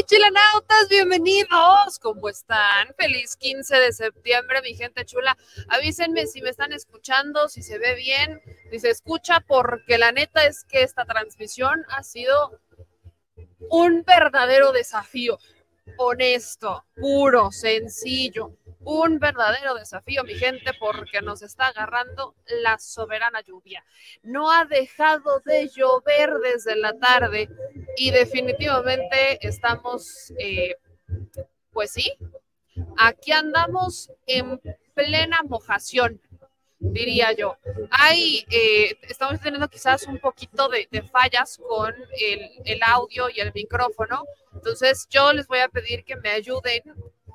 mis chilanautas, bienvenidos. ¿Cómo están? Feliz 15 de septiembre, mi gente chula. Avísenme si me están escuchando, si se ve bien, si se escucha, porque la neta es que esta transmisión ha sido un verdadero desafío. Honesto, puro, sencillo un verdadero desafío, mi gente, porque nos está agarrando la soberana lluvia. No ha dejado de llover desde la tarde y definitivamente estamos, eh, pues sí, aquí andamos en plena mojación diría yo. Hay, eh, estamos teniendo quizás un poquito de, fallas con el, el, audio y el micrófono. Entonces yo les voy a pedir que me ayuden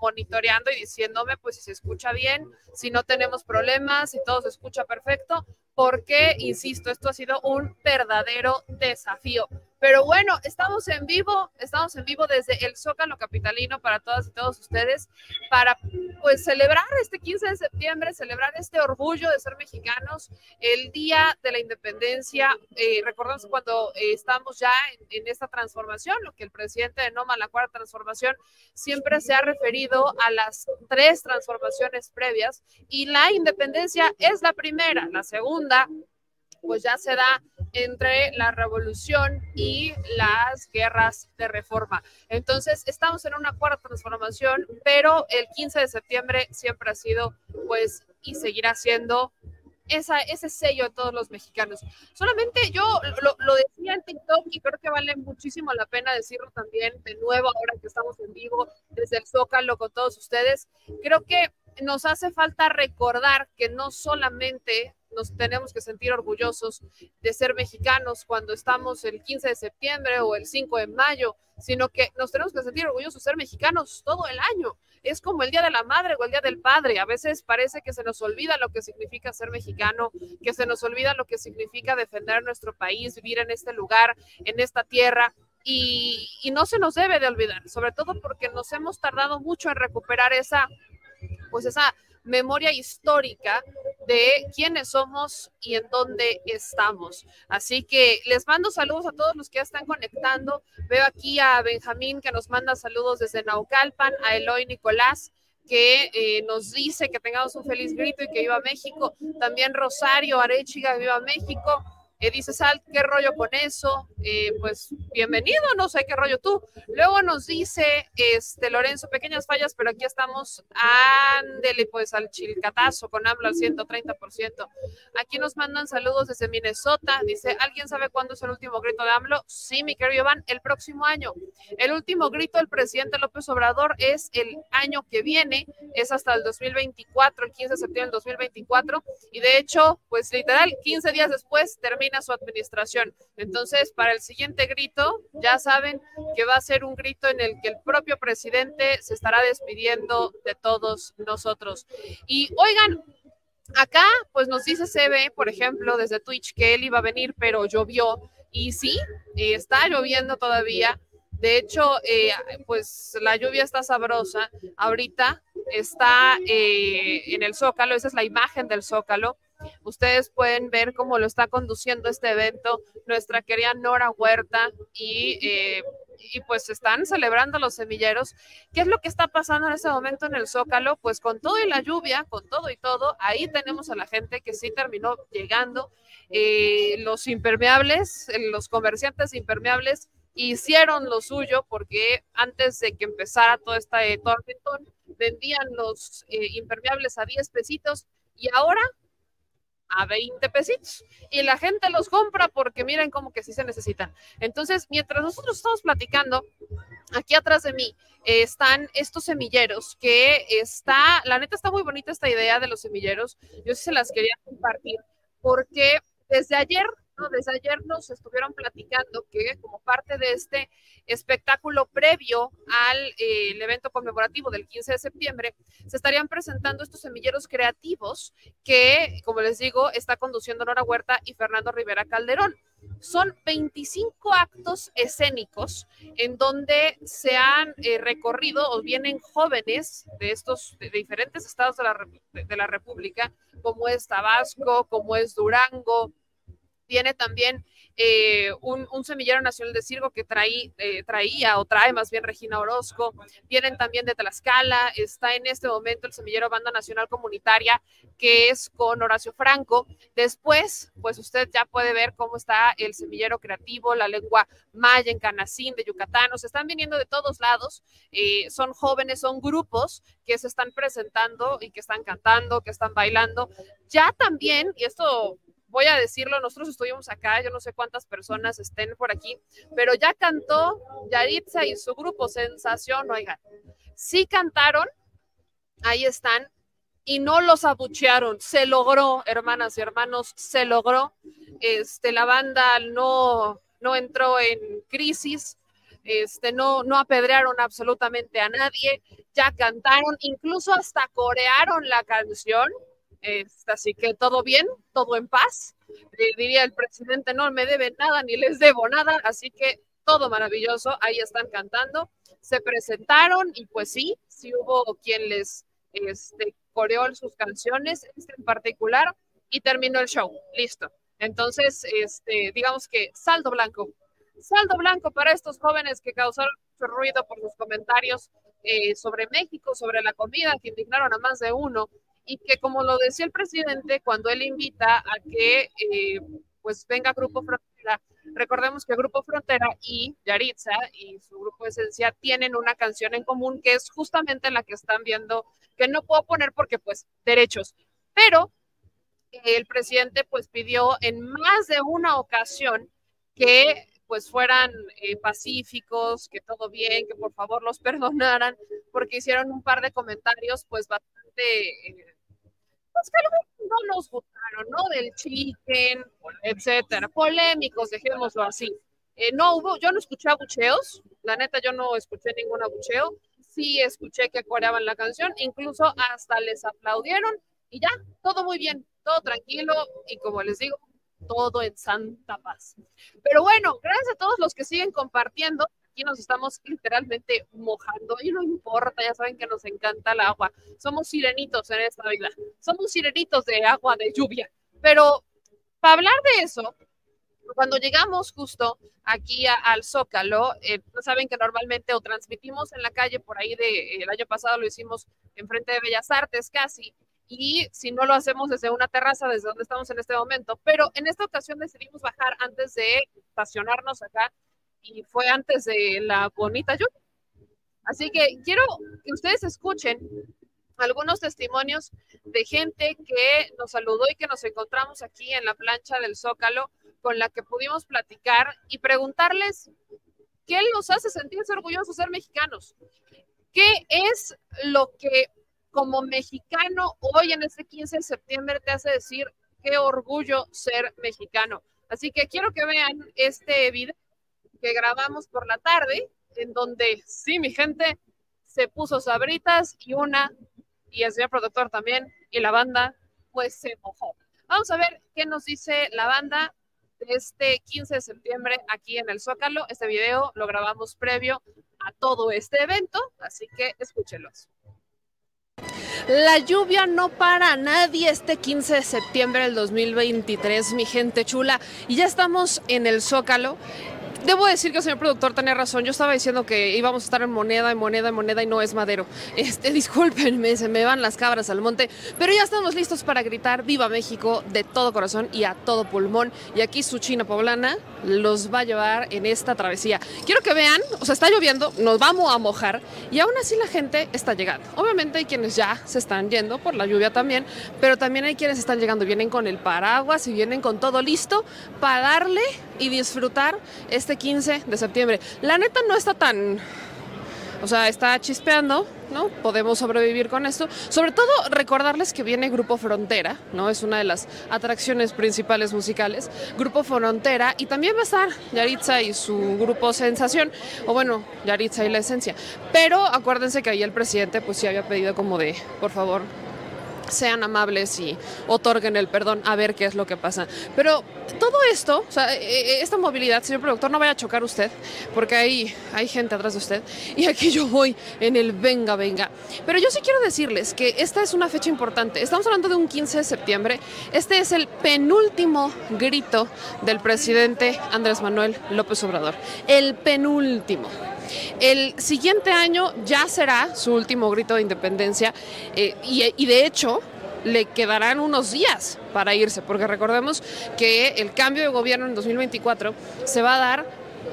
monitoreando y diciéndome pues si se escucha bien, si no tenemos problemas, si todo se escucha perfecto, porque, insisto, esto ha sido un verdadero desafío. Pero bueno, estamos en vivo, estamos en vivo desde el Zócalo Capitalino para todas y todos ustedes, para pues celebrar este 15 de septiembre, celebrar este orgullo de ser mexicanos, el Día de la Independencia. Eh, recordamos cuando eh, estamos ya en, esta transformación, lo que el presidente de Noma, la cuarta transformación, siempre se ha referido a las tres transformaciones previas y la independencia es la primera, la segunda pues ya se da entre la revolución y las guerras de reforma. Entonces, estamos en una cuarta transformación, pero el 15 de septiembre siempre ha sido, pues, y seguirá siendo esa, ese sello de todos los mexicanos. Solamente yo lo, lo, decía en TikTok y creo que vale muchísimo la pena decirlo también de nuevo ahora que estamos en vivo desde el Zócalo con todos ustedes. Creo que nos hace falta recordar que no solamente nos tenemos que sentir orgullosos de ser mexicanos cuando estamos el 15 de septiembre o el 5 de mayo, sino que nos tenemos que sentir orgullosos de ser mexicanos todo el año. Es como el Día de la Madre o el Día del Padre. A veces parece que se nos olvida lo que significa ser mexicano, que se nos olvida lo que significa defender nuestro país, vivir en este lugar, en esta tierra. Y, y no se nos debe de olvidar, sobre todo porque nos hemos tardado mucho en recuperar esa pues esa memoria histórica de quiénes somos y en dónde estamos. Así que les mando saludos a todos los que ya están conectando. Veo aquí a Benjamín que nos manda saludos desde Naucalpan, a Eloy Nicolás que eh, nos dice que tengamos un feliz grito y que viva México. También Rosario Arechiga, viva México. Eh, dice Sal, ¿qué rollo con eso? Eh, pues bienvenido, no sé qué rollo tú. Luego nos dice este Lorenzo, pequeñas fallas, pero aquí estamos, ándele pues al chilcatazo con AMLO al 130%. Aquí nos mandan saludos desde Minnesota, dice, ¿alguien sabe cuándo es el último grito de AMLO? Sí, mi querido Iván, el próximo año. El último grito del presidente López Obrador es el año que viene, es hasta el 2024, el 15 de septiembre del 2024, y de hecho, pues literal, 15 días después termina su administración. Entonces, para el siguiente grito, ya saben que va a ser un grito en el que el propio presidente se estará despidiendo de todos nosotros. Y oigan, acá pues nos dice CB, por ejemplo, desde Twitch que él iba a venir, pero llovió. Y sí, está lloviendo todavía. De hecho, eh, pues la lluvia está sabrosa. Ahorita está eh, en el Zócalo, esa es la imagen del Zócalo. Ustedes pueden ver cómo lo está conduciendo este evento nuestra querida Nora Huerta y, eh, y pues están celebrando los semilleros. ¿Qué es lo que está pasando en este momento en el Zócalo? Pues con todo y la lluvia, con todo y todo, ahí tenemos a la gente que sí terminó llegando. Eh, los impermeables, eh, los comerciantes impermeables hicieron lo suyo porque antes de que empezara todo este tormentón vendían los impermeables a 10 pesitos y ahora a 20 pesitos y la gente los compra porque miren como que sí se necesitan. Entonces, mientras nosotros estamos platicando, aquí atrás de mí están estos semilleros que está, la neta está muy bonita esta idea de los semilleros. Yo sí se las quería compartir porque desde ayer desde ayer nos estuvieron platicando que como parte de este espectáculo previo al eh, evento conmemorativo del 15 de septiembre, se estarían presentando estos semilleros creativos que, como les digo, está conduciendo Nora Huerta y Fernando Rivera Calderón. Son 25 actos escénicos en donde se han eh, recorrido o vienen jóvenes de estos de diferentes estados de la, de la República, como es Tabasco, como es Durango, Viene también eh, un, semillero nacional de circo que eh, traía o trae más bien Regina Orozco. Vienen también de Tlaxcala. Está en este momento el semillero Banda Nacional Comunitaria, que es con Horacio Franco. Después, pues usted ya puede ver cómo está el semillero creativo, la lengua maya en Canacín de Yucatán. Nos están viniendo de todos lados. Eh, son jóvenes, son grupos que se están presentando y que están cantando, que están bailando. Ya también, y esto voy a decirlo, nosotros estuvimos acá, yo no sé cuántas personas estén por aquí, pero ya cantó Yaritza y su grupo Sensación, oigan, sí cantaron, ahí están, y no los abuchearon, se logró, hermanas y hermanos, se logró, este, la banda no, no entró en crisis, este, no, no apedrearon absolutamente a nadie, ya cantaron, incluso hasta corearon la canción, este, así que todo bien, todo en paz. Eh, diría el presidente, no me deben nada ni les debo nada, así que todo maravilloso, ahí están cantando. Se presentaron y pues sí, sí hubo quien les este, coreó sus canciones, este en particular, y terminó el show. Listo. Entonces, este, digamos que saldo blanco. Saldo blanco para estos jóvenes que causaron mucho ruido por sus comentarios eh, sobre México, sobre la comida, que indignaron a más de uno y que como lo decía el presidente cuando él invita a que eh, pues venga Grupo Frontera, recordemos que Grupo Frontera y Yaritza y su grupo Esencia tienen una canción en común que es justamente la que están viendo, que no puedo poner porque pues derechos, pero el presidente pues pidió en más de una ocasión que pues fueran eh, pacíficos, que todo bien, que por favor los perdonaran, porque hicieron un par de comentarios pues bastante eh, pues que no nos gustaron, ¿no? Del chicken, etcétera. Polémicos, dejémoslo así. Eh, no hubo, yo no escuché abucheos, la neta yo no escuché ningún abucheo, sí escuché que coreaban la canción, incluso hasta les aplaudieron y ya, todo muy bien, todo tranquilo y como les digo, todo en santa paz. Pero bueno, gracias a todos los que siguen compartiendo aquí nos estamos literalmente mojando y no importa, ya saben que nos encanta el agua. Somos sirenitos en esta vida, somos sirenitos de agua, de lluvia. Pero para hablar de eso, cuando llegamos justo aquí al Zócalo, eh, saben que normalmente o transmitimos en la calle por ahí de el año pasado lo hicimos enfrente de Bellas Artes casi y si no lo hacemos desde una terraza desde donde estamos en este momento, pero en esta ocasión decidimos bajar antes de estacionarnos acá y fue antes de la bonita lluvia. Así que quiero que ustedes escuchen algunos testimonios de gente que nos saludó y que nos encontramos aquí en la plancha del Zócalo, con la que pudimos platicar y preguntarles qué los hace sentirse orgullosos de ser mexicanos. ¿Qué es lo que como mexicano hoy en este 15 de septiembre te hace decir qué orgullo ser mexicano? Así que quiero que vean este video grabamos por la tarde, en donde sí, mi gente se puso sabritas y una, y el señor productor también, y la banda, pues se mojó. Vamos a ver qué nos dice la banda de este 15 de septiembre aquí en el Zócalo. Este video lo grabamos previo a todo este evento, así que escúchenlos. La lluvia no para nadie este 15 de septiembre del 2023, mi gente chula. Y ya estamos en el Zócalo Debo decir que el señor productor tenía razón. Yo estaba diciendo que íbamos a estar en moneda, en moneda, en moneda y no es madero. Este, discúlpenme, se me van las cabras al monte. Pero ya estamos listos para gritar Viva México de todo corazón y a todo pulmón. Y aquí su china poblana los va a llevar en esta travesía. Quiero que vean, o sea, está lloviendo, nos vamos a mojar y aún así la gente está llegando. Obviamente hay quienes ya se están yendo por la lluvia también, pero también hay quienes están llegando, vienen con el paraguas y vienen con todo listo para darle y disfrutar este 15 de septiembre. La neta no está tan... O sea, está chispeando, ¿no? Podemos sobrevivir con esto. Sobre todo recordarles que viene Grupo Frontera, ¿no? Es una de las atracciones principales musicales. Grupo Frontera y también va a estar Yaritza y su grupo Sensación, o bueno, Yaritza y la Esencia. Pero acuérdense que ahí el presidente pues sí había pedido como de, por favor, sean amables y otorguen el perdón a ver qué es lo que pasa. Pero todo esto, o sea, eh, eh, esta movilidad, señor productor, no vaya a chocar usted, porque hay, hay gente atrás de usted y aquí yo voy en el venga, venga. Pero yo sí quiero decirles que esta es una fecha importante. Estamos hablando de un 15 de septiembre. Este es el penúltimo grito del presidente Andrés Manuel López Obrador. El penúltimo. El siguiente año ya será su último grito de independencia eh, y, y de hecho le quedarán unos días para irse, porque recordemos que el cambio de gobierno en 2024 se va a dar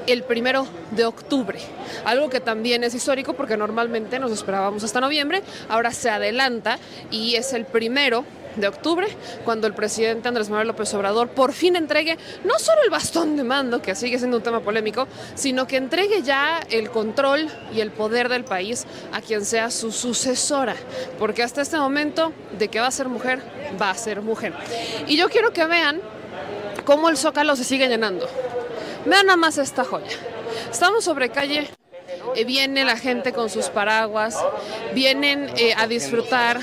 el primero de octubre, algo que también es histórico porque normalmente nos esperábamos hasta noviembre, ahora se adelanta y es el primero de octubre, cuando el presidente Andrés Manuel López Obrador por fin entregue no solo el bastón de mando, que sigue siendo un tema polémico, sino que entregue ya el control y el poder del país a quien sea su sucesora, porque hasta este momento de que va a ser mujer, va a ser mujer. Y yo quiero que vean cómo el zócalo se sigue llenando. Vean nada más esta joya. Estamos sobre calle eh, viene la gente con sus paraguas, vienen eh, a disfrutar,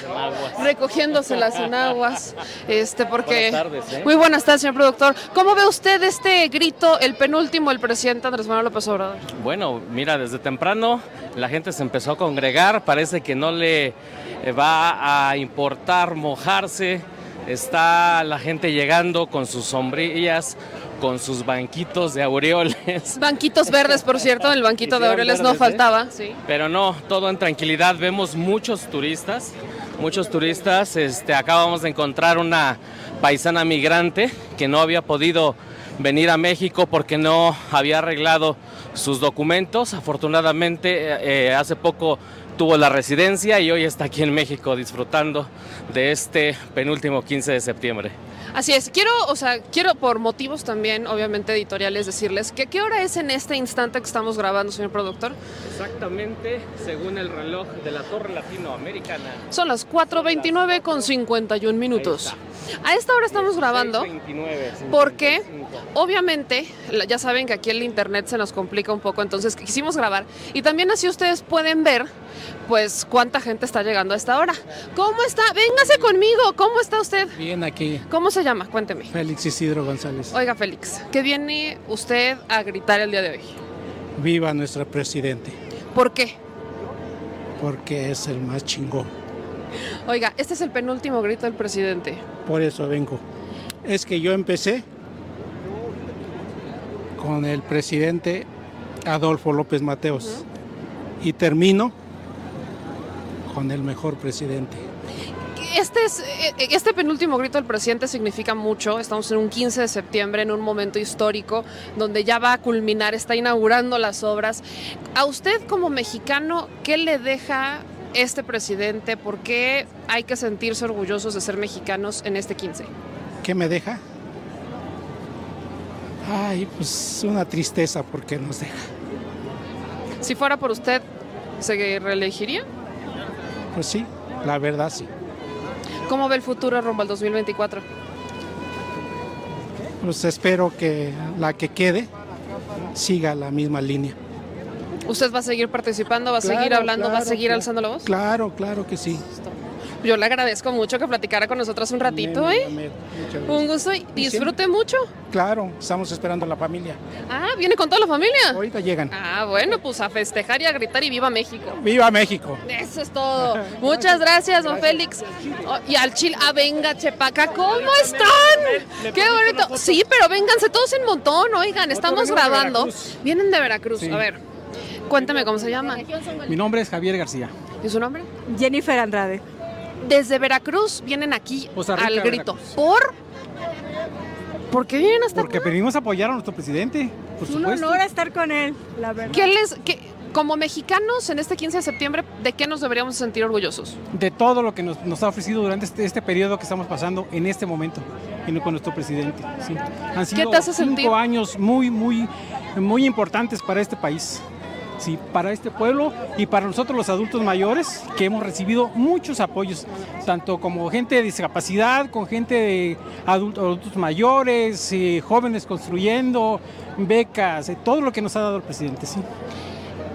recogiéndose las enaguas, este, porque... ¿eh? Muy buenas tardes, señor productor. ¿Cómo ve usted este grito, el penúltimo, el presidente Andrés Manuel López Obrador? Bueno, mira, desde temprano la gente se empezó a congregar, parece que no le va a importar mojarse, está la gente llegando con sus sombrillas, con sus banquitos de aureoles. Banquitos verdes, por cierto, el banquito de aureoles no ¿eh? faltaba. Sí. Pero no, todo en tranquilidad. Vemos muchos turistas, muchos turistas. Este, acabamos de encontrar una paisana migrante que no había podido venir a México porque no había arreglado sus documentos. Afortunadamente, eh, eh, hace poco tuvo la residencia y hoy está aquí en México disfrutando de este penúltimo 15 de septiembre. Así es, quiero, o sea, quiero por motivos también, obviamente editoriales, decirles que qué hora es en este instante que estamos grabando, señor productor. Exactamente, según el reloj de la Torre Latinoamericana. Son las 4.29 con 51 minutos. A esta hora estamos grabando 6:29, porque 55. obviamente ya saben que aquí el internet se nos complica un poco, entonces quisimos grabar y también así ustedes pueden ver pues cuánta gente está llegando a esta hora. ¿Cómo está? Véngase conmigo, ¿cómo está usted? Bien, aquí ¿Cómo se llama? Cuénteme. Félix Isidro González. Oiga, Félix, ¿qué viene usted a gritar el día de hoy? Viva nuestro presidente, ¿Por qué? porque es el más chingón. Oiga, este es el penúltimo grito del presidente. Por eso vengo. Es que yo empecé con el presidente Adolfo López Mateos y termino con el mejor presidente. Este, es, eh, este penúltimo grito del presidente significa mucho. Estamos en un 15 de septiembre, en un momento histórico, donde ya va a culminar, está inaugurando las obras. A usted como mexicano, ¿qué le deja este presidente? ¿Por qué hay que sentirse orgullosos de ser mexicanos en este 15? ¿Qué me deja? Ay, pues una tristeza porque nos deja. Si fuera por usted, ¿se reelegiría? Pues sí, la verdad sí. ¿Cómo ve el futuro rumbo al 2024? Pues espero que la que quede siga la misma línea. ¿Usted va a seguir participando, va a seguir Claro, hablando, va a seguir claro. alzando la voz? Claro, claro que sí. Yo le agradezco mucho que platicara con nosotros un ratito, Amén, ¿eh? Un gusto y disfrute mucho. Claro, estamos esperando a la familia. Ah, viene con toda la familia. Ahorita llegan. Ah, bueno, pues a festejar y a gritar y viva México. ¡Viva México! Eso es todo. Muchas gracias, don Félix. Oh, y al Chile, ah, venga, Chepaca, ¿cómo están? Qué bonito. Sí, pero vénganse todos en montón, oigan, estamos grabando. Vienen de Veracruz. Sí. A ver, cuéntame cómo se llama. Mi nombre es Javier García. ¿Y su nombre? Jennifer Andrade. Desde Veracruz vienen aquí Rica, al grito. Veracruz. ¿Por? ¿Por qué vienen hasta Porque venimos a apoyar a nuestro presidente, por Es un supuesto. honor estar con él, la verdad. ¿Qué les, qué- como mexicanos en este 15 de septiembre, ¿de qué nos deberíamos sentir orgullosos? De todo lo que nos, nos ha ofrecido durante este, este periodo que estamos pasando en este momento no con nuestro presidente. sí. Han sido te hace cinco sentir? años muy, muy, muy importantes para este país. Sí, para este pueblo y para nosotros los adultos mayores que hemos recibido muchos apoyos, tanto como gente de discapacidad, con gente de adultos, mayores, eh, jóvenes construyendo, becas, eh, todo lo que nos ha dado el presidente, sí.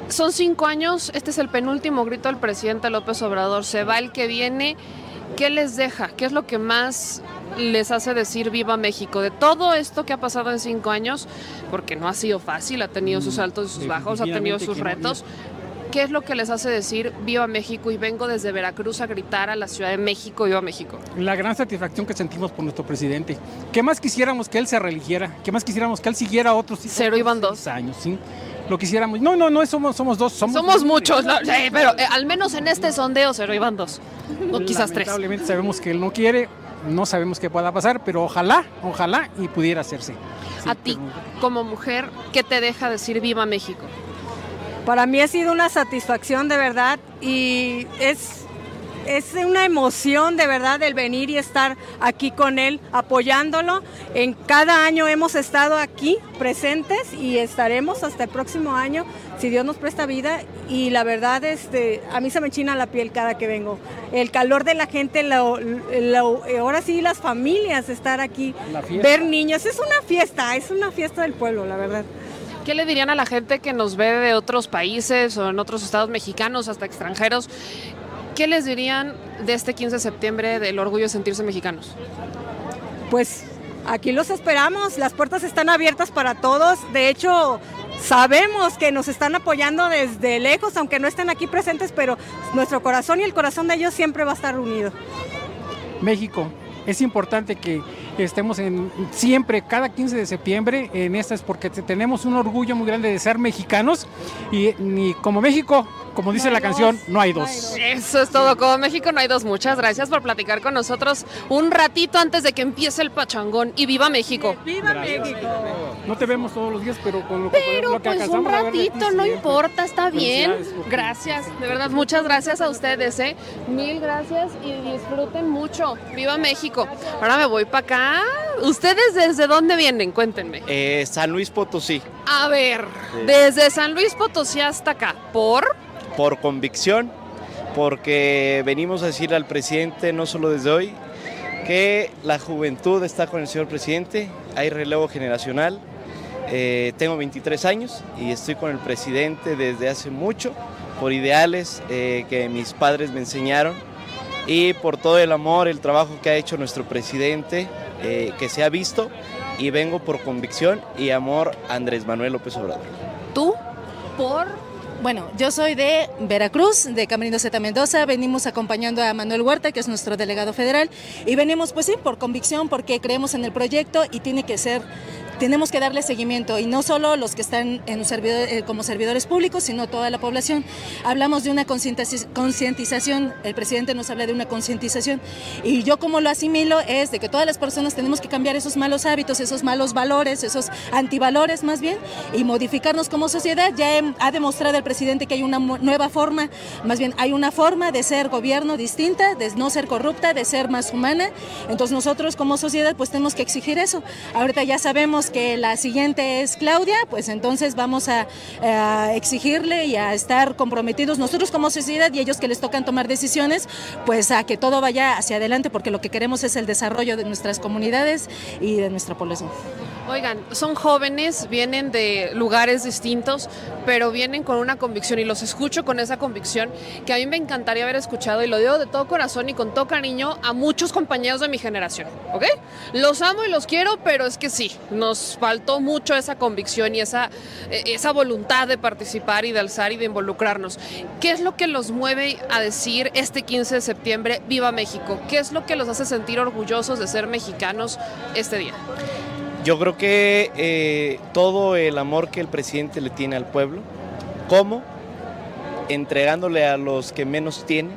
Son cinco años, este es el penúltimo grito del presidente López Obrador. Se va el que viene. ¿Qué les deja? ¿Qué es lo que más les hace decir viva México? De todo esto que ha pasado en cinco años, porque no ha sido fácil, ha tenido sus altos y sus bajos, ha tenido sus retos. ¿Qué es lo que les hace decir viva México? Y vengo desde Veracruz a gritar a la Ciudad de México, viva México. La gran satisfacción que sentimos por nuestro presidente. ¿Qué más quisiéramos que él se religiera? ¿Qué más quisiéramos que él siguiera otros Cero iban dos. años? ¿sí? Lo quisiéramos. No, no, no somos, somos dos. Somos, Somos muchos, no, sí, pero eh, al menos en este sondeo cero iban dos. O quizás tres. Lamentablemente sabemos que él no quiere, no sabemos qué pueda pasar, pero ojalá, ojalá y pudiera hacerse. Sí, A ti, pero- como mujer, ¿qué te deja decir viva México? Para mí ha sido una satisfacción de verdad y es, es una emoción de verdad el venir y estar aquí con él apoyándolo. En cada año hemos estado aquí presentes y estaremos hasta el próximo año si Dios nos presta vida y la verdad este a mí se me enchina la piel cada que vengo. El calor de la gente, lo- lo- ahora sí las familias estar aquí, ver niños, es una fiesta, es una fiesta del pueblo, la verdad. ¿Qué le dirían a la gente que nos ve de otros países o en otros estados mexicanos, hasta extranjeros? ¿Qué les dirían de este 15 de septiembre del orgullo de sentirse mexicanos? Pues aquí los esperamos, las puertas están abiertas para todos. De hecho, sabemos que nos están apoyando desde lejos, aunque no estén aquí presentes, pero nuestro corazón y el corazón de ellos siempre va a estar unido. México. Es importante que estemos en siempre, cada 15 de septiembre, en estas, porque te- tenemos un orgullo muy grande de ser mexicanos y, y como México, como dice No la canción, no hay no dos. hay dos. Eso es todo. Como México no hay dos. Muchas gracias por platicar con nosotros un ratito antes de que empiece el pachangón. Y viva México. ¡Viva Gracias. México! No te vemos todos los días, pero con lo que, Pero lo que pues un a ratito, no importa, está bien. Porque- Gracias, de verdad, muchas gracias a ustedes, ¿eh? Mil gracias y disfruten mucho. ¡Viva México! Ahora me voy para acá. ¿Ustedes desde dónde vienen? Cuéntenme. Eh, San Luis Potosí, A ver, Sí. desde San Luis Potosí hasta acá, ¿por? por convicción, porque venimos a decirle al presidente, no solo desde hoy, que la juventud está con el señor presidente, hay relevo generacional. Eh, tengo 23 años y estoy con el presidente desde hace mucho, por ideales eh, que mis padres me enseñaron y por todo el amor, el trabajo que ha hecho nuestro presidente, eh, que se ha visto, y vengo por convicción y amor a Andrés Manuel López Obrador. ¿Tú? ¿Por? Bueno, yo soy de Veracruz, de Camerino Z Mendoza. Venimos acompañando a Manuel Huerta, que es nuestro delegado federal, y venimos, pues sí, por convicción, porque creemos en el proyecto y tiene que ser. Tenemos que darle seguimiento y no solo los que están en un servidor- eh, como servidores públicos, sino toda la población. Hablamos de una concientizaci- concientización, el presidente nos habla de una concientización y yo como lo asimilo es de que todas las personas tenemos que cambiar esos malos hábitos, esos malos valores, esos antivalores más bien y modificarnos como sociedad. Ya ha demostrado el presidente que hay una nueva forma, más bien hay una forma de ser gobierno distinta, de no ser corrupta, de ser más humana. Entonces nosotros como sociedad pues tenemos que exigir eso. Ahorita ya sabemos que la siguiente es Claudia, pues entonces vamos a, a exigirle y a estar comprometidos nosotros como sociedad y ellos que les tocan tomar decisiones, pues a que todo vaya hacia adelante porque lo que queremos es el desarrollo de nuestras comunidades y de nuestra población. Oigan, son jóvenes, vienen de lugares distintos, pero vienen con una convicción y los escucho con esa convicción que a mí me encantaría haber escuchado y lo digo de todo corazón y con todo cariño a muchos compañeros de mi generación, ¿ok? Los amo y los quiero, pero es que sí, nos faltó mucho esa convicción y esa, eh, esa voluntad de participar y de alzar y de involucrarnos. ¿Qué es lo que los mueve a decir este 15 de septiembre, viva México? ¿Qué es lo que los hace sentir orgullosos de ser mexicanos este día? Yo creo que eh, todo el amor que el presidente le tiene al pueblo, ¿cómo? Entregándole a los que menos tienen,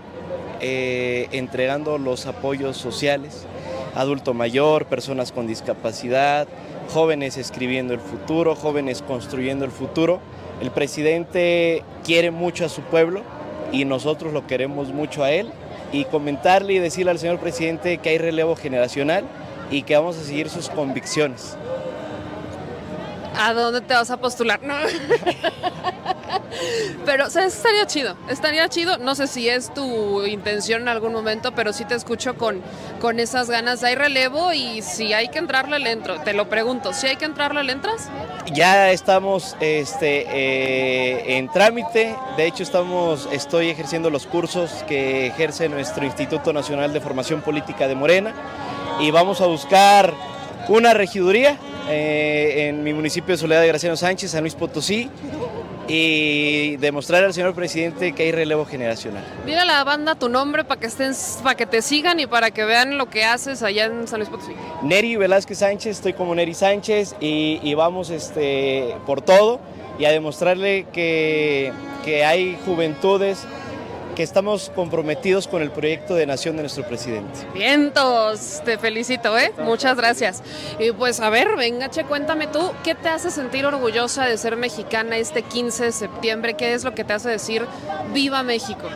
eh, entregando los apoyos sociales, adulto mayor, personas con discapacidad, jóvenes escribiendo el futuro, jóvenes construyendo el futuro. El presidente quiere mucho a su pueblo y nosotros lo queremos mucho a él. Y comentarle y decirle al señor presidente que hay relevo generacional y que vamos a seguir sus convicciones. ¿A dónde te vas a postular? No. Pero, o sea, estaría chido, estaría chido. No sé si es tu intención en algún momento, pero sí te escucho con, con esas ganas. Hay relevo y si hay que entrarle, le entro. Te lo pregunto, ¿si hay que entrarle, le entras? Ya estamos este, eh, en trámite. De hecho, estamos, estoy ejerciendo los cursos que ejerce nuestro Instituto Nacional de Formación Política de Morena y vamos a buscar una regiduría eh, en mi municipio de Soledad de Graciano Sánchez, San Luis Potosí, y demostrar al señor presidente que hay relevo generacional. Dile a la banda tu nombre para que estén, para que te sigan y para que vean lo que haces allá en San Luis Potosí. Neri Velázquez Sánchez, estoy como Neri Sánchez y, y vamos este, por todo y a demostrarle que, que hay juventudes que estamos comprometidos con el proyecto de nación de nuestro presidente. Vientos, te felicito, ¿eh? Muchas gracias. Y pues a ver, venga, Che, cuéntame tú, ¿qué te hace sentir orgullosa de ser mexicana este 15 de septiembre? ¿Qué es lo que te hace decir viva México?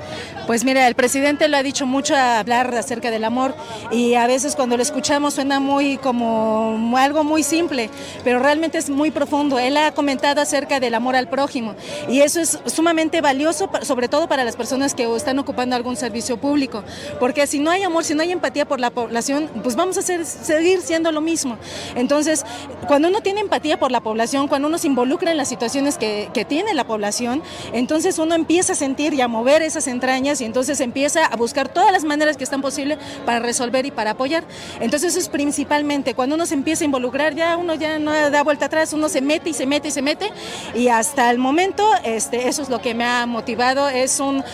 Pues mira, el presidente lo ha dicho mucho a hablar acerca del amor y a veces cuando lo escuchamos suena muy como algo muy simple, pero realmente es muy profundo. Él ha comentado acerca del amor al prójimo y eso es sumamente valioso, sobre todo para las personas que están ocupando algún servicio público, porque si no hay amor, si no hay empatía por la población, pues vamos a seguir siendo lo mismo. Entonces, cuando uno tiene empatía por la población, cuando uno se involucra en las situaciones que, que tiene la población, entonces uno empieza a sentir y a mover esas entrañas y entonces empieza a buscar todas las maneras que están posibles para resolver y para apoyar. Entonces eso es principalmente, cuando uno se empieza a involucrar, ya uno ya no da vuelta atrás, uno se mete y se mete y se mete y hasta el momento este, eso es lo que me ha motivado, es un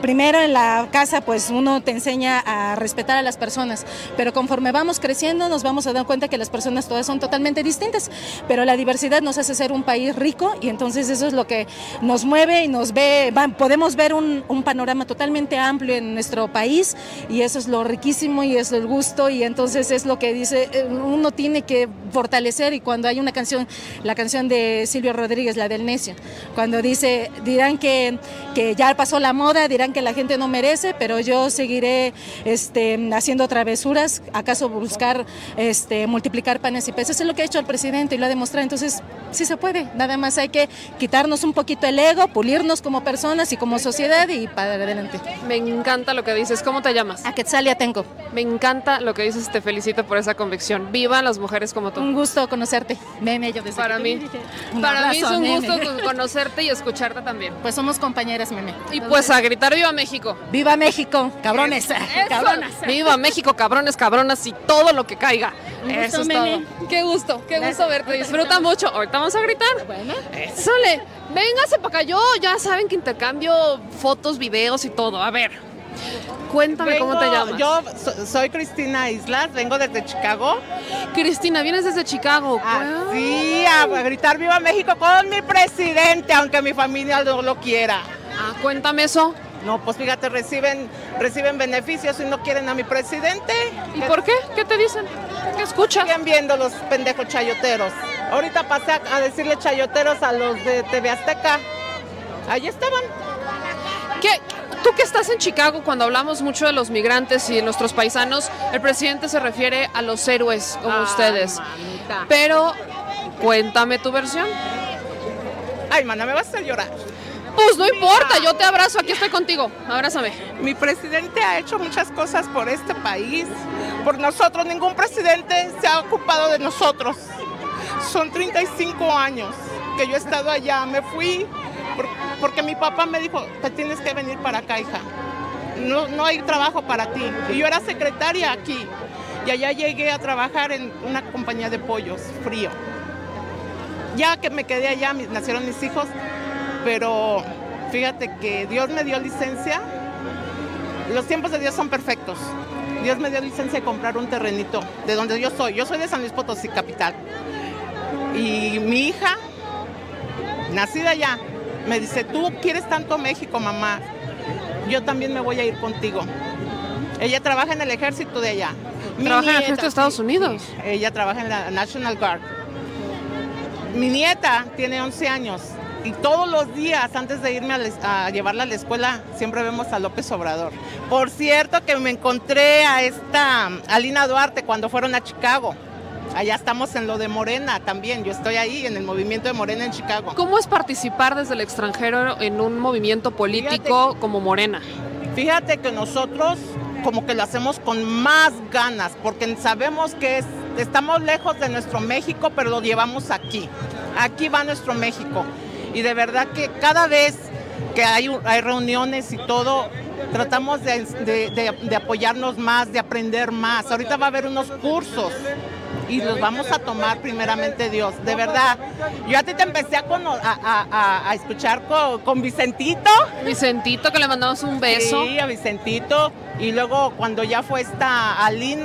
primero en la casa pues uno te enseña a respetar a las personas, pero conforme vamos creciendo nos vamos a dar cuenta que las personas todas son totalmente distintas, pero la diversidad nos hace ser un país rico y entonces eso es lo que nos mueve y nos ve, podemos ver un, un panorama totalmente amplio en nuestro país y eso es lo riquísimo y es el gusto y entonces es lo que dice, eh, uno tiene que fortalecer y cuando hay una canción, la canción de Silvio Rodríguez, la del necio, cuando dice, dirán que, que ya pasó la moda, dirán que la gente no merece, pero yo seguiré este, haciendo travesuras, acaso buscar este, multiplicar panes y peces, es lo que ha hecho el presidente y lo ha demostrado, entonces sí se puede, nada más hay que quitarnos un poquito el ego, pulirnos como personas y como sociedad y para adelante. Me encanta lo que dices, ¿cómo te llamas? A Quetzalia tengo. Me encanta lo que dices, te felicito por esa convicción. Viva las mujeres como tú. Un gusto conocerte, meme, yo desde Para mí, para mí es un gusto conocerte y escucharte también. Pues somos compañeras, meme. Y pues a gritar ¡Viva México! ¡Viva México! ¡Cabrones! ¡Cabronas! ¡Viva México, cabrones, cabronas y todo lo que caiga! Eso es todo. ¡Qué gusto! ¡Qué gusto verte! Disfruta mucho. Ahorita vamos a gritar. Bueno. ¡Ézole! Véngase para acá. Yo ya saben que intercambio fotos, videos y todo. A ver. Cuéntame Vengo- cómo te llamas. Yo so- soy Cristina Islas, vengo desde Chicago. Cristina, vienes desde Chicago. Así, a gritar Viva México con mi presidente, aunque mi familia no lo quiera. Ah, cuéntame eso. No, pues fíjate, reciben, reciben beneficios y no quieren a mi presidente. ¿Y por qué? ¿Qué te dicen? ¿Qué escuchas? Siguen viendo los pendejos chayoteros. Ahorita pasé a, decirle chayoteros a los de TV Azteca. Ahí estaban. ¿Qué? Tú que estás en Chicago, cuando hablamos mucho de los migrantes y de nuestros paisanos, el presidente se refiere a los héroes como ustedes. Mamita. Pero cuéntame tu versión. Ay, mana, me vas a hacer llorar. Pues no importa, yo te abrazo, aquí estoy contigo. Abrázame. Mi presidente ha hecho muchas cosas por este país, por nosotros. Ningún presidente se ha ocupado de nosotros. Son 35 años que yo he estado allá. Me fui por- porque mi papá me dijo, te tienes que venir para acá, hija. No, no hay trabajo para ti. Y yo era secretaria aquí. Y allá llegué a trabajar en una compañía de pollos, frío. Ya que me quedé allá, nacieron mis hijos, pero fíjate que Dios me dio licencia los tiempos de Dios son perfectos. Dios me dio licencia de comprar un terrenito de donde yo soy. Yo soy de San Luis Potosí, capital. Y mi hija, nacida allá, me dice, tú quieres tanto México, mamá. Yo también me voy a ir contigo. Ella trabaja en el ejército de allá. Trabaja en el ejército de Estados Unidos. Ella trabaja en la National Guard. Mi nieta tiene 11 años y todos los días antes de irme a, la es- a llevarla a la escuela siempre vemos a López Obrador. Por cierto que me encontré a esta Alina Duarte cuando fueron a Chicago. Allá estamos en lo de Morena también. Yo estoy ahí en el movimiento de Morena en Chicago. ¿Cómo es participar desde el extranjero en un movimiento político como Morena? Fíjate que nosotros como que lo hacemos con más ganas, porque sabemos que es- estamos lejos de nuestro México, pero lo llevamos aquí. Aquí va nuestro México. Y de verdad que cada vez que hay, hay reuniones y todo, tratamos de, de- de- de apoyarnos más, de aprender más. Ahorita va a haber unos cursos y los vamos a tomar primeramente Dios. De verdad, yo a ti te empecé a- a- a- a escuchar con, con Vicentito. Vicentito, que le mandamos un beso. Sí, a Vicentito. Y luego cuando ya fue esta Alin,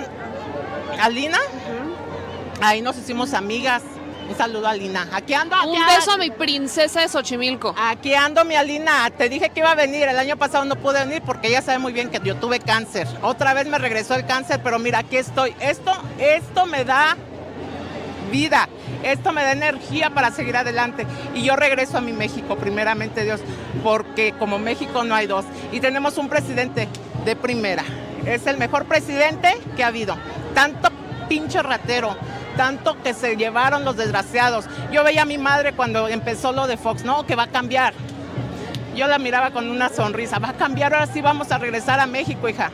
Alina, ahí nos hicimos amigas. Un saludo a Alina. Aquí ando. Aquí Un beso a mi princesa de Xochimilco. Aquí ando, mi Alina. Te dije que iba a venir. El año pasado no pude venir porque ella sabe muy bien que yo tuve cáncer. Otra vez me regresó el cáncer, pero mira, aquí estoy. Esto, esto me da vida. Esto me da energía para seguir adelante. Y yo regreso a mi México, primeramente Dios, porque como México no hay dos. Y tenemos un presidente de primera. Es el mejor presidente que ha habido. Tanto pinche ratero, tanto que se llevaron los desgraciados. Yo veía a mi madre cuando empezó lo de Fox, no, que va a cambiar. Yo la miraba con una sonrisa, va a cambiar, ahora sí vamos a regresar a México, hija.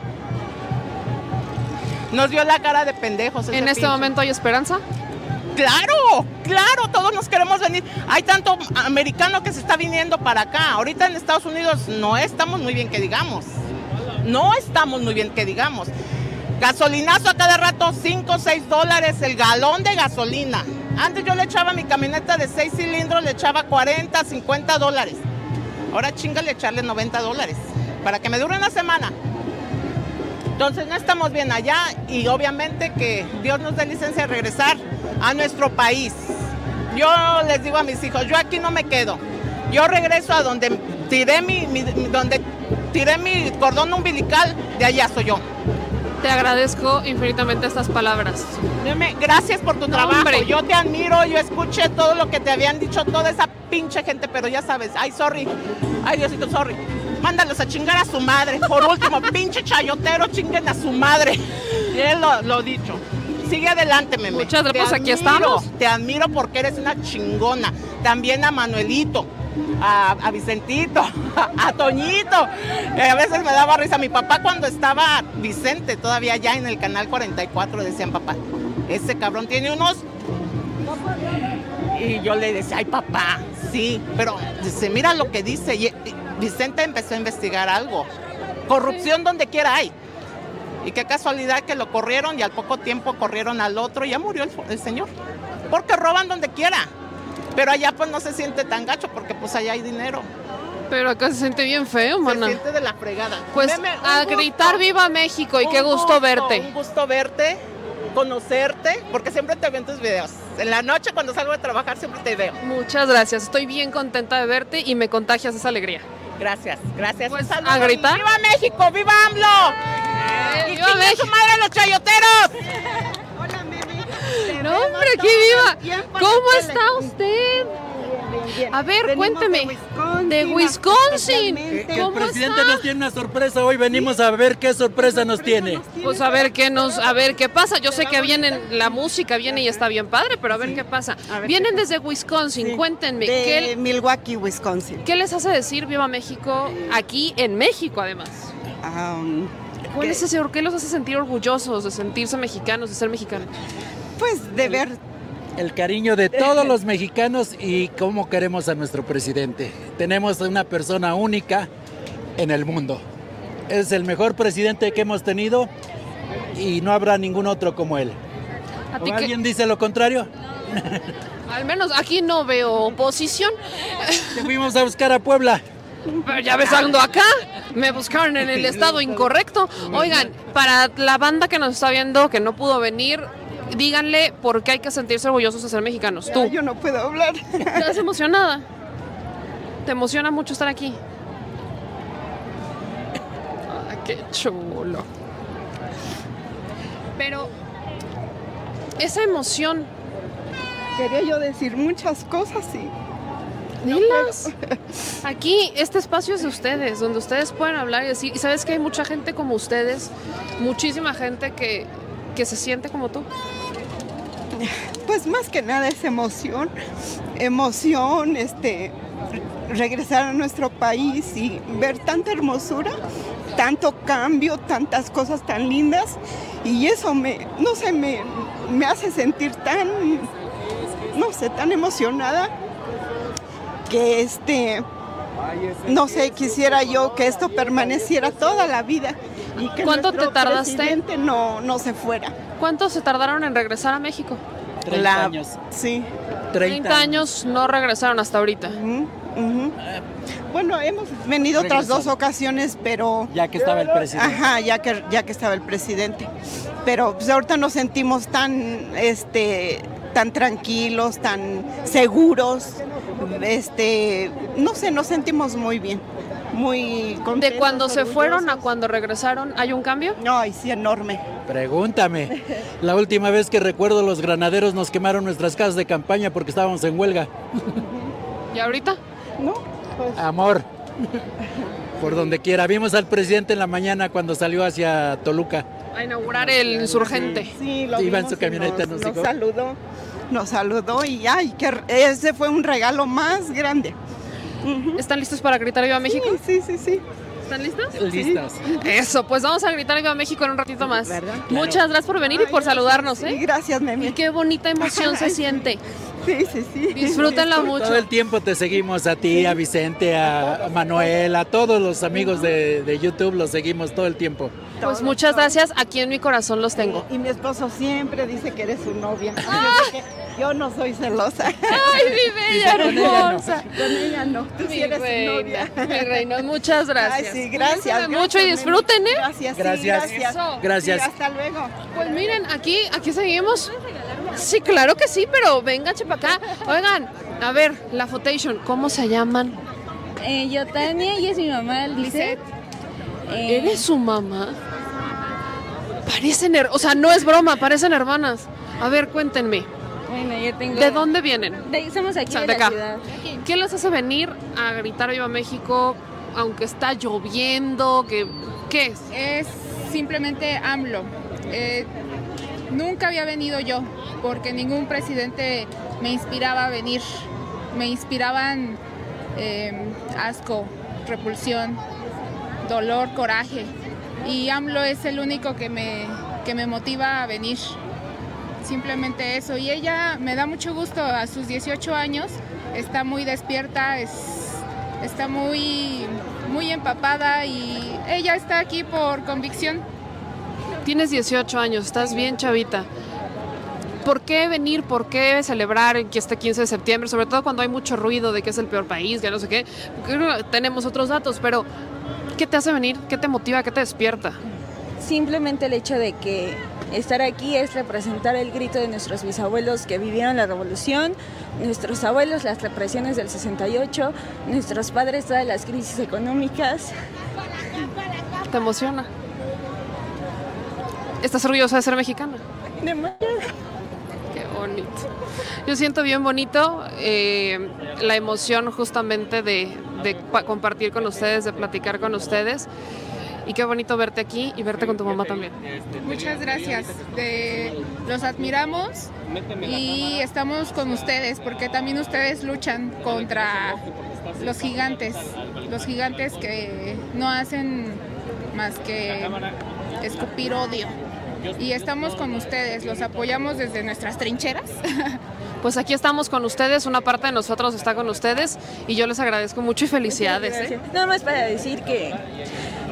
Nos vio la cara de pendejos. ¿En este pinche. momento hay esperanza? Claro, claro, todos nos queremos venir. Hay tanto americano que se está viniendo para acá. Ahorita en Estados Unidos no estamos muy bien que digamos. No estamos muy bien que digamos. Gasolinazo a cada rato, 5 o 6 dólares el galón de gasolina. Antes yo le echaba mi camioneta de 6 cilindros, le echaba 40, 50 dólares. Ahora chingale echarle 90 dólares para que me dure una semana. Entonces no estamos bien allá y obviamente que Dios nos dé licencia de regresar a nuestro país. Yo les digo a mis hijos, yo aquí no me quedo. Yo regreso a donde tiré mi- donde tiré mi cordón umbilical, de allá soy yo. Te agradezco infinitamente estas palabras. Dime, gracias por tu trabajo. hombre. Yo te admiro, yo escuché todo lo que te habían dicho, toda esa pinche gente, pero ya sabes, ay, sorry. Ay, Diosito, sorry. Mándalos a chingar a su madre. Por último, pinche chayotero, chinguen a su madre. Y él lo, lo dicho. Sigue adelante, meme. Muchas gracias, aquí estamos. Te admiro porque eres una chingona. También a Manuelito. A, a Vicentito, a, Toñito. Eh, a veces me daba risa. Mi papá cuando estaba Vicente, todavía ya en el canal 44, decían papá, ese cabrón tiene unos y yo le decía, ay papá, sí, pero dice, mira lo que dice. Y, y Vicente empezó a investigar algo. Corrupción donde quiera hay. Y qué casualidad que lo corrieron y al poco tiempo corrieron al otro y ya murió el, el señor. Porque roban donde quiera. Pero allá pues no se siente tan gacho porque pues allá hay dinero. Pero acá se siente bien feo, Se mana. siente de la fregada. Pues Meme, a gusto. gritar viva México y qué Un gusto verte. Un gusto verte, conocerte, porque siempre te veo en tus videos. En la noche cuando salgo de trabajar siempre te veo. Muchas gracias. Estoy bien contenta de verte y me contagias esa alegría. Gracias, gracias. Pues, ¿a gritar? ¡Viva México! ¡Viva AMLO! Eh, ¡Y ¡viva chingue México! su madre los chayoteros! No, hombre, aquí viva. ¿Cómo está usted? A ver, cuénteme. De Wisconsin. Que, que el ¿Cómo presidente está? nos tiene una sorpresa hoy. Venimos a ver qué sorpresa nos tiene. Pues a ver qué nos, a ver qué pasa. Yo sé que vienen, la música viene y está bien padre, pero a ver qué pasa. Ver Vienen qué desde Wisconsin. Sí, Cuéntenme, de ¿qué, Milwaukee, Wisconsin. qué les hace decir Viva México aquí en México, además? Um, ¿Cuál es ese, ¿Qué los hace sentir orgullosos de sentirse mexicanos, de ser mexicanos? Pues de ver, El cariño de todos los mexicanos y cómo queremos a nuestro presidente. Tenemos una persona única en el mundo. Es el mejor presidente que hemos tenido y no habrá ningún otro como él. ¿A ¿O ti qué- alguien dice lo contrario? Al menos aquí no veo oposición. Te fuimos a buscar a Puebla. Pero ya ves, ando acá. Me buscaron en el estado incorrecto. Oigan, para la banda que nos está viendo, que no pudo venir, díganle por qué hay que sentirse orgullosos de ser mexicanos. Tú. yo no puedo hablar. ¿Estás emocionada? ¿Te emociona mucho estar aquí? Ah, qué chulo. Pero esa emoción, Quería yo decir muchas cosas y dilas. Aquí, este espacio es de ustedes, donde ustedes pueden hablar y decir, y sabes que hay mucha gente como ustedes, muchísima gente que, que se siente como tú. Pues más que nada es emoción, emoción, este, regresar a nuestro país y ver tanta hermosura, tanto cambio, tantas cosas tan lindas y eso me, no sé, me, me hace sentir tan, no sé, tan emocionada que este, no sé, quisiera yo que esto permaneciera toda la vida y que ¿Cuánto te tardaste? presidente no, no se fuera. ¿Cuánto se tardaron en regresar a México? 30 La- años. Sí. 30 años no regresaron hasta ahorita. Bueno, hemos venido otras dos ocasiones, pero... Ya que estaba el presidente. Ajá, ya que, ya que estaba el presidente. Pero pues, ahorita nos sentimos tan, este, tan tranquilos, tan seguros. Este, no sé, nos sentimos muy bien, muy contentos. De cuando se fueron a cuando regresaron, ¿hay un cambio? Ay, sí, enorme. Pregúntame. La última vez que recuerdo los granaderos nos quemaron nuestras casas de campaña porque estábamos en huelga. ¿Y ahorita? ¿No? Pues, Amor. Por donde quiera. Vimos al presidente en la mañana cuando salió hacia Toluca. A inaugurar el insurgente. Sí, lo Iba en su y camioneta, nos, nos saludó, nos saludó y ay, que ese fue un regalo más grande. ¿Están listos para gritar Viva México? Sí, sí, sí, sí. ¿Están listos? Listas. Eso, pues vamos a gritar Viva México en un ratito más. ¿Verdad? Muchas gracias por venir y por saludarnos, Sí, ¿eh? gracias, Y Memi. qué bonita emoción se siente. Sí, sí, sí. Disfrútenla mucho. Todo el tiempo te seguimos a ti, a Vicente, a Manuel, a todos los amigos de, de YouTube, los seguimos todo el tiempo. Pues muchas gracias. Aquí en mi corazón los tengo. Y mi esposo siempre dice que eres su novia. Yo que Yo no soy celosa. Ay, mi bella Con ella no. hermosa. Con ella no. Tú sí Mi eres su reina, novia. mi reina, muchas gracias. Ay, sí, gracias. Gracias, mucho y disfruten, ¿eh? Gracias, sí, Gracias. gracias. Gracias. Sí, hasta luego. Pues miren, aquí, aquí seguimos. Sí, claro que sí, pero vénganse para acá. Oigan, a ver, la fotation, ¿cómo se llaman? Eh, yo Tania y es mi mamá, Lizeth. Eh, ¿Eres su mamá? Parecen, her- o sea, no es broma, parecen hermanas. A ver, cuéntenme, Bueno, yo tengo... ¿de dónde vienen? De- somos aquí O sea, de, de la ciudad. ¿Qué les hace venir a gritar Viva México aunque está lloviendo? ¿Qué, qué es? es simplemente AMLO. Eh, nunca había venido yo, porque ningún presidente me inspiraba a venir. Me inspiraban eh, asco, repulsión, dolor, coraje. Y AMLO es el único que me, que me motiva a venir. Simplemente eso. Y ella me da mucho gusto a sus 18 años. Está muy despierta, es, está muy, muy empapada y ella está aquí por convicción. Tienes 18 años, estás bien chavita. ¿Por qué venir? ¿Por qué celebrar que este 15 de septiembre? Sobre todo cuando hay mucho ruido de que es el peor país, que no sé qué. Tenemos otros datos, pero ¿qué te hace venir? ¿Qué te motiva? ¿Qué te despierta? Simplemente el hecho de que estar aquí es representar el grito de nuestros bisabuelos que vivieron la revolución, nuestros abuelos las represiones del 68, nuestros padres todas las crisis económicas. ¿Te emociona? ¿Estás orgullosa de ser mexicana? Qué bonito. Yo siento bien bonito eh, la emoción justamente de, de pa- compartir con ustedes, de platicar con ustedes. Y qué bonito verte aquí y verte con tu mamá también. Muchas gracias. De- los admiramos y estamos con ustedes porque también ustedes luchan contra los gigantes, los gigantes que no hacen más que escupir odio. Y estamos con ustedes, los apoyamos desde nuestras trincheras. Pues aquí estamos con ustedes, una parte de nosotros está con ustedes y yo les agradezco mucho y felicidades. ¿eh? Nada más para decir que,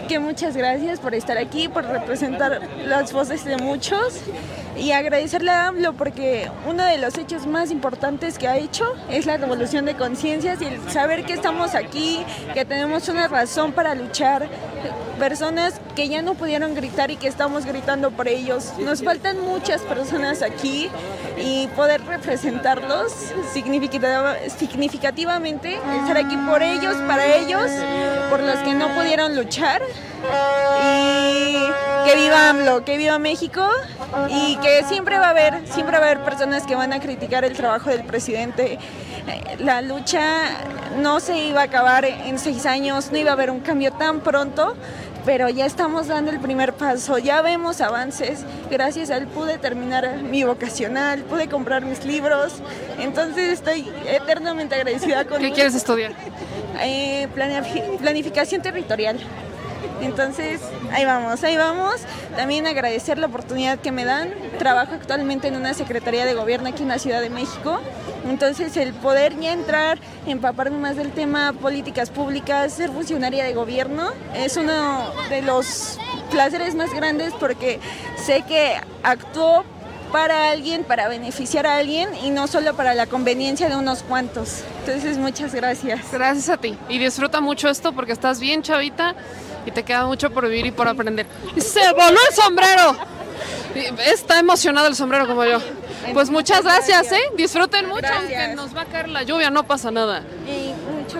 que muchas gracias por estar aquí, por representar las voces de muchos y agradecerle a AMLO porque uno de los hechos más importantes que ha hecho es la revolución de conciencias y el saber que estamos aquí, que tenemos una razón para luchar, personas que ya no pudieron gritar y que estamos gritando por ellos. Nos faltan muchas personas aquí y poder representarlos significativa- significativamente, estar aquí por ellos, para ellos, por los que no pudieron luchar. Y que viva AMLO, que viva México y que siempre va a haber, siempre va a haber personas que van a criticar el trabajo del presidente. Eh, La lucha no se iba a acabar en seis años, no iba a haber un cambio tan pronto, pero ya estamos dando el primer paso, ya vemos avances. Gracias a él pude terminar mi vocacional, pude comprar mis libros, entonces estoy eternamente agradecida con ¿Qué él. quieres estudiar? Eh, planifi- planificación territorial. Entonces, ahí vamos, ahí vamos. También agradecer la oportunidad que me dan. Trabajo actualmente en una Secretaría de Gobierno aquí en la Ciudad de México. Entonces, el poder ya entrar, empaparme más del tema políticas públicas, ser funcionaria de gobierno, es uno de los placeres más grandes porque sé que actúo para alguien, para beneficiar a alguien y no solo para la conveniencia de unos cuantos. Entonces, muchas gracias. Gracias a ti. Y disfruta mucho esto porque estás bien chavita y te queda mucho por vivir y por aprender. ¡Y ¡Se voló el sombrero! Está emocionado el sombrero como yo. Pues muchas gracias, ¿eh? Disfruten mucho, Gracias. aunque nos va a caer la lluvia, no pasa nada. Y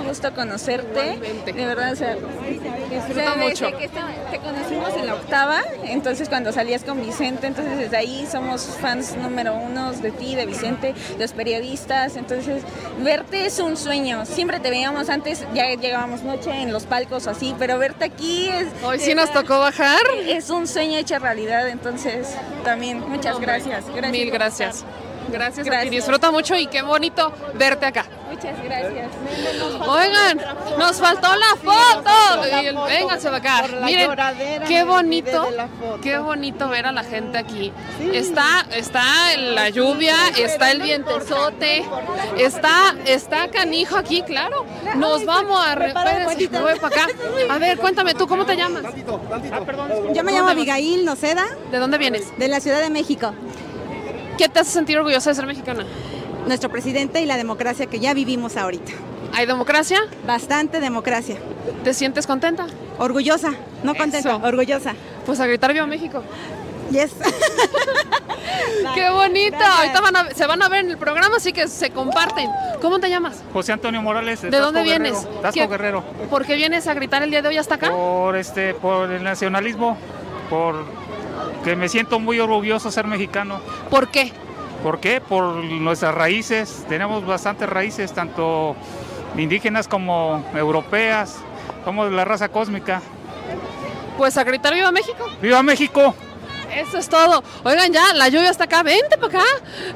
gusto conocerte. De verdad, o sea, Disfruta o sea, mucho. que esta- te conocimos en la octava, entonces cuando salías con Vicente, entonces desde ahí somos fans número uno de ti, de Vicente, los periodistas, entonces verte es un sueño. Siempre te veíamos antes, ya llegábamos noche en los palcos o así, pero verte aquí es... Hoy sí nos tocó bajar. Es un sueño hecho realidad, entonces también muchas gracias. gracias Mil por gracias. Gracias, a ti. Disfruta mucho y qué bonito verte acá. Muchas gracias. Oigan, nos faltó la foto. Y el- Vénganse para acá. Miren, qué bonito, foto. qué bonito ver a la gente aquí. Está, está la lluvia, está el vientezote, está, está canijo aquí, claro. Nos vamos a re- espérense, voy para acá. A ver, cuéntame tú, ¿cómo te llamas? Yo me llamo Abigail Noceda. ¿De dónde vienes? De la Ciudad de México. ¿Qué te hace sentir orgullosa de ser mexicana? Nuestro presidente y la democracia que ya vivimos ahorita. ¿Hay democracia? Bastante democracia. ¿Te sientes contenta? Orgullosa, no contenta, Eso. orgullosa. Pues a gritar Viva México. Yes. ¡Qué bonito! Gracias. Ahorita van a- se van a ver en el programa, así que se comparten. ¿Cómo te llamas? José Antonio Morales. ¿De Tasco dónde Guerrero. vienes? Tasco ¿Qué- Guerrero. ¿Por qué vienes a gritar el día de hoy hasta acá? Por este, por el nacionalismo, por que me siento muy orgulloso de ser mexicano. ¿Por qué? ¿Por qué? Por nuestras raíces. Tenemos bastantes raíces, tanto indígenas como europeas. Somos de la raza cósmica. Pues a gritar Viva México. ¡Viva México! Eso es todo. Oigan, ya, la lluvia está acá. Vente para acá.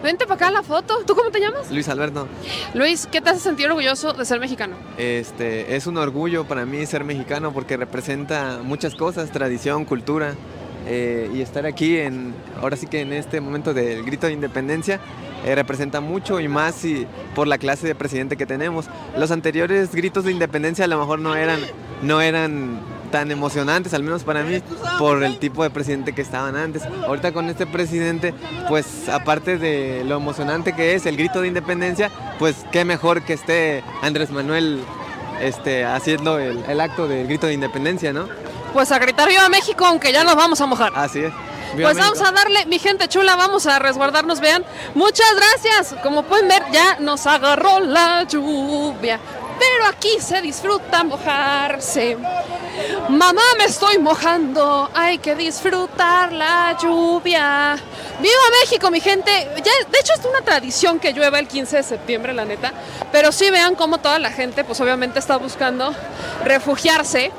Vente para acá la foto. ¿Tú cómo te llamas? Luis Alberto, Luis, ¿qué te hace sentir orgulloso de ser mexicano? este, es un orgullo para mí ser mexicano porque representa muchas cosas, tradición, cultura, eh, y estar aquí en, ahora sí que en este momento del grito de independencia, eh, representa mucho y más si- por la clase de presidente que tenemos. Los anteriores gritos de independencia a lo mejor no eran, no eran tan emocionantes, al menos para mí, por el tipo de presidente que estaban antes. Ahorita con este presidente, pues aparte de lo emocionante que es el grito de independencia, pues qué mejor que esté Andrés Manuel este, haciendo el, el acto del grito de independencia, ¿no? Pues a gritar Viva México, aunque ya nos vamos a mojar. Así es. Viva Pues vamos a darle, mi gente chula, vamos a resguardarnos, vean. Muchas gracias. Como pueden ver, ya nos agarró la lluvia. Pero aquí se disfruta mojarse. Mamá, me estoy mojando. Hay que disfrutar la lluvia. ¡Viva México, mi gente! Ya, de hecho, es una tradición que llueva el 15 de septiembre, la neta. Pero sí vean cómo toda la gente, pues obviamente está buscando refugiarse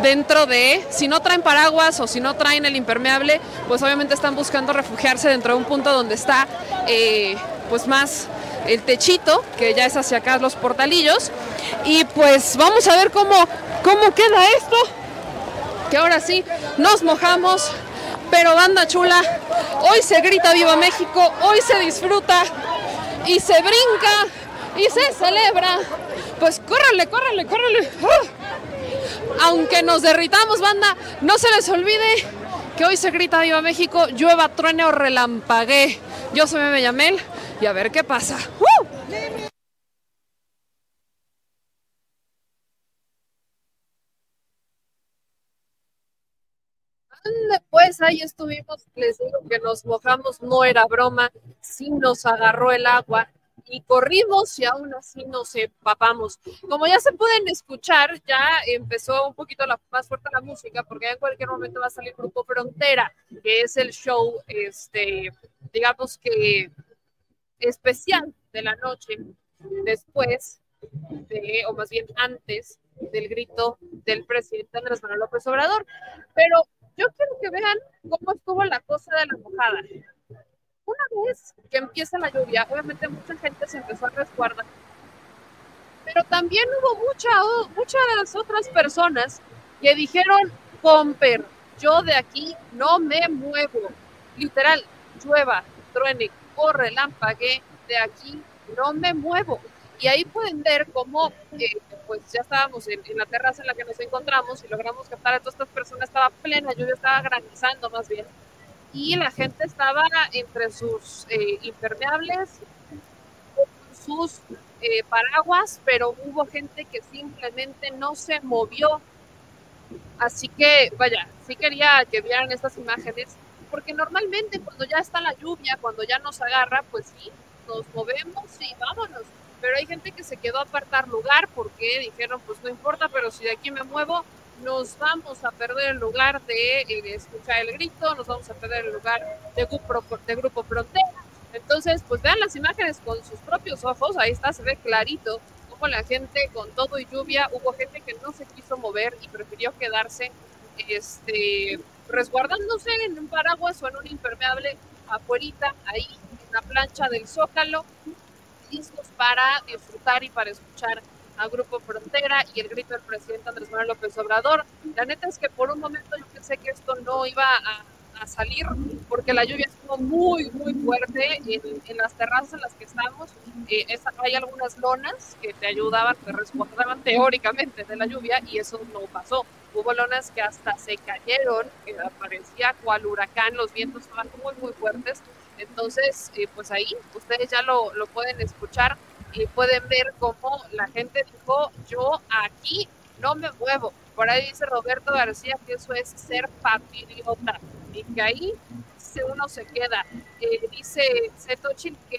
dentro de, si no traen paraguas o si no traen el impermeable, pues obviamente están buscando refugiarse dentro de un punto donde está eh, pues más el techito, que ya es hacia acá los portalillos. Y pues vamos a ver cómo, cómo queda esto. Que ahora sí, nos mojamos. Pero banda chula, hoy se grita Viva México, hoy se disfruta y se brinca y se celebra. Pues córrele, córrele, córrele. ¡Ah! Aunque nos derritamos, banda, no se les olvide que hoy se grita Viva México, llueva, truene o relampaguee. Yo soy Meme Yamel y a ver qué pasa. ¡Uh! Pues ahí estuvimos, les digo que nos mojamos, no era broma, sí nos agarró el agua y corrimos y aún así nos empapamos. Como ya se pueden escuchar, ya empezó un poquito la, más fuerte la música porque ya en cualquier momento va a salir Grupo Frontera, que es el show, este, digamos que especial de la noche, después de, o más bien antes del grito del presidente Andrés Manuel López Obrador. Pero yo quiero que vean cómo estuvo la cosa de la mojada. Una vez que empieza la lluvia, obviamente mucha gente se empezó a resguardar, pero también hubo mucha, muchas otras personas que dijeron, Comper, yo de aquí no me muevo. Literal, llueva, truene, corre, lámpague, de aquí no me muevo. Y ahí pueden ver cómo, eh, pues ya estábamos en, la terraza en la que nos encontramos y logramos captar a todas estas personas. Estaba plena lluvia, estaba granizando más bien. Y la gente estaba entre sus eh, impermeables, sus eh, paraguas, pero hubo gente que simplemente no se movió. Así que, vaya, sí quería que vieran estas imágenes, porque normalmente cuando ya está la lluvia, cuando ya nos agarra, pues sí, nos movemos y vámonos pero hay gente que se quedó a apartar lugar porque dijeron, pues no importa, pero si de aquí me muevo, nos vamos a perder el lugar de, eh, escuchar el grito, nos vamos a perder el lugar de grupo, de grupo Frontera. Entonces, pues vean las imágenes con sus propios ojos, ahí está, se ve clarito cómo la gente con todo y lluvia, hubo gente que no se quiso mover y prefirió quedarse este, resguardándose en un paraguas o en un impermeable afuerita, ahí en la plancha del Zócalo, listos para disfrutar y para escuchar a Grupo Frontera y el grito del presidente Andrés Manuel López Obrador. La neta es que por un momento yo pensé que esto no iba a, salir porque la lluvia estuvo muy, muy fuerte en, las terrazas en las que estamos. Eh, hay algunas lonas que te ayudaban, te resguardaban teóricamente de la lluvia y eso no pasó. Hubo lonas que hasta se cayeron, que parecía cual huracán, los vientos estaban muy, muy fuertes entonces, eh, pues ahí ustedes ya lo, lo pueden escuchar y pueden ver cómo la gente dijo, yo aquí no me muevo. Por ahí dice Roberto García que eso es ser patriota y que ahí uno se queda. Eh, dice Setochil que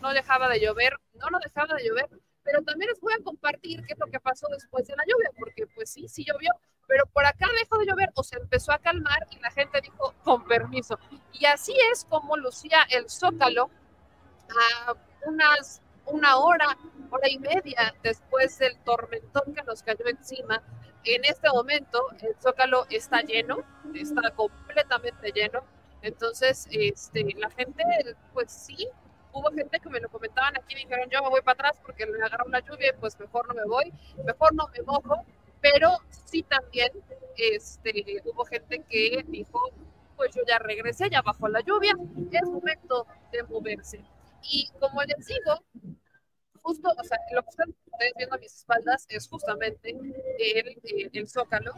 no dejaba de llover, no, no dejaba de llover, pero también les voy a compartir qué es lo que pasó después de la lluvia, porque pues sí, sí llovió, pero por acá dejó de llover o se empezó a calmar y la gente dijo con permiso. Y así es como lucía el Zócalo a unas una hora, hora y media después del tormentón que nos cayó encima. En este momento el Zócalo está lleno, está completamente lleno. Entonces, este, la gente, pues sí, hubo gente que me lo comentaban aquí, me dijeron, yo me voy para atrás porque me agarró la lluvia, pues mejor no me voy, mejor no me mojo, pero sí también este, hubo gente que dijo, pues yo ya regresé, ya bajó la lluvia, es momento de moverse. Y como les digo, justo, o sea, lo que están ustedes viendo a mis espaldas es justamente el, el, Zócalo.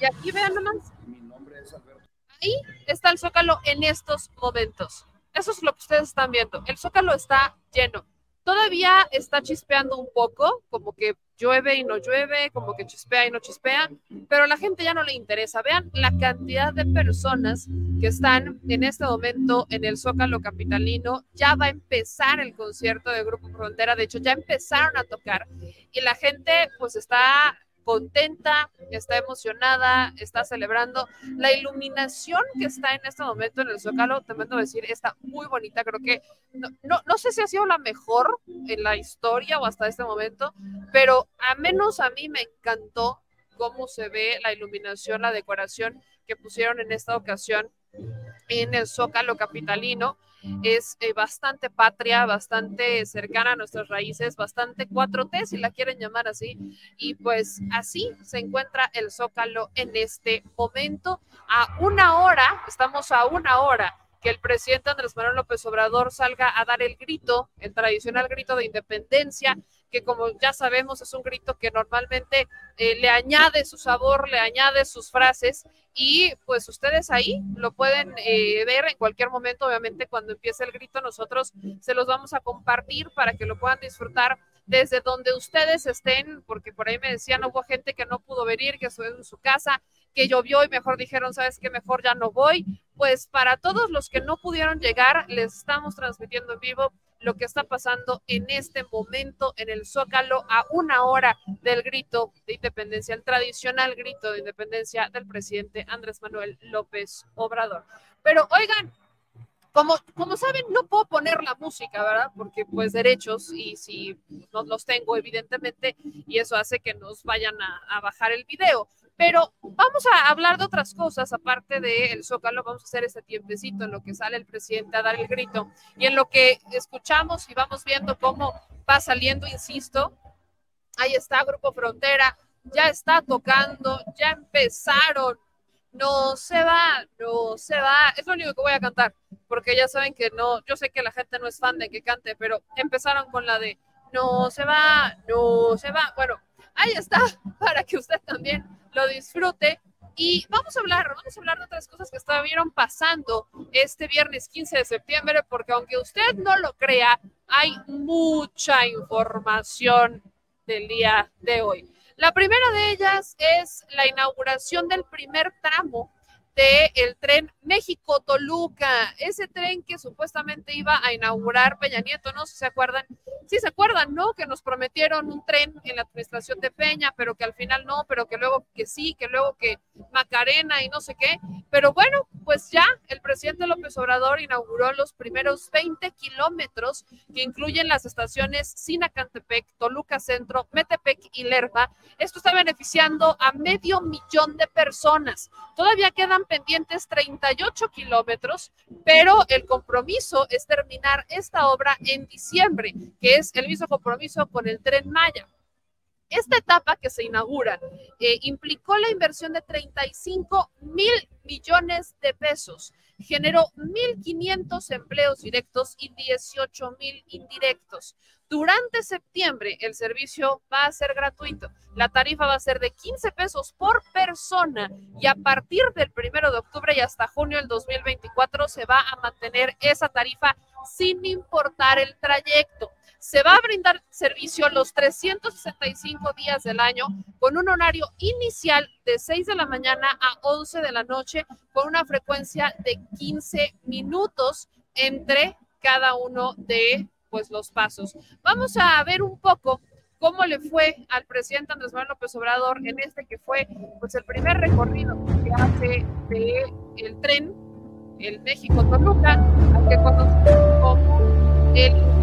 Y aquí vean nomás. Mi nombre es Alberto. Ahí está el Zócalo en estos momentos. Eso es lo que ustedes están viendo. El Zócalo está lleno. Todavía está chispeando un poco, como que llueve y no llueve, como que chispea y no chispea, pero a la gente ya no le interesa. Vean la cantidad de personas que están en este momento en el Zócalo Capitalino. Ya va a empezar el concierto de Grupo Frontera, de hecho ya empezaron a tocar y la gente pues está contenta, está emocionada, está celebrando. La iluminación que está en este momento en el Zócalo, te mando decir, está muy bonita. Creo que no, no, sé si ha sido la mejor en la historia o hasta este momento, pero a menos a mí me encantó cómo se ve la iluminación, la decoración que pusieron en esta ocasión en el Zócalo Capitalino es eh, bastante patria, bastante cercana a nuestras raíces, bastante 4T, si la quieren llamar así. Y pues así se encuentra el Zócalo en este momento. A una hora, estamos a una hora que el presidente Andrés Manuel López Obrador salga a dar el grito, el tradicional grito de independencia, que como ya sabemos es un grito que normalmente eh, le añade su sabor, le añade sus frases y pues ustedes ahí lo pueden eh, ver en cualquier momento, obviamente cuando empiece el grito nosotros se los vamos a compartir para que lo puedan disfrutar desde donde ustedes estén, porque por ahí me decían, hubo gente que no pudo venir, que estuvo en su casa, que llovió y mejor dijeron, sabes que mejor ya no voy. Pues para todos los que no pudieron llegar, les estamos transmitiendo en vivo lo que está pasando en este momento en el Zócalo a una hora del grito de independencia, el tradicional grito de independencia del presidente Andrés Manuel López Obrador. Pero oigan, como, como saben, no puedo poner la música, ¿verdad? Porque pues derechos y si no los tengo, evidentemente, y eso hace que nos vayan a, a bajar el video. Pero vamos a hablar de otras cosas, aparte del Zócalo, vamos a hacer este tiempecito en lo que sale el presidente a dar el grito y en lo que escuchamos y vamos viendo cómo va saliendo, insisto, ahí está Grupo Frontera, ya está tocando, ya empezaron no se va, no se va. Es lo único que voy a cantar, porque ya saben que no, yo sé que la gente no es fan de que cante, pero empezaron con la de no se va, no se va. Bueno, ahí está, para que usted también lo disfrute. Y vamos a hablar, vamos a hablar de otras cosas que estuvieron pasando este viernes 15 de septiembre, porque aunque usted no lo crea, hay mucha información del día de hoy. La primera de ellas es la inauguración del primer tramo del tren México-Toluca, ese tren que supuestamente iba a inaugurar Peña Nieto, no si se acuerdan, sí se acuerdan, ¿no? Que nos prometieron un tren en la administración de Peña, pero que al final no, pero que luego que sí, que luego que Macarena y no sé qué, pero bueno, pues ya el presidente López Obrador inauguró los primeros 20 kilómetros que incluyen las estaciones Sinacantepec, Toluca Centro, Metepec y Lerma. Esto está beneficiando a medio millón de personas. Todavía quedan pendientes 38 kilómetros, pero el compromiso es terminar esta obra en diciembre, que es el mismo compromiso con el tren Maya. Esta etapa que se inaugura eh, implicó la inversión de 35 mil millones de pesos, generó 1.500 empleos directos y 18 mil indirectos. Durante septiembre el servicio va a ser gratuito. La tarifa va a ser de 15 pesos por persona y a partir del primero de octubre y hasta junio del 2024 se va a mantener esa tarifa sin importar el trayecto. Se va a brindar servicio los 365 días del año con un horario inicial de 6 de la mañana a 11 de la noche con una frecuencia de 15 minutos entre cada uno de pues los pasos. Vamos a ver un poco cómo le fue al presidente Andrés Manuel López Obrador en este que fue pues el primer recorrido que hace de el tren, el México Toluca, al que conocemos como el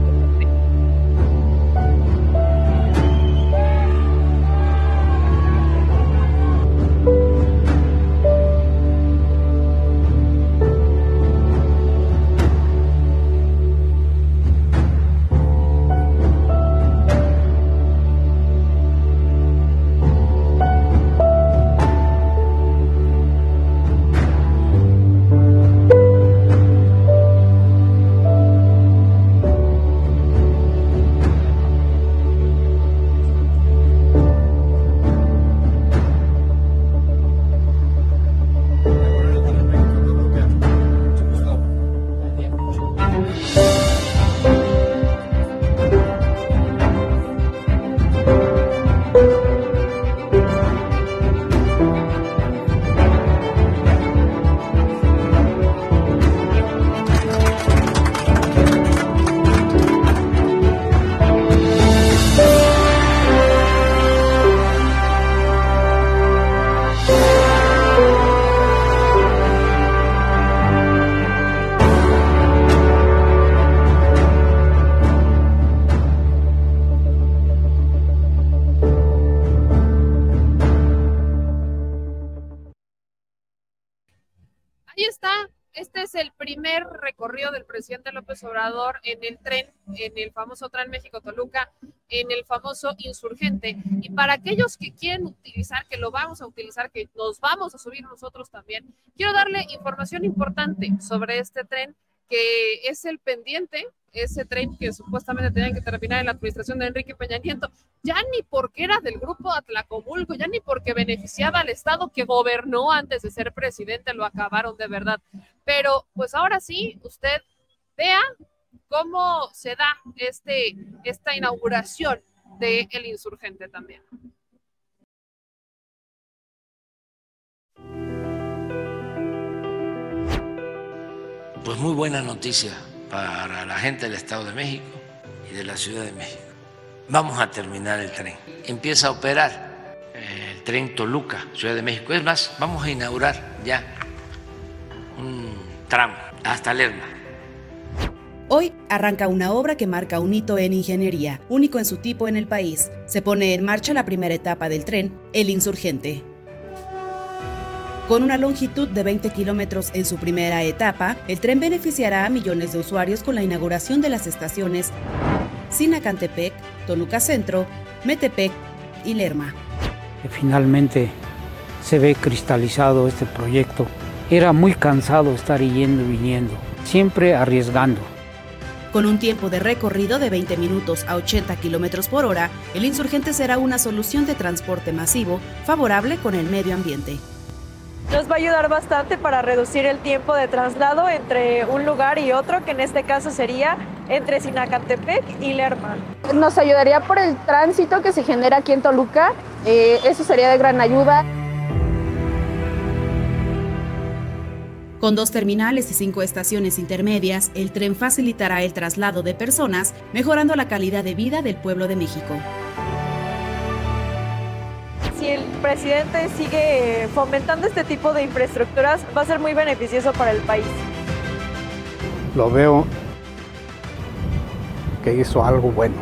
López Obrador en el tren, en el famoso tren México-Toluca, en el famoso insurgente. Y para aquellos que quieren utilizar, que lo vamos a utilizar, que nos vamos a subir nosotros también, quiero darle información importante sobre este tren que es el pendiente, ese tren que supuestamente tenía que terminar en la administración de Enrique Peña Nieto, ya ni porque era del grupo Atlacomulco, ya ni porque beneficiaba al Estado que gobernó antes de ser presidente, lo acabaron de verdad. Pero pues ahora sí, usted vea cómo se da este, esta inauguración del el insurgente también. Pues muy buena noticia para la gente del Estado de México y de la Ciudad de México. Vamos a terminar el tren. Empieza a operar eh, el tren Toluca, Ciudad de México. Es más, vamos a inaugurar ya un tramo hasta Lerma Hoy arranca una obra que marca un hito en ingeniería, único en su tipo en el país. Se pone en marcha la primera etapa del tren, el insurgente. Con una longitud de 20 kilómetros en su primera etapa, el tren beneficiará a millones de usuarios con la inauguración de las estaciones Sinacantepec, Toluca Centro, Metepec y Lerma. Finalmente se ve cristalizado este proyecto. Era muy cansado estar yendo y viniendo, siempre arriesgando. Con un tiempo de recorrido de 20 minutos a 80 kilómetros por hora, el insurgente será una solución de transporte masivo favorable con el medio ambiente. Nos va a ayudar bastante para reducir el tiempo de traslado entre un lugar y otro, que en este caso sería entre Sinacantepec y Lerma. Nos ayudaría por el tránsito que se genera aquí en Toluca, eh, eso sería de gran ayuda. Con dos terminales y cinco estaciones intermedias, el tren facilitará el traslado de personas, mejorando la calidad de vida del pueblo de México. Si el presidente sigue fomentando este tipo de infraestructuras, va a ser muy beneficioso para el país. Lo veo que hizo algo bueno.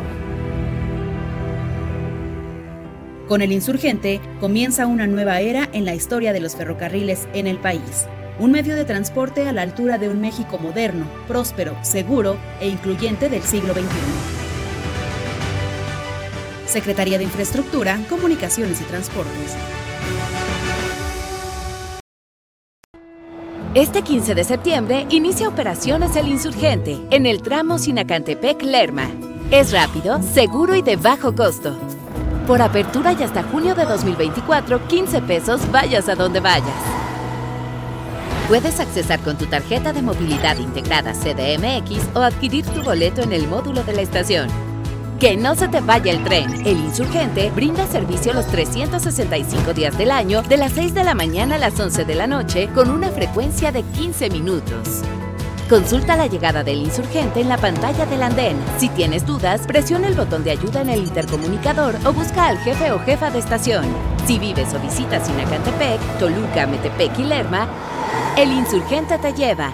Con el insurgente comienza una nueva era en la historia de los ferrocarriles en el país un medio de transporte a la altura de un México moderno, próspero, seguro e incluyente del siglo XXI. Secretaría de Infraestructura, Comunicaciones y Transportes. Este 15 de septiembre inicia operaciones El Insurgente en el tramo Sinacantepec-Lerma. Es rápido, seguro y de bajo costo. Por apertura y hasta junio de 2024, 15 pesos vayas a donde vayas. Puedes accesar con tu tarjeta de movilidad integrada CDMX o adquirir tu boleto en el módulo de la estación. Que no se te vaya el tren. El Insurgente brinda servicio los 365 días del año de las 6 de la mañana a las 11 de la noche con una frecuencia de 15 minutos. Consulta la llegada del insurgente en la pantalla del andén. Si tienes dudas, presiona el botón de ayuda en el intercomunicador o busca al jefe o jefa de estación. Si vives o visitas Sinacantepec, Toluca, Metepec y Lerma, el insurgente te lleva.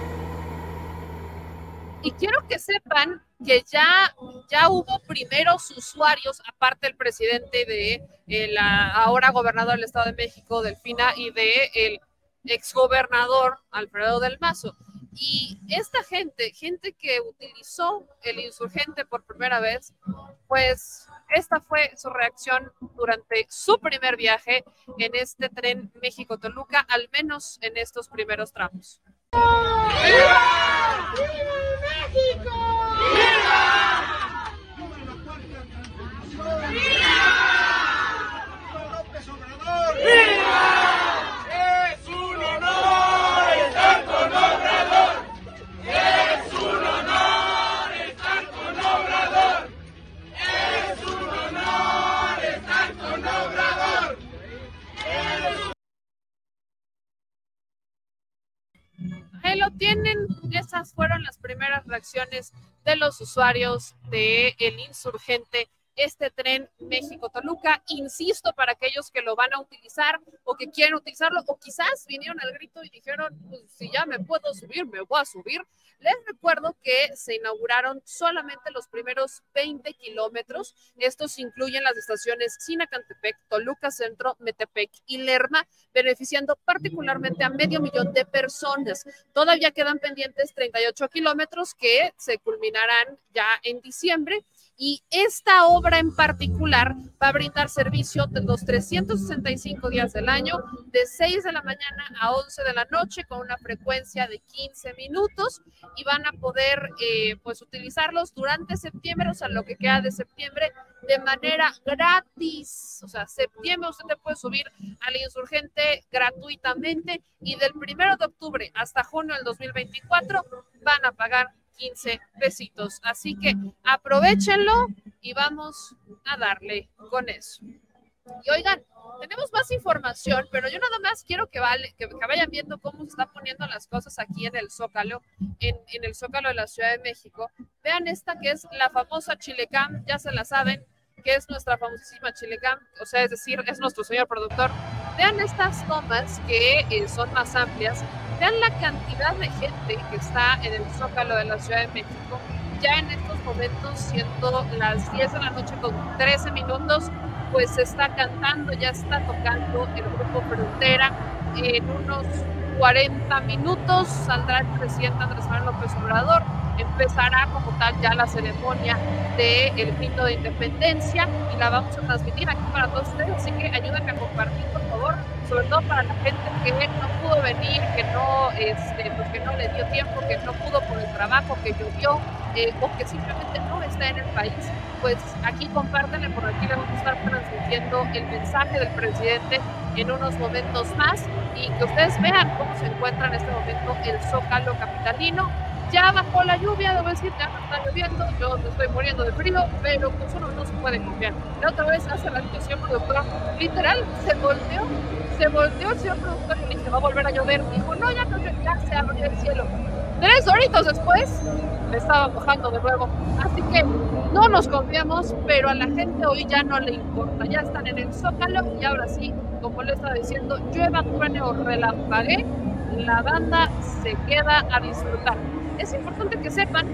Y quiero que sepan que ya, ya hubo primeros usuarios, aparte del presidente de eh, ahora gobernador del Estado de México, Delfina, y de el exgobernador Alfredo del Mazo. Y esta gente, gente que utilizó el insurgente por primera vez, pues esta fue su reacción durante su primer viaje en este tren México-Toluca, al menos en estos primeros tramos. ¡Viva! México! ¡Viva! ¡Es un honor estar con Obrador! ¡Es un honor estar con Obrador! ¡Es un honor estar con Obrador! Ahí lo tienen, esas fueron las primeras reacciones de los usuarios de El Insurgente este tren México-Toluca. Insisto, para aquellos que lo van a utilizar o que quieren utilizarlo, o quizás vinieron al grito y dijeron, pues si ya me puedo subir, me voy a subir. Les recuerdo que se inauguraron solamente los primeros 20 kilómetros. Estos incluyen las estaciones Sinacantepec, Toluca Centro, Metepec y Lerma, beneficiando particularmente a medio millón de personas. Todavía quedan pendientes 38 kilómetros que se culminarán ya en diciembre y esta obra en particular va a brindar servicio de los 365 días del año, de 6 de la mañana a 11 de la noche, con una frecuencia de 15 minutos y van a poder eh, pues utilizarlos durante septiembre, o sea, lo que queda de septiembre, de manera gratis. O sea, septiembre usted te puede subir al insurgente gratuitamente y del primero de octubre hasta junio del 2024 van a pagar 15 pesitos. Así que aprovechenlo y vamos a darle con eso. Y oigan, tenemos más información, pero yo nada más quiero que, vale, que, vayan viendo cómo se están poniendo las cosas aquí en el Zócalo, en, en el Zócalo de la Ciudad de México. Vean esta que es la famosa Chilecam, ya se la saben, que es nuestra famosísima Chilecam, o sea, es decir, es nuestro señor productor. Vean estas tomas que eh, son más amplias Vean la cantidad de gente que está en el Zócalo de la Ciudad de México. Ya en estos momentos, siendo las 10 de la noche con 13 minutos, pues se está cantando, ya está tocando el grupo Frontera. En unos 40 minutos saldrá el presidente Andrés Manuel López Obrador. Empezará como tal ya la ceremonia del de grito de independencia y la vamos a transmitir aquí para todos ustedes. Así que ayúdenme a compartir, favor, sobre todo para la gente que no pudo venir, que no, este, pues no le dio tiempo, que no pudo por el trabajo, que llovió eh, o que simplemente no está en el país. Pues aquí compártanle, por aquí le vamos a estar transmitiendo el mensaje del presidente en unos momentos más y que ustedes vean cómo se encuentra en este momento el Zócalo capitalino ya bajó la lluvia, debo decir, ya no está lloviendo, yo me estoy muriendo de frío, pero pues uno no se puede confiar. La otra vez hace la situación productora, literal, se volteó, se volteó el señor productor y le dije, va a volver a llover. Dijo, no, ya no, se abrió el cielo. Tres horitos después, me estaba mojando de nuevo. Así que no nos confiamos, pero a la gente hoy ya no le importa. Ya están en el zócalo y ahora sí, como le estaba diciendo, llueva, truene o relampaguee, la banda se queda a disfrutar es importante que sepan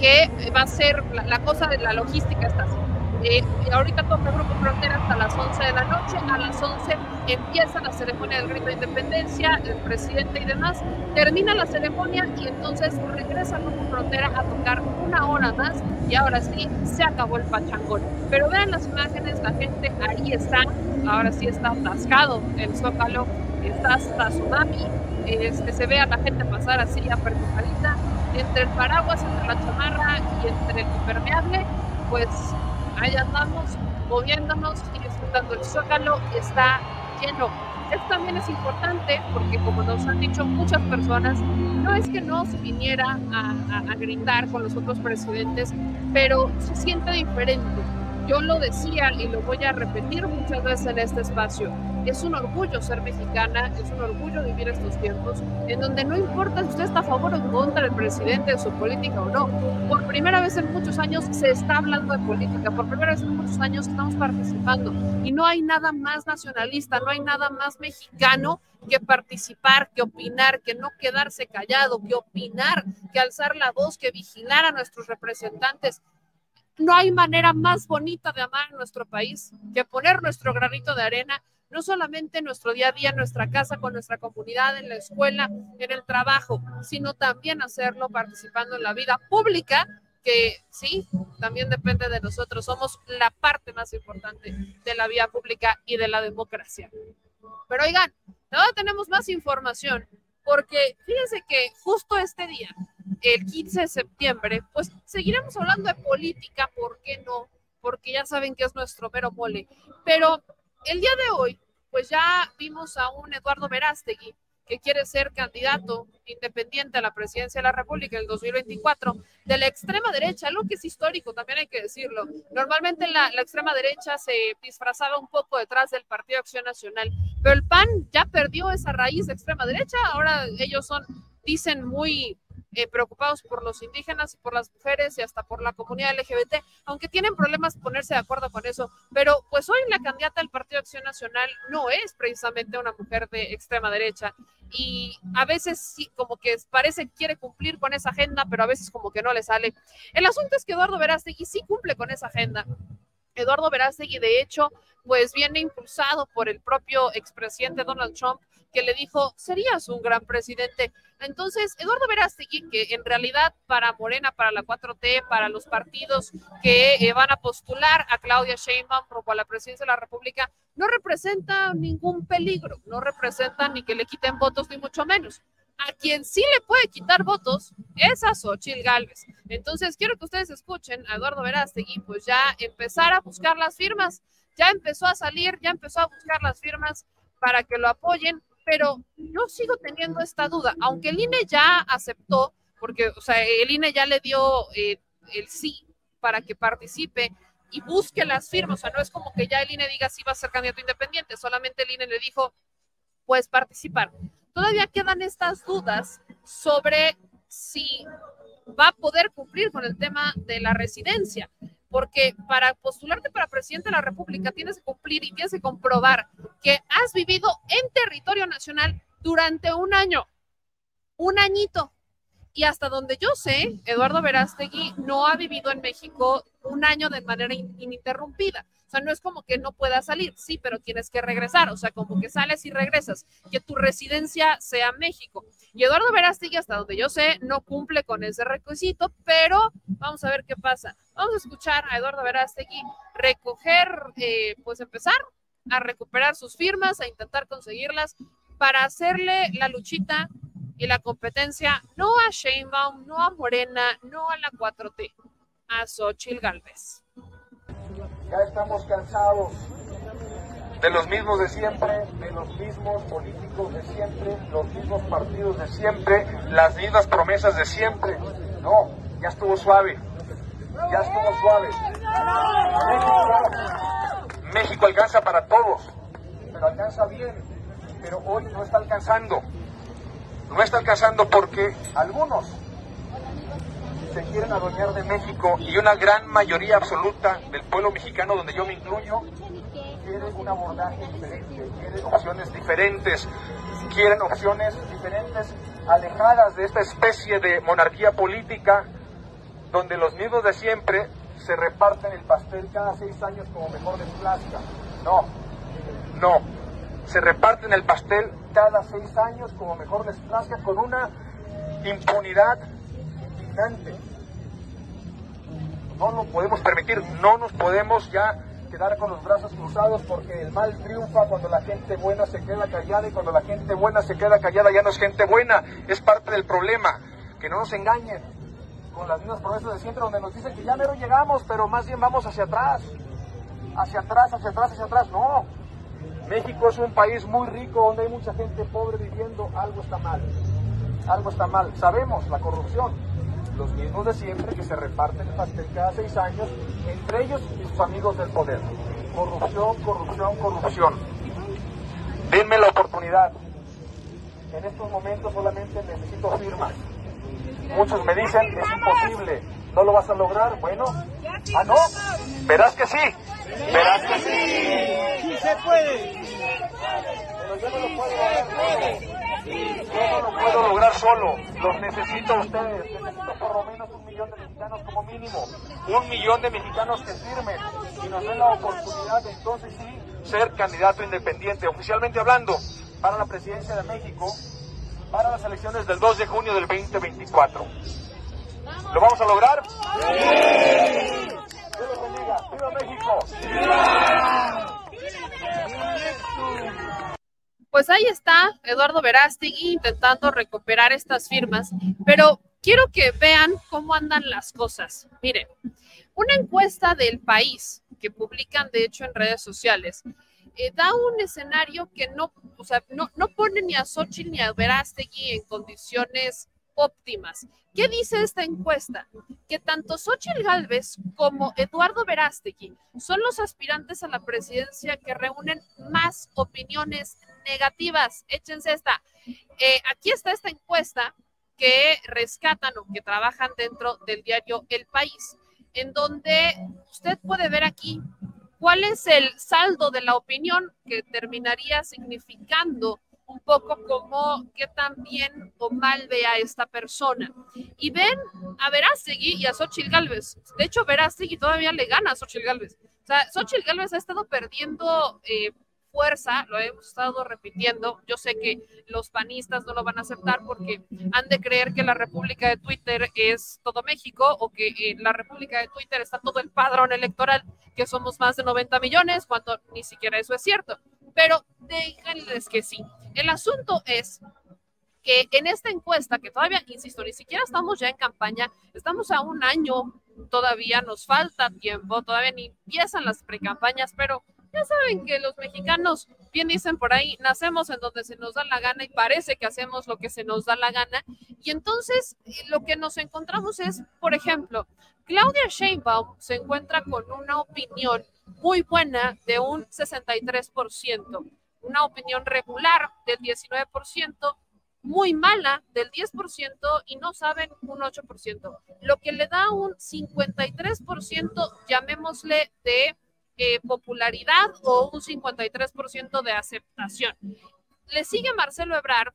que va a ser la, la cosa de la logística está así. Eh, ahorita toca Grupo Frontera hasta las 11 de la noche. A las 11 empieza la ceremonia del grito de independencia, el presidente y demás. Termina la ceremonia y entonces regresa Grupo Frontera a tocar una hora más. Y ahora sí, se acabó el pachangón. Pero vean las imágenes, la gente ahí está. Ahora sí está atascado el zócalo, está hasta tsunami. Este, se ve a la gente pasar así apertujadita entre el paraguas, entre la chamarra y entre el impermeable, pues ahí andamos moviéndonos y disfrutando el zócalo está lleno. Esto también es importante porque como nos han dicho muchas personas, no es que no se viniera a, a, a gritar con los otros presidentes, pero se siente diferente. Yo lo decía y lo voy a repetir muchas veces en este espacio es un orgullo ser mexicana, es un orgullo vivir estos tiempos en donde no importa si usted está a favor o en contra del presidente, de su política o no. Por primera vez en muchos años se está hablando de política, por primera vez en muchos años estamos participando y no hay nada más nacionalista, no hay nada más mexicano que participar, que opinar, que no quedarse callado, que opinar, que alzar la voz, que vigilar a nuestros representantes. No hay manera más bonita de amar nuestro país que poner nuestro granito de arena no solamente en nuestro día a día, en nuestra casa, con nuestra comunidad, en la escuela, en el trabajo, sino también hacerlo participando en la vida pública, que sí, también depende de nosotros. Somos la parte más importante de la vía pública y de la democracia. Pero oigan, ahora tenemos más información, porque fíjense que justo este día, el 15 de septiembre, pues seguiremos hablando de política, ¿por qué no? Porque ya saben que es nuestro mero mole. Pero el día de hoy, pues ya vimos a un Eduardo Verástegui que quiere ser candidato independiente a la presidencia de la República en el 2024 de la extrema derecha, algo que es histórico, también hay que decirlo. Normalmente la, la extrema derecha se disfrazaba un poco detrás del Partido Acción Nacional, pero el PAN ya perdió esa raíz de extrema derecha, ahora ellos son, dicen muy eh, preocupados por los indígenas y por las mujeres y hasta por la comunidad LGBT, aunque tienen problemas ponerse de acuerdo con eso. Pero pues hoy la candidata del Partido Acción Nacional no es precisamente una mujer de extrema derecha y a veces sí, como que parece que quiere cumplir con esa agenda, pero a veces como que no le sale. El asunto es que Eduardo Verástegui sí cumple con esa agenda. Eduardo Verástegui, de hecho, pues viene impulsado por el propio expresidente Donald Trump, que le dijo, serías un gran presidente. Entonces, Eduardo Verástegui, que en realidad para Morena, para la 4T, para los partidos que eh, van a postular a Claudia Sheinbaum rumbo a la presidencia de la República, no representa ningún peligro, no representa ni que le quiten votos, ni mucho menos. A quien sí le puede quitar votos es a Xochitl Galvez. Entonces, quiero que ustedes escuchen a Eduardo Verástegui, pues ya empezar a buscar las firmas, ya empezó a salir, ya empezó a buscar las firmas para que lo apoyen, pero yo sigo teniendo esta duda, aunque el INE ya aceptó, porque, o sea, el INE ya le dio eh, el sí para que participe y busque las firmas, o sea, no es como que ya el INE diga si va a ser candidato independiente, solamente el INE le dijo, puedes participar. Todavía quedan estas dudas sobre si va a poder cumplir con el tema de la residencia, porque para postularte para presidente de la República tienes que cumplir y tienes que comprobar que has vivido en territorio nacional durante un año. un añito. Y hasta donde yo sé, Eduardo Verástegui no ha vivido en México un año de manera in- ininterrumpida. O sea, no es como que no pueda salir, sí, pero tienes que regresar. O sea, como que sales y regresas, que tu residencia sea México. Y Eduardo Verástegui, hasta donde yo sé, no cumple con ese requisito, pero vamos a ver qué pasa. Vamos a escuchar a Eduardo Verástegui recoger, eh, pues empezar a recuperar sus firmas, a intentar conseguirlas para hacerle la luchita y la competencia no a Sheinbaum, no a Morena, no a la 4T, a Xochitl Galvez. Ya estamos cansados de los mismos de siempre, de los mismos políticos de siempre, los mismos partidos de siempre, las mismas promesas de siempre. No, ya estuvo suave, ya estuvo suave. México, México alcanza para todos, pero alcanza bien, pero hoy no está alcanzando. No está alcanzando porque algunos se quieren adueñar de México y una gran mayoría absoluta del pueblo mexicano, donde yo me incluyo, quiere un abordaje diferente, quiere opciones diferentes, quieren opciones diferentes, alejadas de esta especie de monarquía política, donde los mismos de siempre se reparten el pastel cada seis años como mejor les. No, no, se reparten el pastel cada seis años como mejor les con una impunidad indignante. No lo podemos permitir, no nos podemos ya quedar con los brazos cruzados porque el mal triunfa cuando la gente buena se queda callada y cuando la gente buena se queda callada ya no es gente buena, es parte del problema. Que no nos engañen con las mismas promesas de siempre donde nos dicen que ya mero llegamos, pero más bien vamos hacia atrás, hacia atrás, hacia atrás, hacia atrás. No, México es un país muy rico donde hay mucha gente pobre viviendo, algo está mal, algo está mal. Sabemos la corrupción, los mismos de siempre que se reparten el pastel cada seis años, entre ellos y sus amigos del poder. Corrupción, corrupción, corrupción. Denme la oportunidad. En estos momentos solamente necesito firmas. Muchos me dicen, es imposible, no lo vas a lograr. Bueno, ah, no, verás que sí, verás que sí. Sí se puede. Pero yo no lo puedo no lo puedo lograr solo. Los necesito a ustedes. Necesito por lo menos un millón de mexicanos como mínimo. Un millón de mexicanos que firmen y nos den la oportunidad de entonces sí ser candidato independiente, oficialmente hablando, para la presidencia de México, para las elecciones del 2 de junio del 2024. ¿Lo vamos a lograr? ¡Sí! Dios los bendiga. ¡Viva México! Pues ahí está Eduardo Verástegui intentando recuperar estas firmas, pero quiero que vean cómo andan las cosas. Miren, una encuesta del país que publican de hecho en redes sociales eh, da un escenario que no, o sea, no, no pone ni a Xochitl ni a Verástegui en condiciones óptimas. ¿Qué dice esta encuesta? Que tanto Xochitl Gálvez como Eduardo Verástegui son los aspirantes a la presidencia que reúnen más opiniones negativas. Échense esta. Eh, aquí está esta encuesta que rescatan o que trabajan dentro del diario El País, en donde usted puede ver aquí cuál es el saldo de la opinión que terminaría significando un poco como qué tan bien o mal ve a esta persona. Y ven a Verástegui y a Xochitl Galvez. De hecho, Verástegui todavía le gana a Xochitl Galvez. O sea, Xochitl Galvez ha estado perdiendo eh, fuerza, lo hemos estado repitiendo. Yo sé que los panistas no lo van a aceptar porque han de creer que la República de Twitter es todo México o que en la República de Twitter está todo el padrón electoral, que somos más de 90 millones, cuando ni siquiera eso es cierto. Pero déjenles que sí. El asunto es que en esta encuesta, que todavía, insisto, ni siquiera estamos ya en campaña, estamos a un año, todavía nos falta tiempo, todavía ni empiezan las precampañas, pero ya saben que los mexicanos, bien dicen por ahí, nacemos en donde se nos da la gana y parece que hacemos lo que se nos da la gana. Y entonces lo que nos encontramos es, por ejemplo, Claudia Sheinbaum se encuentra con una opinión muy buena de un 63%, una opinión regular del 19%, muy mala del 10% y no saben un 8%, lo que le da un 53%, llamémosle, de eh, popularidad o un 53% de aceptación. Le sigue Marcelo Ebrard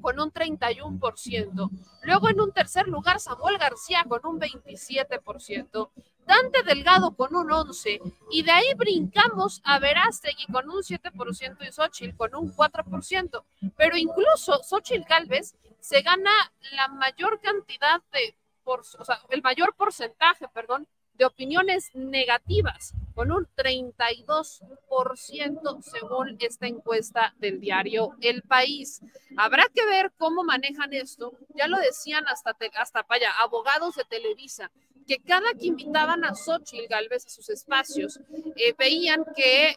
con un 31%. Luego en un tercer lugar Samuel García con un 27%. Dante Delgado con un 11% y de ahí brincamos a Verástegui con un 7% y Xochitl con un 4%. Pero incluso Xochitl Galvez se gana la mayor cantidad de, el mayor porcentaje, perdón, de opiniones negativas, con un 32% según esta encuesta del diario El País. Habrá que ver cómo manejan esto. Ya lo decían hasta, hasta para abogados de Televisa, que cada que invitaban a Xochitl Galvez a sus espacios, eh, veían que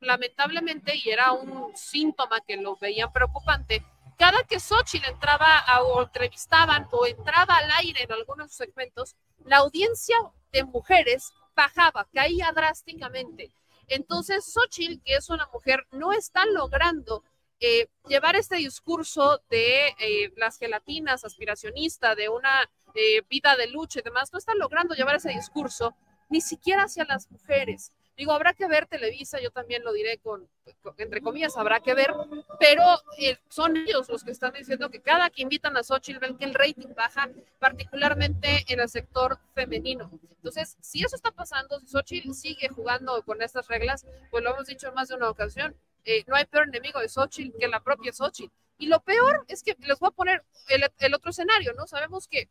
lamentablemente, y era un síntoma que lo veían preocupante, cada que Xochitl entraba a, o entrevistaban o entraba al aire en algunos segmentos, la audiencia de mujeres bajaba, caía drásticamente. Entonces, Xochitl, que es una mujer, no está logrando eh, llevar este discurso de eh, las gelatinas, aspiracionista, de una eh, vida de lucha y demás, no está logrando llevar ese discurso ni siquiera hacia las mujeres. Digo, habrá que ver Televisa, yo también lo diré con, con entre comillas, habrá que ver, pero eh, son ellos los que están diciendo que cada que invitan a Xochitl ven que el rating baja, particularmente en el sector femenino. Entonces, si eso está pasando, si Xochitl sigue jugando con estas reglas, pues lo hemos dicho en más de una ocasión, eh, no hay peor enemigo de Xochitl que la propia Xochitl. Y lo peor es que les voy a poner el, el otro escenario, ¿no? Sabemos que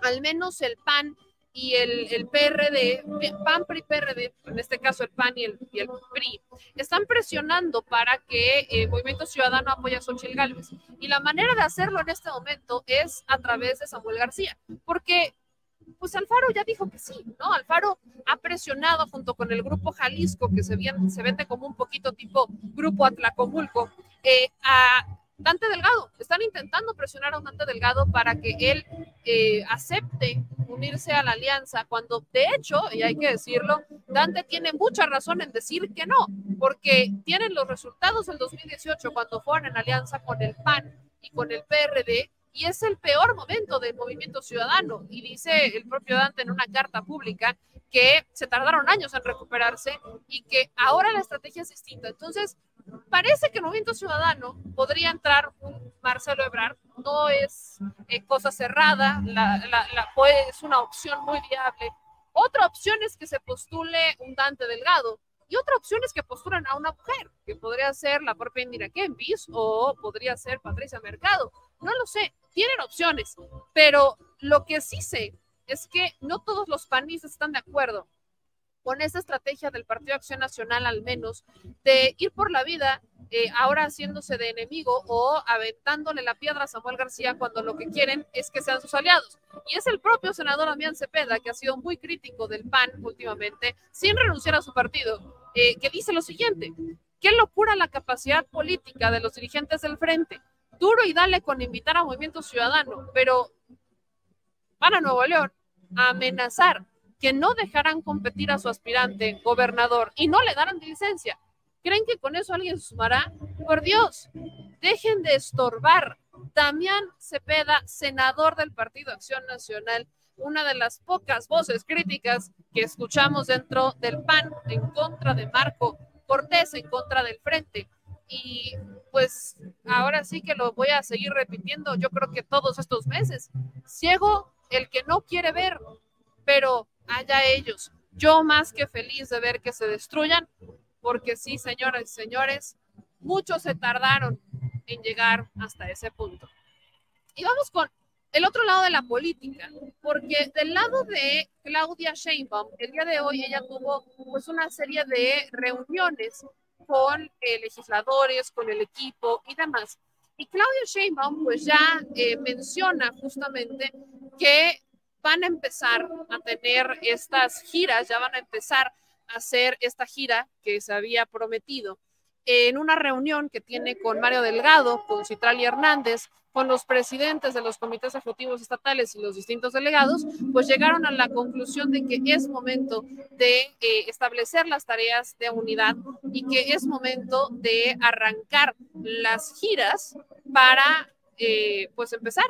al menos el PAN y el, el PRD, PAN, PRI, PRD, en este caso el PAN y el, el PRI, están presionando para que el Movimiento Ciudadano apoye a Xochitl Gálvez. Y la manera de hacerlo en este momento es a través de Samuel García, porque pues Alfaro ya dijo que sí, ¿no? Alfaro ha presionado junto con el grupo Jalisco, que se, bien, se vende como un poquito tipo grupo Atlacomulco, eh, a Dante Delgado. Están intentando presionar a un Dante Delgado para que él eh, acepte unirse a la alianza, cuando de hecho, y hay que decirlo, Dante tiene mucha razón en decir que no, porque tienen los resultados del 2018 cuando fueron en alianza con el PAN y con el PRD, y es el peor momento del movimiento ciudadano. Y dice el propio Dante en una carta pública que se tardaron años en recuperarse y que ahora la estrategia es distinta. Entonces, parece que el movimiento ciudadano podría entrar un Marcelo Ebrard, no es eh, cosa cerrada, la, la, es una opción muy viable. Otra opción es que se postule un Dante Delgado, y otra opción es que postulan a una mujer, que podría ser la propia Indira Kempis o podría ser Patricia Mercado. No lo sé, tienen opciones, pero lo que sí sé es que no todos los panistas están de acuerdo con esa estrategia del Partido Acción Nacional al menos, de ir por la vida eh, ahora haciéndose de enemigo o aventándole la piedra a Samuel García cuando lo que quieren es que sean sus aliados. Y es el propio senador Damián Cepeda, que ha sido muy crítico del PAN últimamente, sin renunciar a su partido, eh, que dice lo siguiente, qué locura la capacidad política de los dirigentes del frente. Duro y dale con invitar a Movimiento Ciudadano, pero van a Nuevo León a amenazar que no dejarán competir a su aspirante gobernador y no le darán licencia. ¿Creen que con eso alguien sumará? Por Dios, dejen de estorbar. Damián Cepeda, senador del Partido Acción Nacional, una de las pocas voces críticas que escuchamos dentro del PAN en contra de Marco Cortés, en contra del Frente. Y pues ahora sí que lo voy a seguir repitiendo, yo creo que todos estos meses. Ciego el que no quiere ver, pero allá ellos. Yo más que feliz de ver que se destruyan, porque sí, señoras y señores, muchos se tardaron en llegar hasta ese punto. Y vamos con el otro lado de la política, porque del lado de Claudia Sheinbaum, el día de hoy ella tuvo pues una serie de reuniones con eh, legisladores, con el equipo y demás. Y Claudia Sheinbaum pues ya eh, menciona justamente que van a empezar a tener estas giras, ya van a empezar a hacer esta gira que se había prometido. En una reunión que tiene con Mario Delgado, con Citralia Hernández, con los presidentes de los comités ejecutivos estatales y los distintos delegados, pues llegaron a la conclusión de que es momento de eh, establecer las tareas de unidad y que es momento de arrancar las giras para eh, pues empezar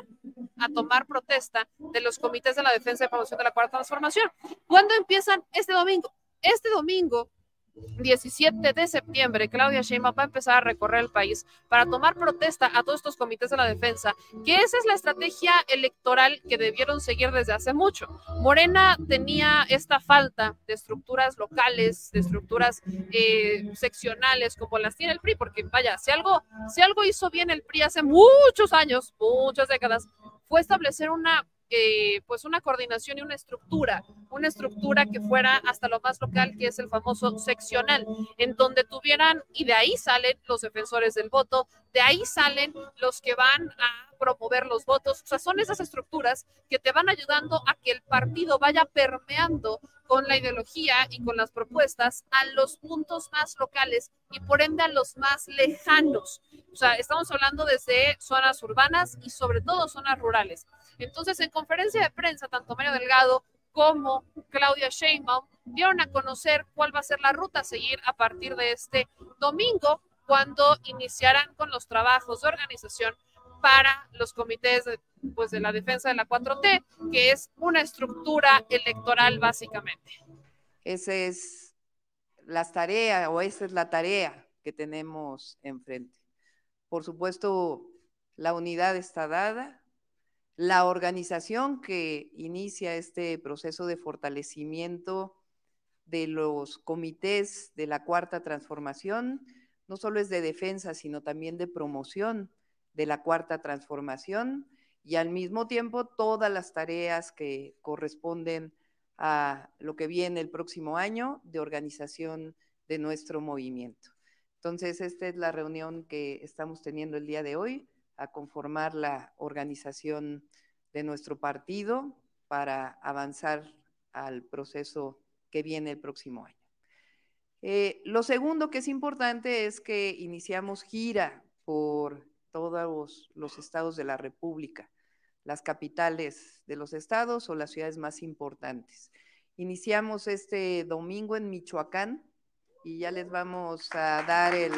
a tomar protesta de los comités de la defensa y promoción de la cuarta transformación. ¿Cuándo empiezan? Este domingo. Este domingo 17 de septiembre, Claudia Sheinbaum va a empezar a recorrer el país para tomar protesta a todos estos comités de la defensa, que esa es la estrategia electoral que debieron seguir desde hace mucho. Morena tenía esta falta de estructuras locales, de estructuras eh, seccionales como las tiene el PRI, porque vaya, si algo, si algo hizo bien el PRI hace muchos años, muchas décadas, fue establecer una eh, pues una coordinación y una estructura, una estructura que fuera hasta lo más local, que es el famoso seccional, en donde tuvieran, y de ahí salen los defensores del voto, de ahí salen los que van a promover los votos, o sea, son esas estructuras que te van ayudando a que el partido vaya permeando con la ideología y con las propuestas a los puntos más locales y por ende a los más lejanos. O sea, estamos hablando desde zonas urbanas y sobre todo zonas rurales. Entonces, en conferencia de prensa, tanto Mario Delgado como Claudia Sheinbaum dieron a conocer cuál va a ser la ruta a seguir a partir de este domingo, cuando iniciarán con los trabajos de organización para los comités de, pues, de la defensa de la 4T, que es una estructura electoral básicamente. Esa es las tareas o esa es la tarea que tenemos enfrente. Por supuesto, la unidad está dada, la organización que inicia este proceso de fortalecimiento de los comités de la cuarta transformación, no solo es de defensa, sino también de promoción de la cuarta transformación y al mismo tiempo todas las tareas que corresponden a lo que viene el próximo año de organización de nuestro movimiento. Entonces, esta es la reunión que estamos teniendo el día de hoy a conformar la organización de nuestro partido para avanzar al proceso que viene el próximo año. Eh, lo segundo que es importante es que iniciamos gira por todos los estados de la República, las capitales de los estados o las ciudades más importantes. Iniciamos este domingo en Michoacán y ya les vamos a dar el...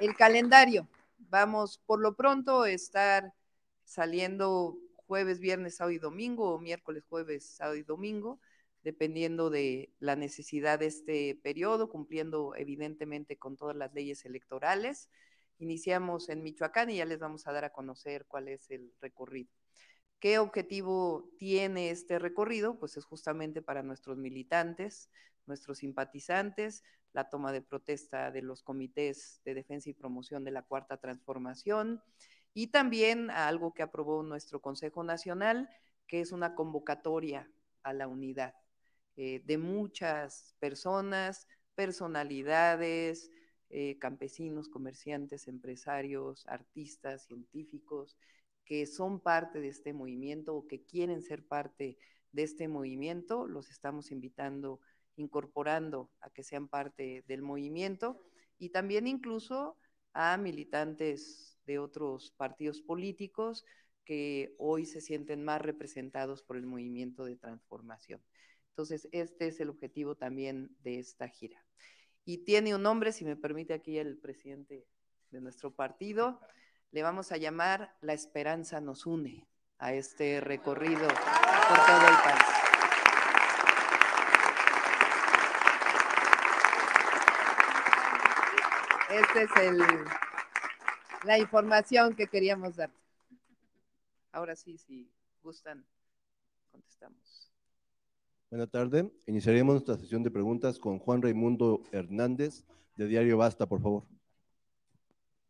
El calendario. Vamos por lo pronto a estar saliendo jueves, viernes, sábado y domingo, o miércoles, jueves, sábado y domingo, dependiendo de la necesidad de este periodo, cumpliendo evidentemente con todas las leyes electorales. Iniciamos en Michoacán y ya les vamos a dar a conocer cuál es el recorrido. ¿Qué objetivo tiene este recorrido? Pues es justamente para nuestros militantes, nuestros simpatizantes, la toma de protesta de los comités de defensa y promoción de la Cuarta Transformación y también algo que aprobó nuestro Consejo Nacional, que es una convocatoria a la unidad eh, de muchas personas, personalidades, eh, campesinos, comerciantes, empresarios, artistas, científicos, que son parte de este movimiento o que quieren ser parte de este movimiento, los estamos invitando, incorporando a que sean parte del movimiento y también incluso a militantes de otros partidos políticos que hoy se sienten más representados por el movimiento de transformación. Entonces, este es el objetivo también de esta gira. Y tiene un nombre, si me permite aquí el presidente de nuestro partido, le vamos a llamar La Esperanza nos une a este recorrido por todo el país. Esta es el, la información que queríamos dar. Ahora sí, si gustan, contestamos. Buenas tardes. Iniciaremos nuestra sesión de preguntas con Juan Raimundo Hernández, de Diario Basta, por favor.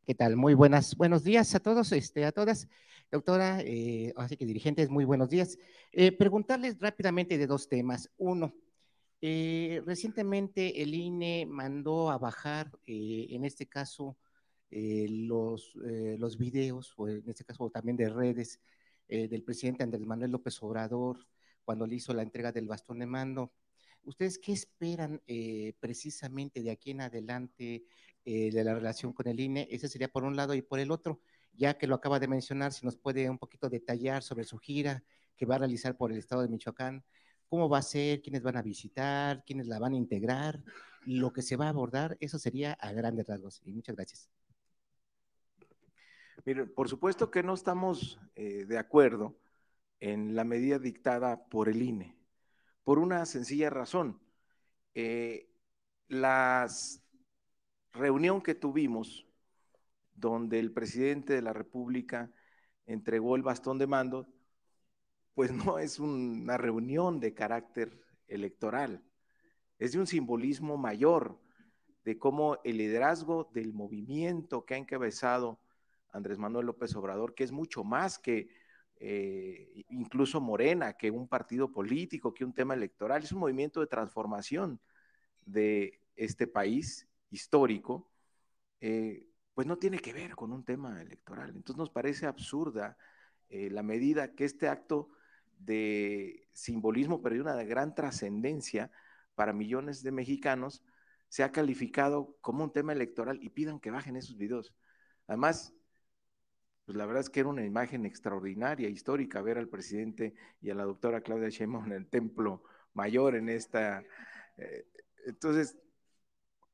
¿Qué tal? Muy buenas, buenos días a todos, este, a todas. Doctora, eh, así que dirigentes, muy buenos días. Eh, preguntarles rápidamente de dos temas. Uno, eh, recientemente el INE mandó a bajar, eh, en este caso, eh, los, eh, los videos, o en este caso también de redes, eh, del presidente Andrés Manuel López Obrador, cuando le hizo la entrega del bastón de mando. ¿Ustedes qué esperan eh, precisamente de aquí en adelante de la relación con el INE? Ese sería por un lado y por el otro, ya que lo acaba de mencionar, si nos puede un poquito detallar sobre su gira que va a realizar por el estado de Michoacán, cómo va a ser, quiénes van a visitar, quiénes la van a integrar, lo que se va a abordar, eso sería a grandes rasgos. Y muchas gracias. Miren, por supuesto que no estamos eh, de acuerdo en la medida dictada por el INE, por una sencilla razón. Eh, la reunión que tuvimos, donde el presidente de la República entregó el bastón de mando, pues no es una reunión de carácter electoral, es de un simbolismo mayor de cómo el liderazgo del movimiento que ha encabezado Andrés Manuel López Obrador, que es mucho más que eh, incluso Morena, que un partido político, que un tema electoral, es un movimiento de transformación de este país histórico, eh, pues no tiene que ver con un tema electoral. Entonces nos parece absurda eh, la medida que este acto de simbolismo, pero de una gran trascendencia para millones de mexicanos, se ha calificado como un tema electoral y pidan que bajen esos videos. Además, pues la verdad es que era una imagen extraordinaria, histórica, ver al presidente y a la doctora Claudia Sheinbaum en el templo mayor en esta... Eh, entonces,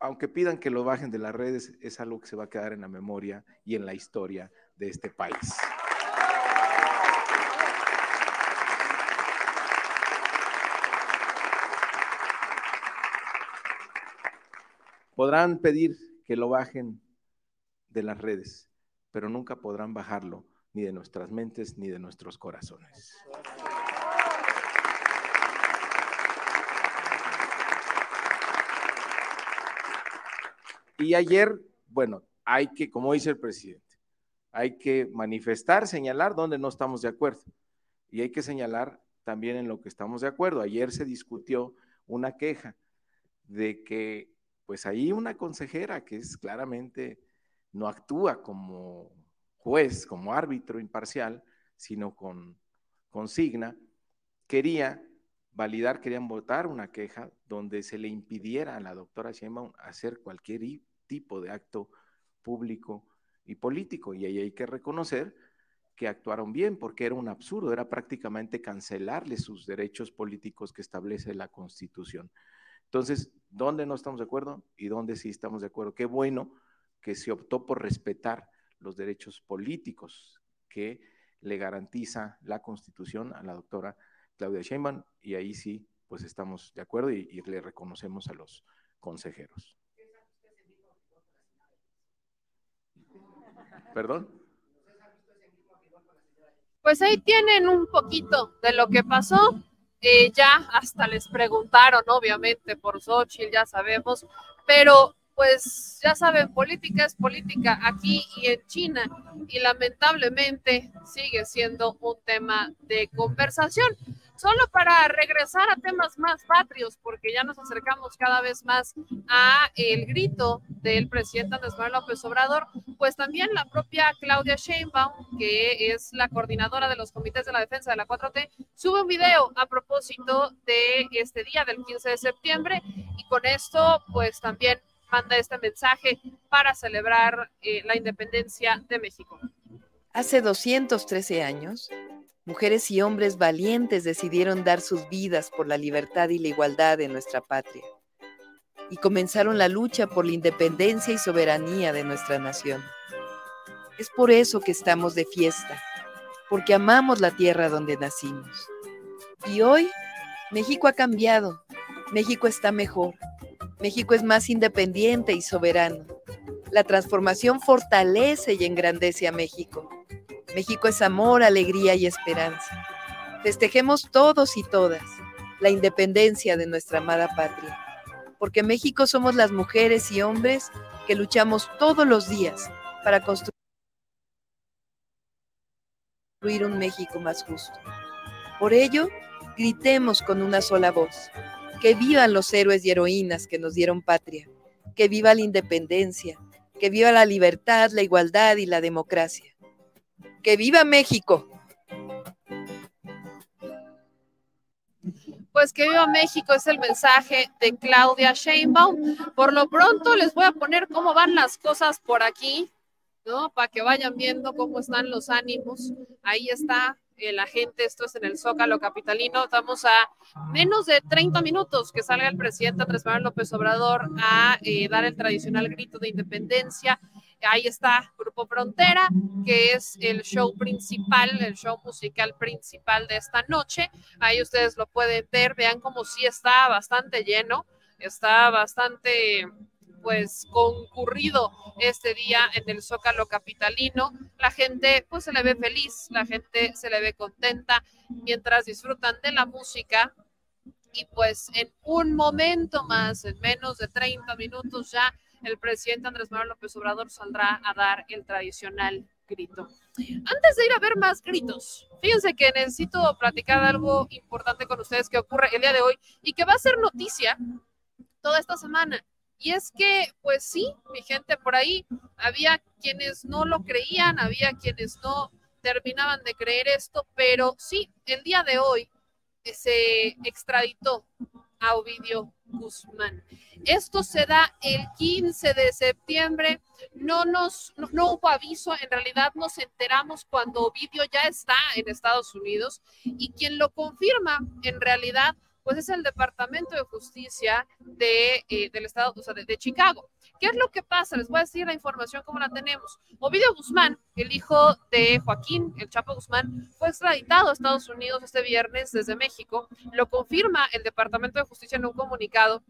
aunque pidan que lo bajen de las redes, es algo que se va a quedar en la memoria y en la historia de este país. Podrán pedir que lo bajen de las redes, pero nunca podrán bajarlo ni de nuestras mentes ni de nuestros corazones. Y ayer, bueno, hay que, como dice el presidente, hay que manifestar, señalar dónde no estamos de acuerdo. Y hay que señalar también en lo que estamos de acuerdo. Ayer se discutió una queja de que, pues ahí una consejera que es claramente, no actúa como juez, como árbitro imparcial, sino con consigna, quería validar, querían votar una queja donde se le impidiera a la doctora Sheinbaum hacer cualquier tipo de acto público y político. Y ahí hay que reconocer que actuaron bien, porque era un absurdo, era prácticamente cancelarle sus derechos políticos que establece la Constitución. Entonces, ¿dónde no estamos de acuerdo y dónde sí estamos de acuerdo? Qué bueno que se optó por respetar los derechos políticos que le garantiza la Constitución a la doctora Claudia Sheinbaum y ahí sí, pues estamos de acuerdo y, y le reconocemos a los consejeros. ¿Perdón? Pues ahí tienen un poquito de lo que pasó. Eh, ya hasta les preguntaron, obviamente, por Xochitl, ya sabemos, pero pues ya saben, política es política aquí y en China y lamentablemente sigue siendo un tema de conversación solo para regresar a temas más patrios, porque ya nos acercamos cada vez más a el grito del presidente Andrés Manuel López Obrador, pues también la propia Claudia Sheinbaum, que es la coordinadora de los comités de la defensa de la 4T, sube un video a propósito de este día del 15 de septiembre y con esto pues también manda este mensaje para celebrar eh, la independencia de México. Hace 213 años, Mujeres y hombres valientes decidieron dar sus vidas por la libertad y la igualdad de nuestra patria. Y comenzaron la lucha por la independencia y soberanía de nuestra nación. Es por eso que estamos de fiesta, porque amamos la tierra donde nacimos. Y hoy México ha cambiado, México está mejor, México es más independiente y soberano. La transformación fortalece y engrandece a México México es amor, alegría y esperanza. Festejemos todos y todas la independencia de nuestra amada patria, porque México somos las mujeres y hombres que luchamos todos los días para construir un México más justo. Por ello, gritemos con una sola voz, que vivan los héroes y heroínas que nos dieron patria, que viva la independencia, que viva la libertad, la igualdad y la democracia. ¡Que viva México! Pues que viva México es el mensaje de Claudia Sheinbaum. Por lo pronto les voy a poner cómo van las cosas por aquí, ¿no? Para que vayan viendo cómo están los ánimos. Ahí está la gente, esto es en el Zócalo Capitalino, estamos a menos de 30 minutos que salga el presidente Andrés Manuel López Obrador a eh, dar el tradicional grito de independencia. Ahí está, Grupo Frontera, que es el show principal, el show musical principal de esta noche. Ahí ustedes lo pueden ver, vean como sí está bastante lleno, está bastante pues concurrido este día en el Zócalo capitalino. La gente pues se le ve feliz, la gente se le ve contenta mientras disfrutan de la música y pues en un momento más, en menos de 30 minutos ya, el presidente Andrés Manuel López Obrador saldrá a dar el tradicional grito. Antes de ir a ver más gritos, fíjense que necesito platicar algo importante con ustedes que ocurre el día de hoy y que va a ser noticia toda esta semana. Y es que, pues sí, mi gente, por ahí había quienes no lo creían, había quienes no terminaban de creer esto, pero sí, el día de hoy se extraditó a Ovidio Guzmán. Esto se da el 15 de septiembre. No nos no, no, hubo aviso, en realidad nos enteramos cuando Ovidio ya está en Estados Unidos y quien lo confirma en realidad pues es el Departamento de Justicia de, eh, del Estado, o sea, de, Chicago. ¿Qué es lo que pasa? Les voy a decir la información como la tenemos. Ovidio Guzmán, el hijo de Joaquín, el Chapo Guzmán, fue extraditado a Estados Unidos este viernes desde México. Lo confirma el Departamento de Justicia en un comunicado.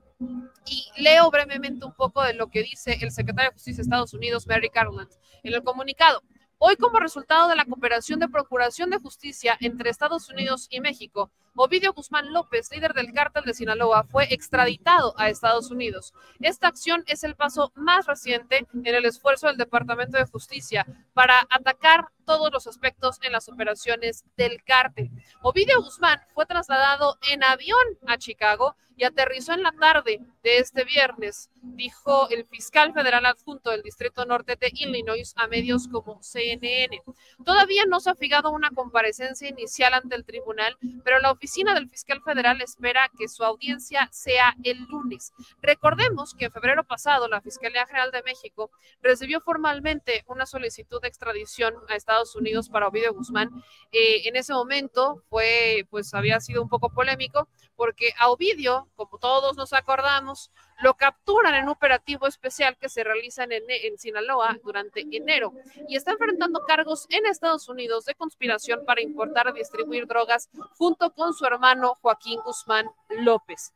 Y leo brevemente un poco de lo que dice el secretario de Justicia de Estados Unidos, Mary Garland, en el comunicado. Hoy, como resultado de la cooperación de procuración de justicia entre Estados Unidos y México, Ovidio Guzmán López, líder del cártel de Sinaloa, fue extraditado a Estados Unidos. Esta acción es el paso más reciente en el esfuerzo del Departamento de Justicia para atacar todos los aspectos en las operaciones del cártel. Ovidio Guzmán fue trasladado en avión a Chicago y aterrizó en la tarde de este viernes, dijo el fiscal federal adjunto del Distrito Norte de Illinois a medios como CNN. Todavía no se ha fijado una comparecencia inicial ante el tribunal, pero la oficina del fiscal federal espera que su audiencia sea el lunes. Recordemos que en febrero pasado la Fiscalía General de México recibió formalmente una solicitud de extradición a Estados Unidos para Ovidio Guzmán. Eh, en ese momento fue, pues había sido un poco polémico porque a Ovidio, como todos nos acordamos, lo capturan en un operativo especial que se realiza en, en, Sinaloa durante enero y está enfrentando cargos en Estados Unidos de conspiración para importar y distribuir drogas junto con su hermano Joaquín Guzmán López.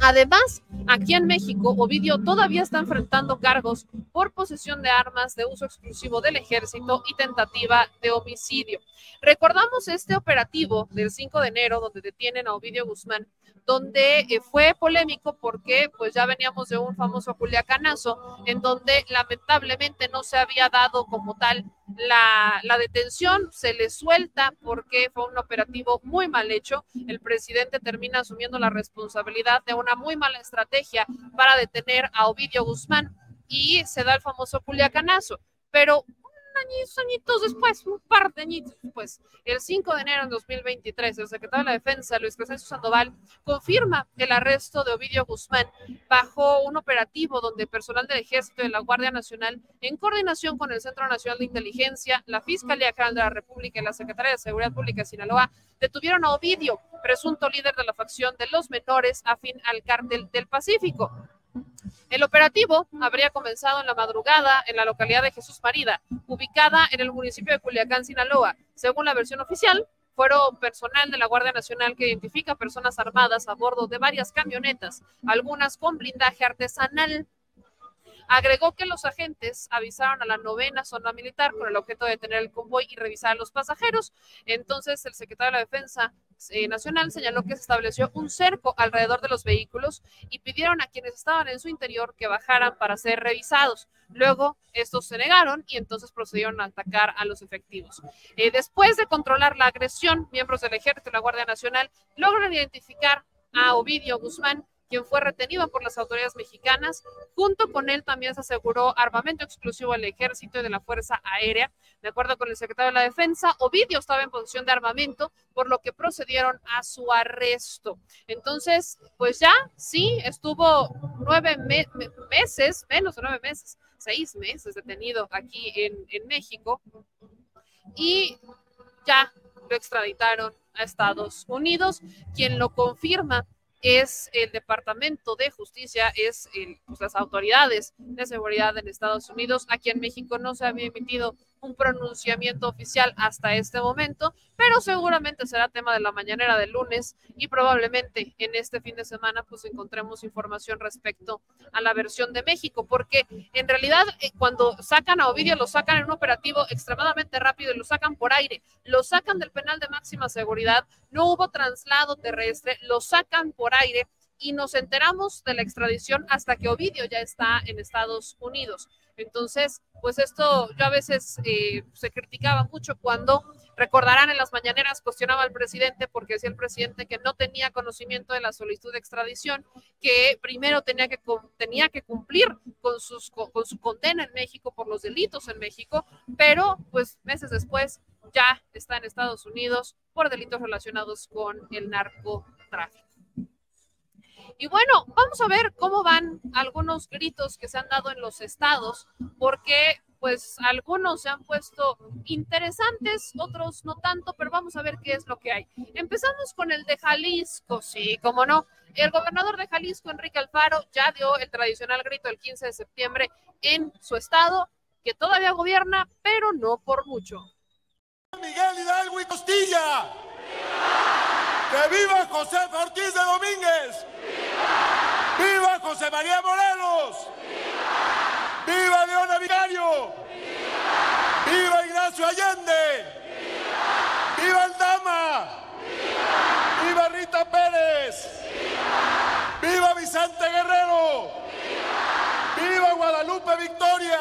Además, aquí en México, Ovidio todavía está enfrentando cargos por posesión de armas de uso exclusivo del ejército y tentativa de homicidio. Recordamos este operativo del 5 de enero donde detienen a Ovidio Guzmán, donde eh, fue polémico porque pues ya veníamos de un famoso culiacanazo en donde lamentablemente no se había dado como tal la, la, detención, se le suelta porque fue un operativo muy mal hecho. El presidente termina asumiendo la responsabilidad de una muy mala estrategia para detener a Ovidio Guzmán y se da el famoso culiacanazo. Pero añitos, añitos después, un par de añitos después, el 5 de enero de 2023, el secretario de la Defensa, Luis Crescencio Sandoval, confirma el arresto de Ovidio Guzmán bajo un operativo donde personal del Ejército y de la Guardia Nacional, en coordinación con el Centro Nacional de Inteligencia, la Fiscalía General de la República y la Secretaría de Seguridad Pública de Sinaloa, detuvieron a Ovidio, presunto líder de la facción de los menores afín al cártel del Pacífico. El operativo habría comenzado en la madrugada en la localidad de Jesús Marida, ubicada en el municipio de Culiacán, Sinaloa. Según la versión oficial, fueron personal de la Guardia Nacional que identifica personas armadas a bordo de varias camionetas, algunas con blindaje artesanal. Agregó que los agentes avisaron a la novena zona militar con el objeto de detener el convoy y revisar a los pasajeros. Entonces, el secretario de la Defensa eh, Nacional señaló que se estableció un cerco alrededor de los vehículos y pidieron a quienes estaban en su interior que bajaran para ser revisados. Luego, estos se negaron y entonces procedieron a atacar a los efectivos. Eh, después de controlar la agresión, miembros del Ejército y la Guardia Nacional logran identificar a Ovidio Guzmán, quien fue retenido por las autoridades mexicanas. Junto con él también se aseguró armamento exclusivo al ejército y de la Fuerza Aérea. De acuerdo con el secretario de la Defensa, Ovidio estaba en posición de armamento, por lo que procedieron a su arresto. Entonces, pues ya, sí, estuvo nueve me meses, menos de nueve meses, seis meses detenido aquí en, en México. Y ya lo extraditaron a Estados Unidos, quien lo confirma es el Departamento de Justicia, es el, pues, las autoridades de seguridad en Estados Unidos. Aquí en México no se había emitido un pronunciamiento oficial hasta este momento, pero seguramente será tema de la mañanera del lunes y probablemente en este fin de semana pues encontremos información respecto a la versión de México, porque en realidad eh, cuando sacan a Ovidio lo sacan en un operativo extremadamente rápido y lo sacan por aire, lo sacan del penal de máxima seguridad, no hubo traslado terrestre, lo sacan por aire y nos enteramos de la extradición hasta que Ovidio ya está en Estados Unidos. Entonces, pues esto yo a veces eh, se criticaba mucho cuando recordarán en las mañaneras cuestionaba al presidente porque decía el presidente que no tenía conocimiento de la solicitud de extradición, que primero tenía que, tenía que cumplir con, sus, con su condena en México por los delitos en México, pero pues meses después ya está en Estados Unidos por delitos relacionados con el narcotráfico. Y bueno, vamos a ver cómo van algunos gritos que se han dado en los estados, porque pues algunos se han puesto interesantes, otros no tanto, pero vamos a ver qué es lo que hay. Empezamos con el de Jalisco, sí, como no. El gobernador de Jalisco, Enrique Alfaro, ya dio el tradicional grito el 15 de septiembre en su estado, que todavía gobierna, pero no por mucho. Miguel Hidalgo y Costilla. ¡Que viva José Ortiz de Domínguez! ¡Viva! ¡Viva José María Morelos! ¡Viva! ¡Viva Leona Vicario! ¡Viva! ¡Viva Ignacio Allende! ¡Viva! ¡Viva el Dama! ¡Viva! ¡Viva Rita Pérez! ¡Viva! ¡Viva Vicente Guerrero! ¡Viva! ¡Viva Guadalupe Victoria!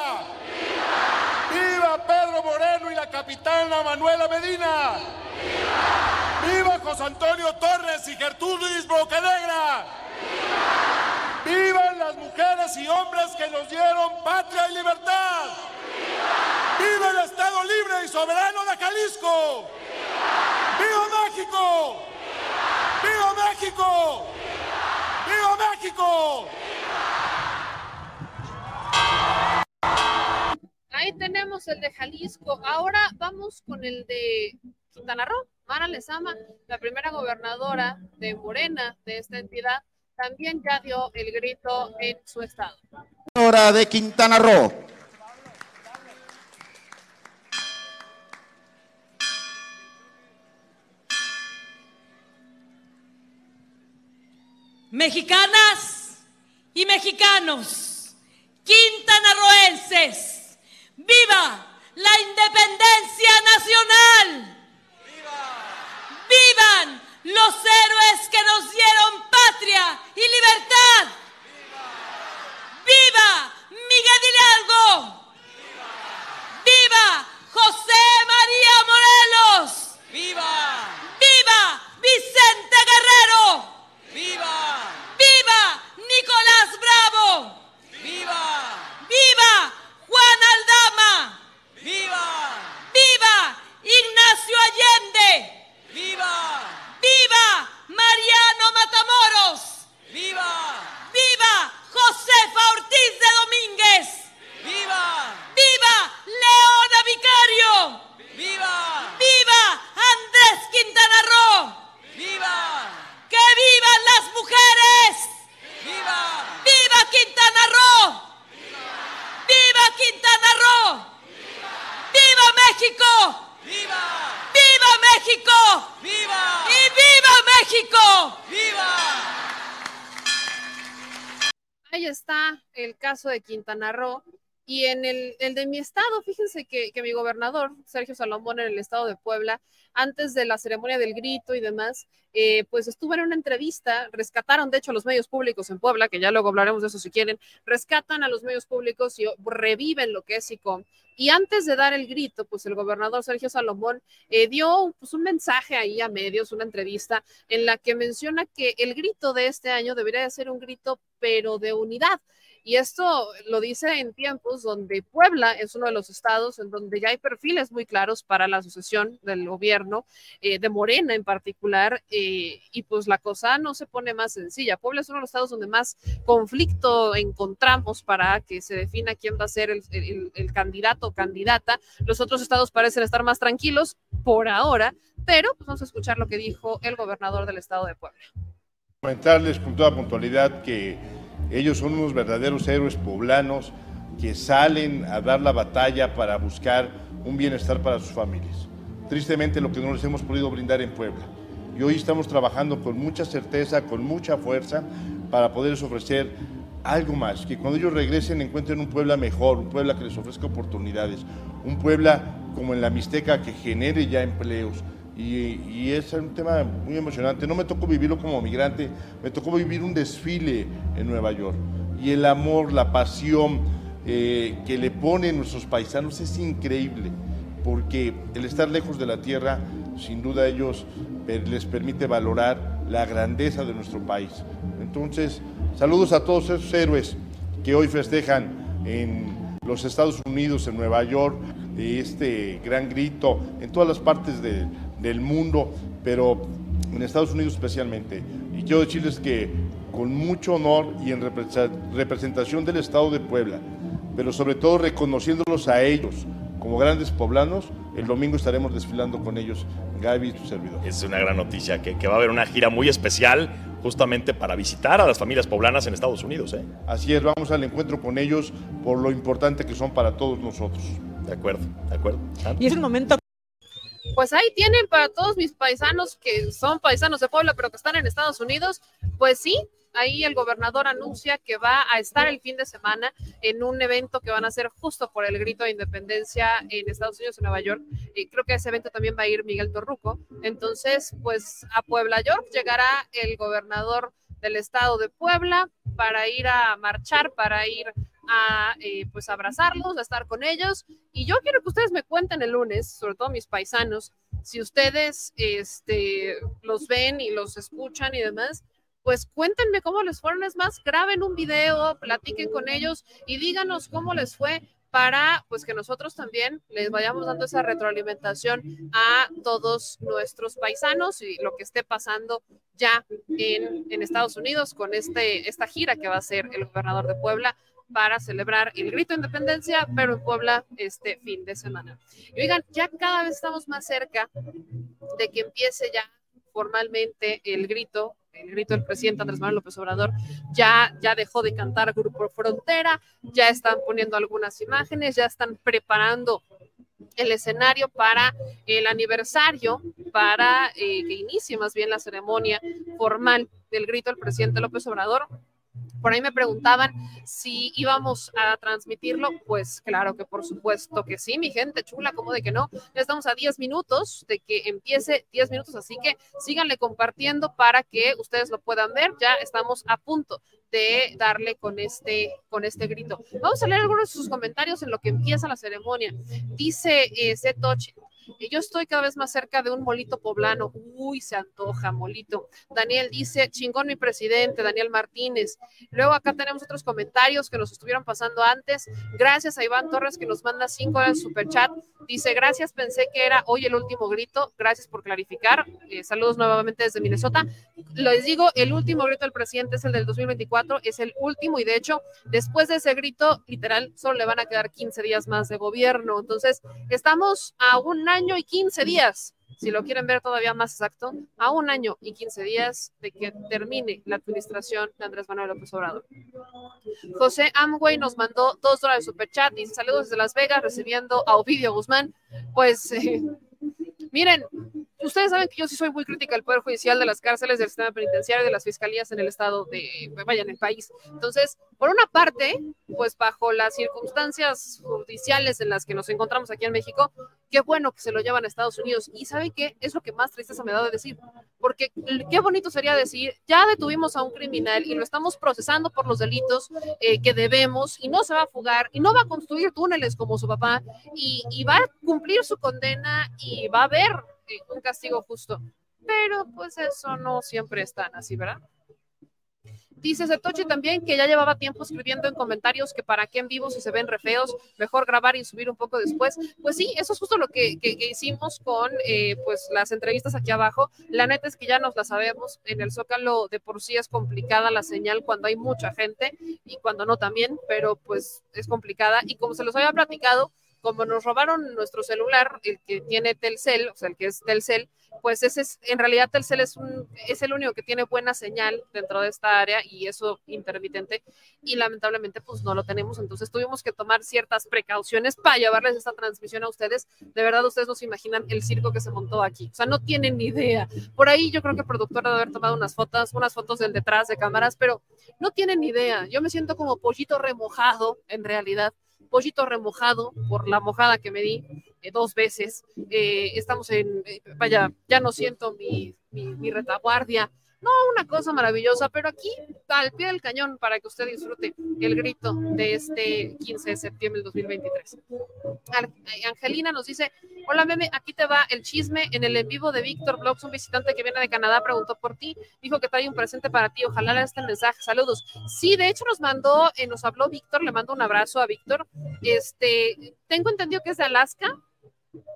¡Viva! ¡Viva Pedro Moreno y la capitana Manuela Medina! ¡Viva! ¡Viva José Antonio Torres y Gertrudis Bocanegra! ¡Viva! ¡Vivan las mujeres y hombres que nos dieron patria y libertad! ¡Viva! ¡Viva el Estado libre y soberano de Jalisco! ¡Viva, México! ¡Viva México! ¡Viva México! Ahí tenemos el de Jalisco. Ahora vamos con el de Quintana Roo. Mara Lezama, la primera gobernadora de Morena de esta entidad, también ya dio el grito en su estado. Hora de Quintana Roo. Mexicanas y mexicanos, quintanarroenses, ¡viva la independencia nacional! ¡Vivan los héroes que nos dieron patria y libertad! ¡Viva Miguel Hidalgo! ¡Viva José María Morelos! ¡Viva! ¡Viva Vicente Guerrero! ¡Viva! ¡Viva Nicolás Bravo! ¡Viva! ¡Viva Juan Aldama! ¡Viva! ¡Viva Ignacio Allende! ¡Viva! ¡Viva Mariano Matamoros! ¡Viva! ¡Viva Josefa Ortiz de Domínguez! ¡Viva! ¡Viva Leona Vicario! ¡Viva! ¡Viva Andrés Quintana Roo! ¡Viva! ¡Que vivan las mujeres! ¡Viva! ¡Viva Quintana Roo! ¡Viva Quintana Roo! ¡Viva México! ¡Viva! ¡Viva México! ¡Viva! ¡Y viva México! ¡Viva! Ahí está el caso de Quintana Roo. Y en el, de mi estado, fíjense que, que, mi gobernador, Sergio Salomón, en el estado de Puebla, antes de la ceremonia del grito y demás, eh, pues estuvo en una entrevista, rescataron de hecho a los medios públicos en Puebla, que ya luego hablaremos de eso si quieren, rescatan a los medios públicos y reviven lo que es ICOM. Y antes de dar el grito, pues el gobernador Sergio Salomón eh, dio pues, un mensaje ahí a medios, una entrevista en la que menciona que el grito de este año debería de ser un grito, pero de unidad. Y esto lo dice en tiempos donde Puebla es uno de los estados en donde ya hay perfiles muy claros para la asociación del gobierno, eh, de Morena en particular, eh, y pues la cosa no se pone más sencilla. Puebla es uno de los estados donde más conflicto encontramos para que se defina quién va a ser el candidato o candidata. Los otros estados parecen estar más tranquilos por ahora, pero pues vamos a escuchar lo que dijo el gobernador del estado de Puebla Comentarles con toda puntualidad que ellos son unos verdaderos héroes poblanos que salen a dar la batalla para buscar un bienestar para sus familias. Tristemente lo que no les hemos podido brindar en Puebla. Y hoy estamos trabajando con mucha certeza, con mucha fuerza, para poderles ofrecer algo más, que cuando ellos regresen encuentren un Puebla mejor, un Puebla que les ofrezca oportunidades, un Puebla como en la Mixteca que genere ya empleos. Y, es un tema muy emocionante. No me tocó vivirlo como migrante, me tocó vivir un desfile en Nueva York. Y el amor, la pasión eh, que le ponen nuestros paisanos es increíble, porque el estar lejos de la tierra, sin duda ellos les permite valorar la grandeza de nuestro país. Entonces, saludos a todos esos héroes que hoy festejan en los Estados Unidos, en Nueva York, este gran grito, en todas las partes de- del mundo, pero en Estados Unidos especialmente. Y quiero decirles que con mucho honor y en representación del Estado de Puebla, pero sobre todo reconociéndolos a ellos como grandes poblanos, el domingo estaremos desfilando con ellos, Gaby y tu servidor. Es una gran noticia que, que va a haber una gira muy especial justamente para visitar a las familias poblanas en Estados Unidos. ¿eh? Así es, vamos al encuentro con ellos por lo importante que son para todos nosotros. De acuerdo, de acuerdo. Y es el momento. Pues ahí tienen para todos mis paisanos que son paisanos de Puebla, pero que están en Estados Unidos. Pues sí, ahí el gobernador anuncia que va a estar el fin de semana en un evento que van a hacer justo por el grito de independencia en Estados Unidos, en Nueva York. Y creo que ese evento también va a ir Miguel Torruco. Entonces, pues a Puebla York llegará el gobernador del estado de Puebla para ir a marchar, para ir a eh, pues abrazarlos, a estar con ellos. Y yo quiero que ustedes me cuenten el lunes, sobre todo mis paisanos, si ustedes este, los ven y los escuchan y demás, pues cuéntenme cómo les fueron. Es más, graben un video, platiquen con ellos y díganos cómo les fue para pues que nosotros también les vayamos dando esa retroalimentación a todos nuestros paisanos y lo que esté pasando ya en, en Estados Unidos con este, esta gira que va a hacer el gobernador de Puebla para celebrar el grito de independencia, pero en Puebla este fin de semana. Y oigan, ya cada vez estamos más cerca de que empiece ya formalmente el grito, el grito del presidente Andrés Manuel López Obrador, ya, ya dejó de cantar Grupo Frontera, ya están poniendo algunas imágenes, ya están preparando el escenario para el aniversario, para eh, que inicie más bien la ceremonia formal del grito del presidente López Obrador. Por ahí me preguntaban si íbamos a transmitirlo. Pues claro que por supuesto que sí, mi gente chula, como de que no. Ya estamos a 10 minutos de que empiece 10 minutos, así que síganle compartiendo para que ustedes lo puedan ver. Ya estamos a punto de darle con este, con este grito. Vamos a leer algunos de sus comentarios en lo que empieza la ceremonia. Dice eh, Zetoche, y yo estoy cada vez más cerca de un molito poblano. Uy, se antoja, molito. Daniel dice, chingón mi presidente, Daniel Martínez. Luego acá tenemos otros comentarios que nos estuvieron pasando antes. Gracias a Iván Torres que nos manda cinco horas super chat. Dice, gracias, pensé que era hoy el último grito. Gracias por clarificar. Eh, saludos nuevamente desde Minnesota. Les digo, el último grito del presidente es el del 2024, es el último y de hecho, después de ese grito, literal, solo le van a quedar 15 días más de gobierno. Entonces, estamos a un año y 15 días, si lo quieren ver todavía más exacto, a un año y 15 días de que termine la administración de Andrés Manuel López Obrador. José Amway nos mandó dos dólares de superchat, dice saludos desde Las Vegas, recibiendo a Ovidio Guzmán. Pues, eh, miren, ustedes saben que yo sí soy muy crítica del Poder Judicial, de las cárceles, del sistema penitenciario, de las fiscalías en el estado de, vaya, en el país. Entonces, por una parte, pues bajo las circunstancias judiciales en las que nos encontramos aquí en México, qué bueno que se lo llevan a Estados Unidos. Y ¿saben qué? Es lo que más tristeza me da de decir, porque qué bonito sería decir, ya detuvimos a un criminal y lo estamos procesando por los delitos eh, que debemos y no se va a fugar y no va a construir túneles como su papá y, y va a cumplir su condena y va a haber eh, un castigo justo. Pero pues eso no siempre es tan así, ¿verdad? Dice Setochi también que ya llevaba tiempo escribiendo en comentarios que para qué en vivo si se ven re feos, mejor grabar y subir un poco después. Pues sí, eso es justo lo que, que, hicimos con eh, pues las entrevistas aquí abajo. La neta es que ya nos la sabemos. En el Zócalo de por sí es complicada la señal cuando hay mucha gente y cuando no también, pero pues es complicada. Y como se los había platicado, como nos robaron nuestro celular, el que tiene Telcel, o sea, el que es Telcel, pues ese es, en realidad Telcel es, es el único que tiene buena señal dentro de esta área y eso intermitente y lamentablemente pues no lo tenemos, entonces tuvimos que tomar ciertas precauciones para llevarles esta transmisión a ustedes. De verdad ustedes no se imaginan el circo que se montó aquí, o sea, no tienen ni idea. Por ahí yo creo que el productor debe haber tomado unas fotos, unas fotos del detrás de cámaras, pero no tienen ni idea. Yo me siento como pollito remojado en realidad pollito remojado por la mojada que me di dos veces. Eh, estamos en, eh, vaya, ya no siento mi, mi, mi retaguardia. No, una cosa maravillosa, pero aquí al pie del cañón para que usted disfrute el grito de este 15 de septiembre del 2023. Ar- eh, Angelina nos dice, hola meme, aquí te va el chisme en el en vivo de Víctor Blogs, un visitante que viene de Canadá, preguntó por ti, dijo que trae un presente para ti, ojalá le este mensaje, saludos. Sí, de hecho nos mandó, eh, nos habló Víctor, le mando un abrazo a Víctor, este, tengo entendido que es de Alaska,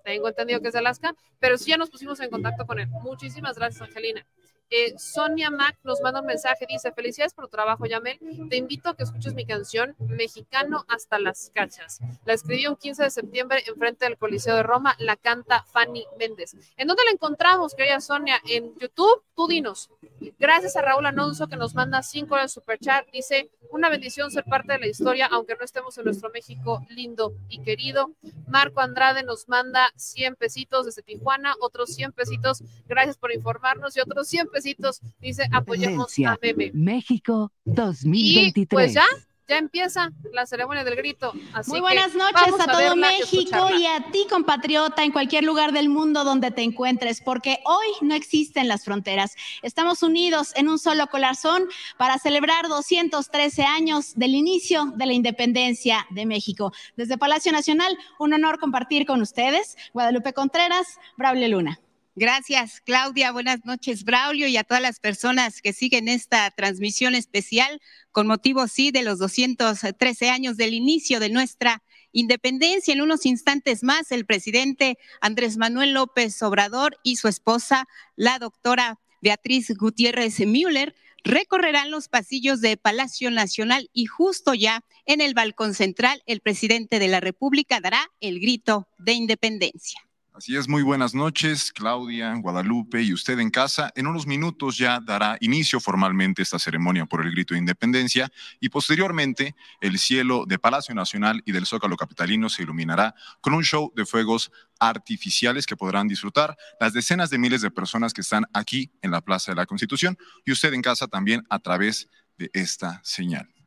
tengo entendido que es de Alaska, pero sí ya nos pusimos en contacto con él. Muchísimas gracias, Angelina. Eh, Sonia Mac nos manda un mensaje, dice, felicidades por tu trabajo, Yamel. Te invito a que escuches mi canción, Mexicano hasta las cachas. La escribió un 15 de septiembre enfrente del Coliseo de Roma, la canta Fanny Méndez. ¿En dónde la encontramos, querida Sonia? ¿En YouTube? Tú dinos. Gracias a Raúl Alonso que nos manda 5 en el superchat. Dice, una bendición ser parte de la historia, aunque no estemos en nuestro México lindo y querido. Marco Andrade nos manda 100 pesitos desde Tijuana, otros 100 pesitos, gracias por informarnos, y otros 100 pesitos, dice, apoyemos a Meme. México Y 2023. pues ya, ya empieza la ceremonia del grito. Así Muy que buenas noches a todo verla y México y a ti, compatriota, en cualquier lugar del mundo donde te encuentres, porque hoy no existen las fronteras. Estamos unidos en un solo corazón para celebrar 213 años del inicio de la independencia de México. Desde Palacio Nacional, un honor compartir con ustedes. Guadalupe Contreras, Braulio Luna. Gracias, Claudia. Buenas noches, Braulio, y a todas las personas que siguen esta transmisión especial con motivo, sí, de los 213 años del inicio de nuestra independencia. En unos instantes más, el presidente Andrés Manuel López Obrador y su esposa, la doctora Beatriz Gutiérrez Müller, recorrerán los pasillos de Palacio Nacional y justo ya en el balcón central, el presidente de la República dará el grito de independencia. Así es, muy buenas noches, Claudia, Guadalupe y usted en casa. En unos minutos ya dará inicio formalmente esta ceremonia por el grito de independencia y posteriormente el cielo de Palacio Nacional y del Zócalo Capitalino se iluminará con un show de fuegos artificiales que podrán disfrutar las decenas de miles de personas que están aquí en la Plaza de la Constitución y usted en casa también a través de esta señal.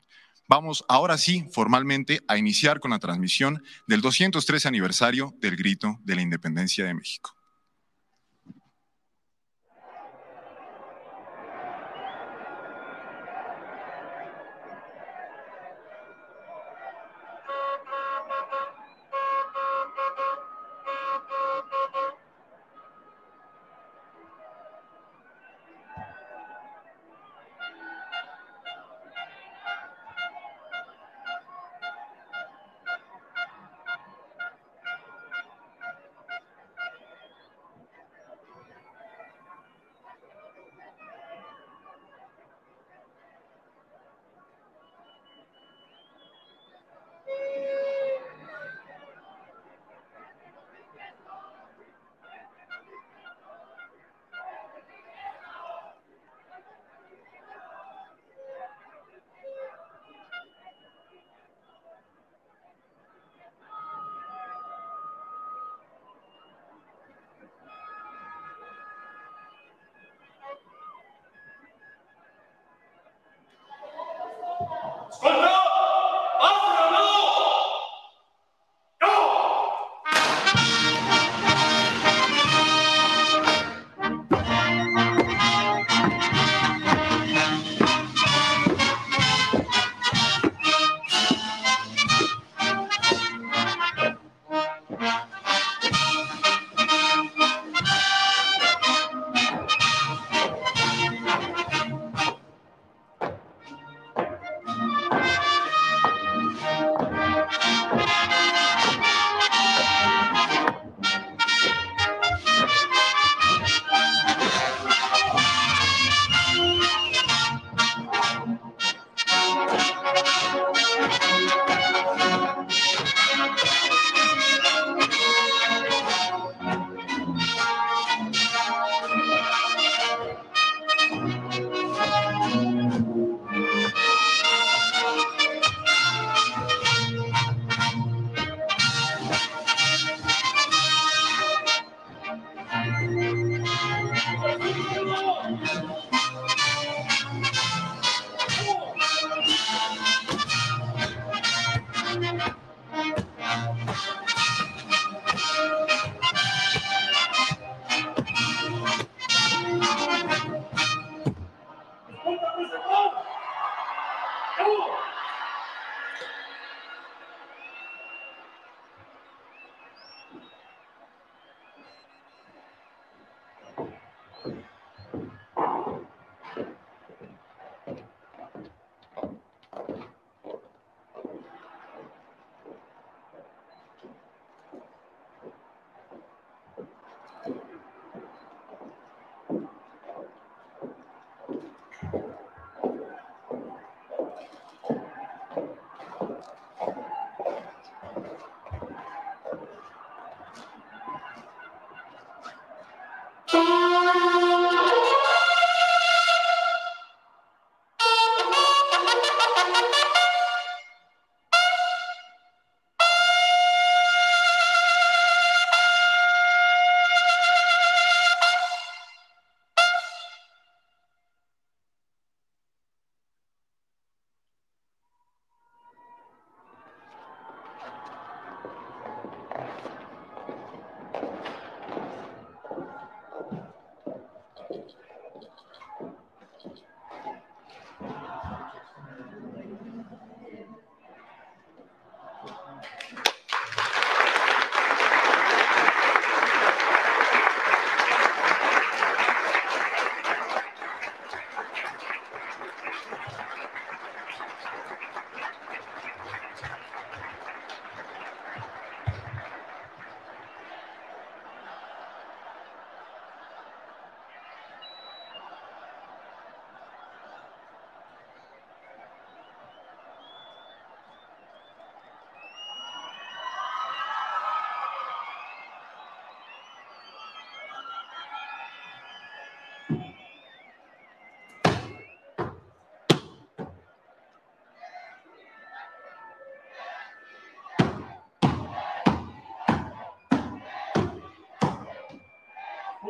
Vamos ahora sí formalmente a iniciar con la transmisión del 213 aniversario del grito de la independencia de México.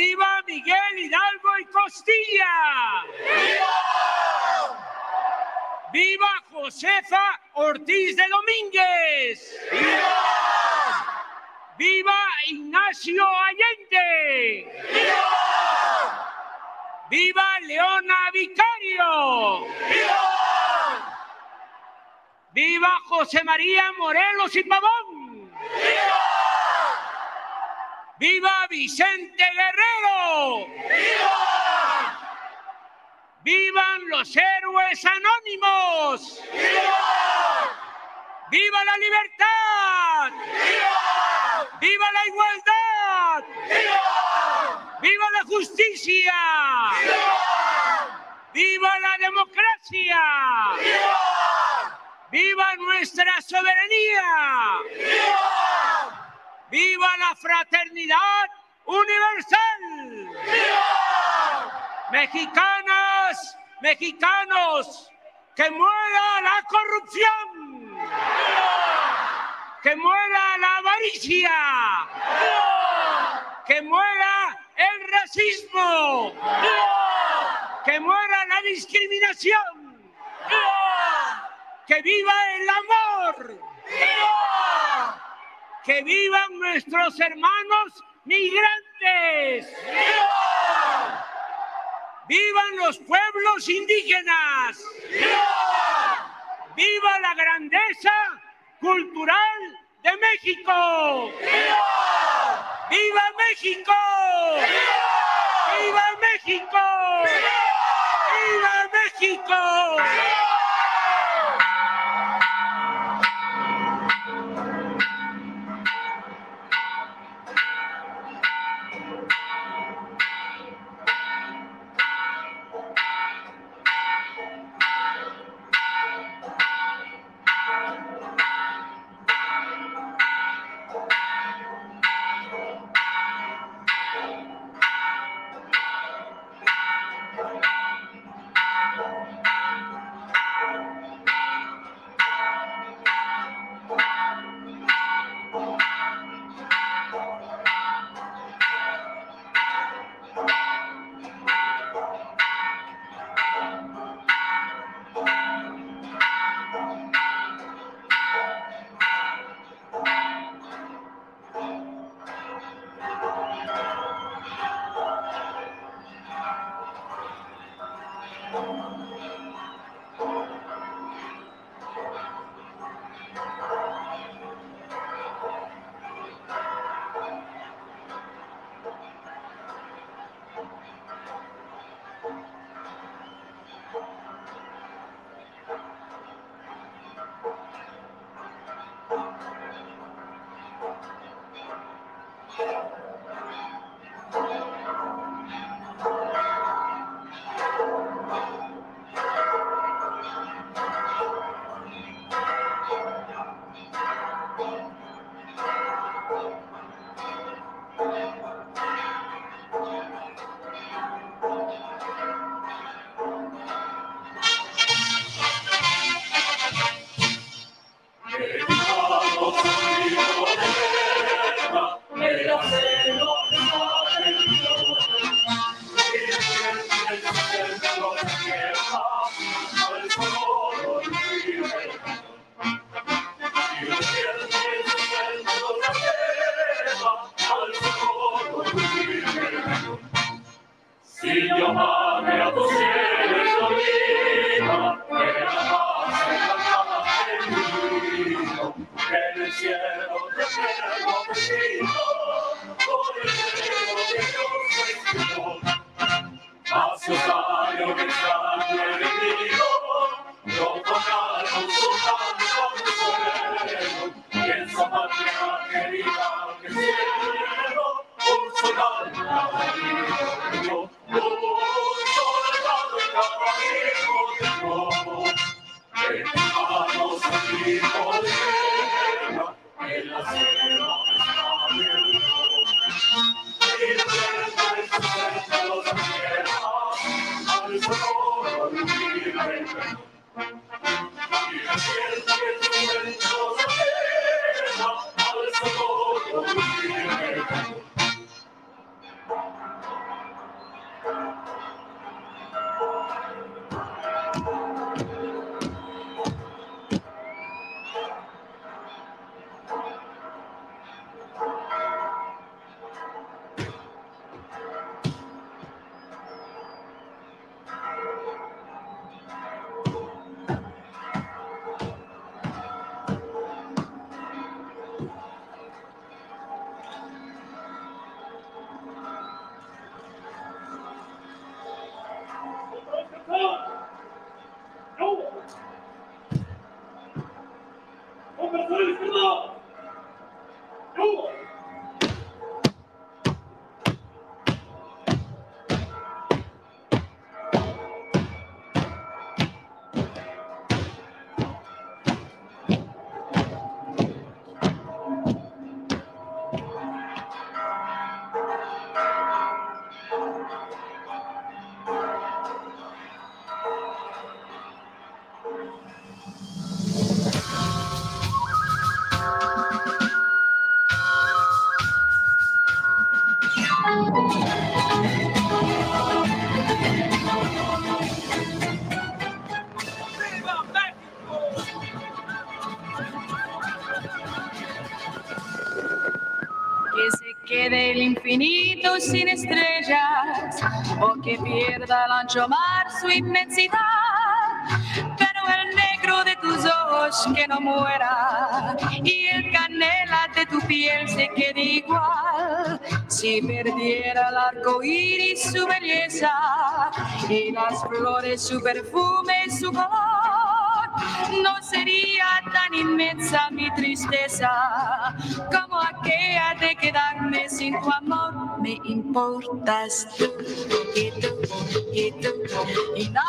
¡Viva Miguel Hidalgo y Costilla! ¡Viva! ¡Viva Josefa Ortiz de Domínguez! ¡Viva! ¡Viva Ignacio Allende! ¡Viva! ¡Viva Leona Vicario! ¡Viva! ¡Viva José María Morelos y Pavón! ¡Viva! ¡Viva Vicente Guerrero! ¡Viva! ¡Vivan los héroes anónimos! ¡Viva! ¡Viva la libertad! ¡Viva! ¡Viva la igualdad! ¡Viva! ¡Viva la justicia! ¡Viva! ¡Viva la democracia! ¡Viva! ¡Viva nuestra soberanía! ¡Viva! ¡Viva la fraternidad universal! ¡Viva! Mexicanas, mexicanos, que muera la corrupción. Que muera la avaricia. Que muera el racismo. Que muera la discriminación. Que viva el amor. Que vivan nuestros hermanos migrantes. ¡Vivan los pueblos indígenas! ¡Viva! ¡Viva la grandeza cultural de México! ¡Viva! ¡Viva México! ¡Viva! ¡Viva México! ¡Viva, México! Si infinito sin estrellas o que pierda el ancho mar su inmensidad. Pero el negro de tus ojos que no muera y el canela de tu piel se quede igual. Si perdiera el arco iris su belleza y las flores su perfume y su color no sería tan inmensa mi tristeza importas. Tú y tú y tú y nadie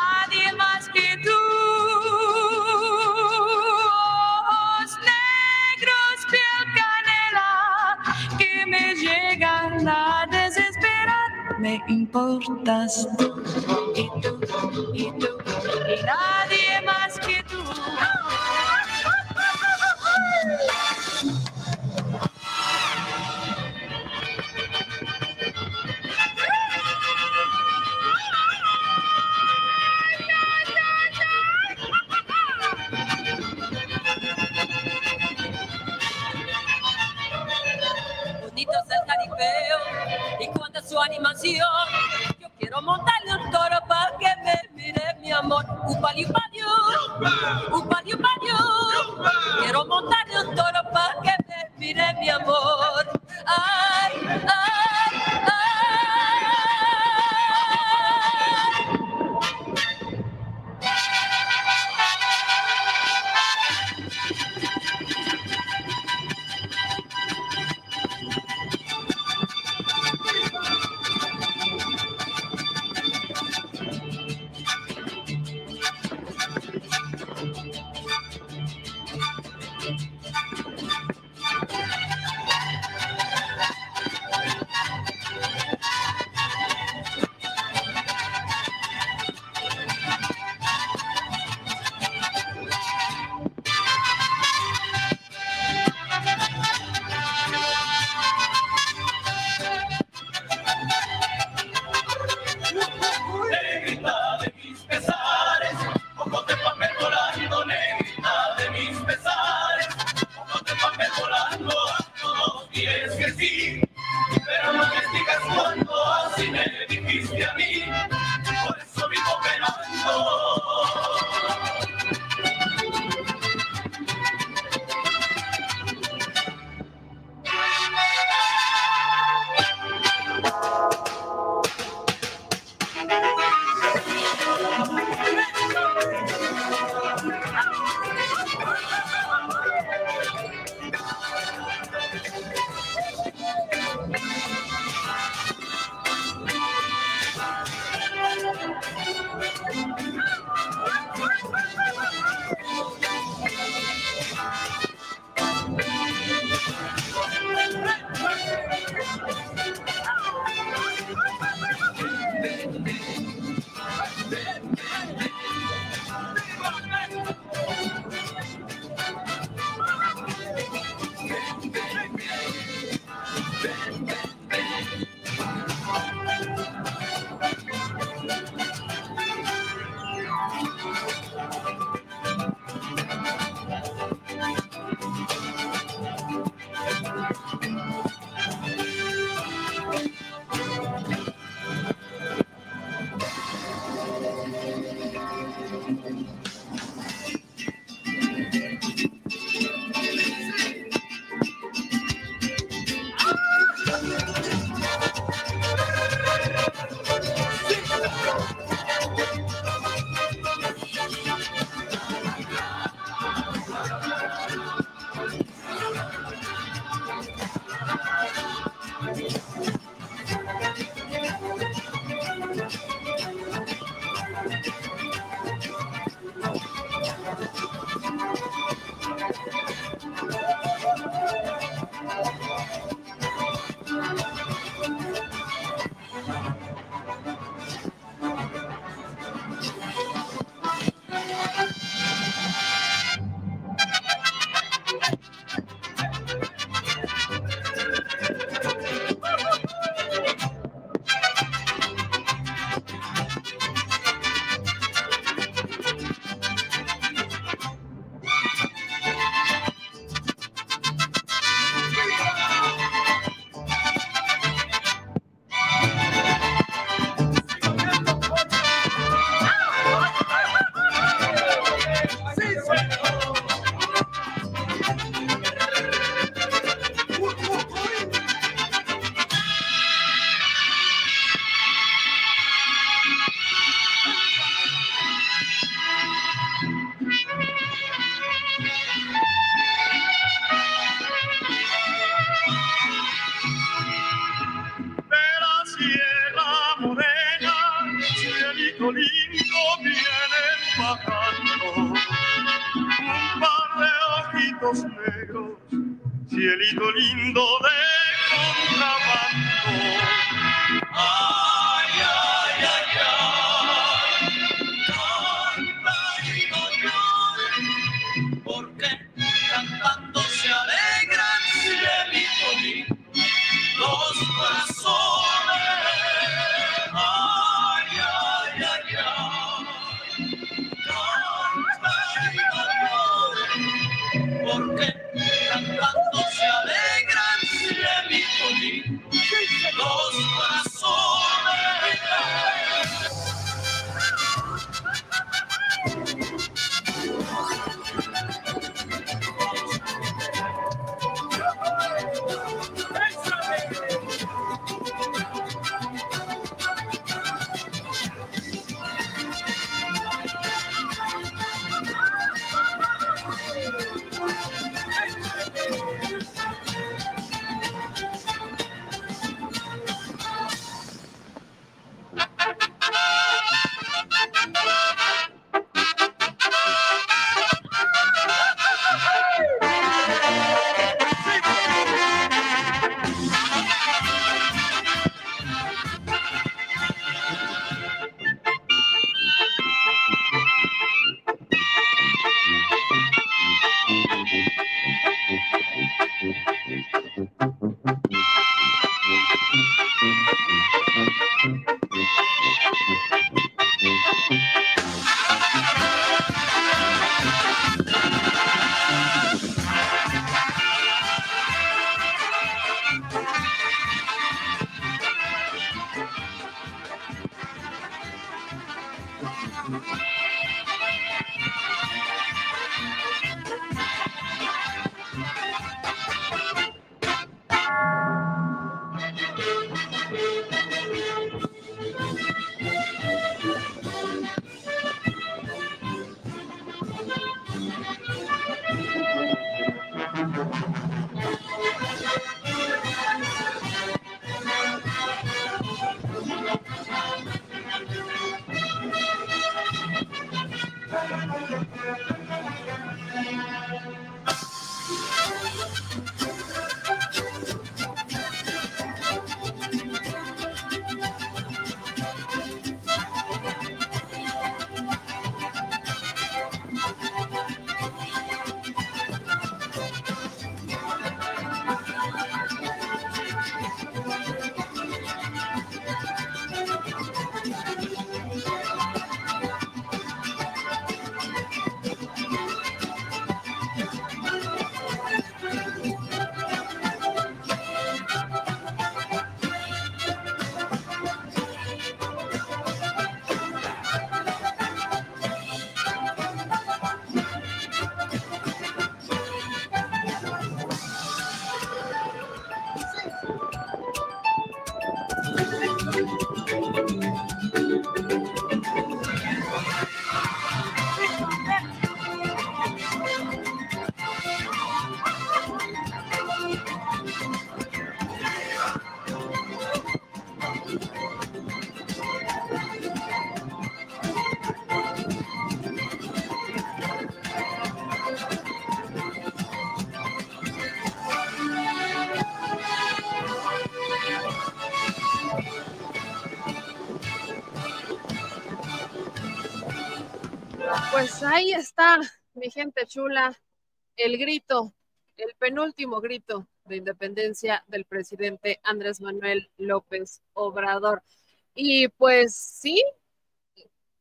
Pues ahí está, mi gente chula, el grito, el penúltimo grito de independencia del presidente Andrés Manuel López Obrador. Y pues sí,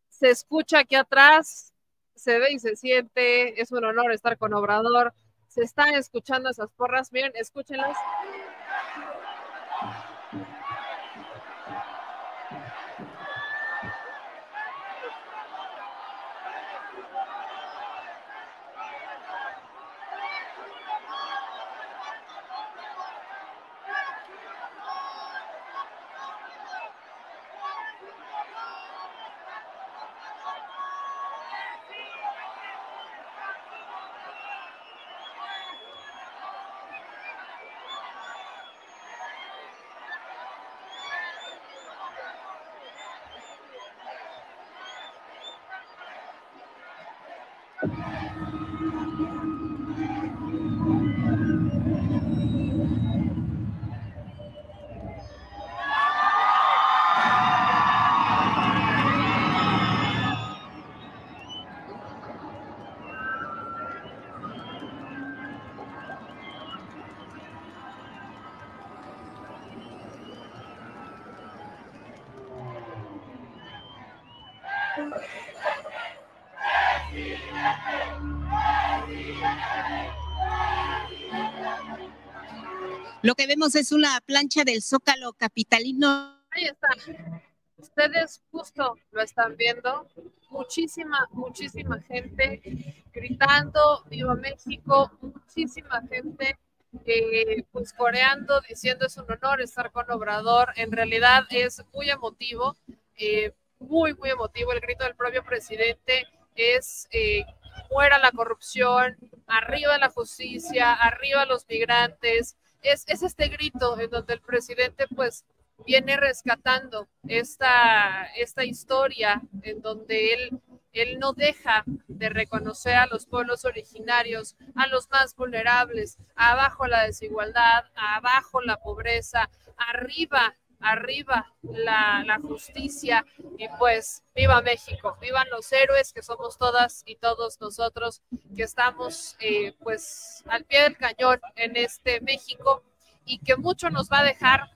se escucha aquí atrás, se ve y se siente, es un honor estar con Obrador, se están escuchando esas porras, miren, escúchenlas. Vemos es una plancha del Zócalo capitalino. Ahí está. Ustedes justo lo están viendo. Muchísima, muchísima gente gritando Viva México, muchísima gente eh, pues coreando, diciendo es un honor estar con Obrador. En realidad es muy emotivo, eh, muy, muy emotivo. El grito del propio presidente es eh, muera la corrupción, arriba la justicia, arriba los migrantes, es, es este grito en donde el presidente pues viene rescatando esta, esta historia en donde él, él no deja de reconocer a los pueblos originarios, a los más vulnerables, abajo la desigualdad, abajo la pobreza, arriba arriba la, justicia y pues viva México, vivan los héroes que somos todas y todos nosotros que estamos eh, pues al pie del cañón en este México y que mucho nos va a dejar.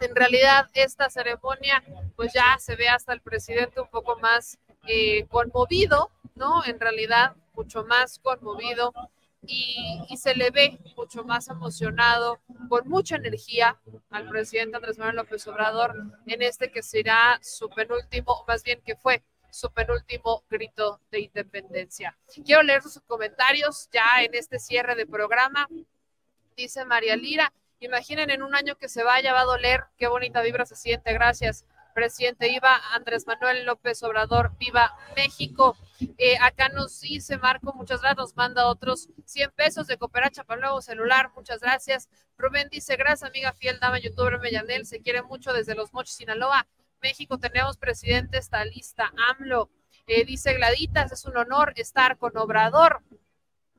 En realidad esta ceremonia pues ya se ve hasta el presidente un poco más eh, conmovido, ¿no? En realidad mucho más conmovido y, se le ve mucho más emocionado, con mucha energía al presidente Andrés Manuel López Obrador en este que será su penúltimo, más bien que fue su penúltimo grito de independencia. Quiero leer sus comentarios ya en este cierre de programa. Dice María Lira, imaginen en un año que se vaya, va a doler, qué bonita vibra se siente, gracias presidente Iba Andrés Manuel López Obrador, viva México. Eh, acá nos dice Marco, muchas gracias, nos manda otros 100 pesos de Cooperacha para nuevo celular, muchas gracias. Rubén dice, gracias amiga fiel, dama youtuber Mellanel, se quiere mucho desde Los Mochis, Sinaloa. México tenemos presidente, está lista, AMLO. Eh, dice Gladitas, es un honor estar con Obrador.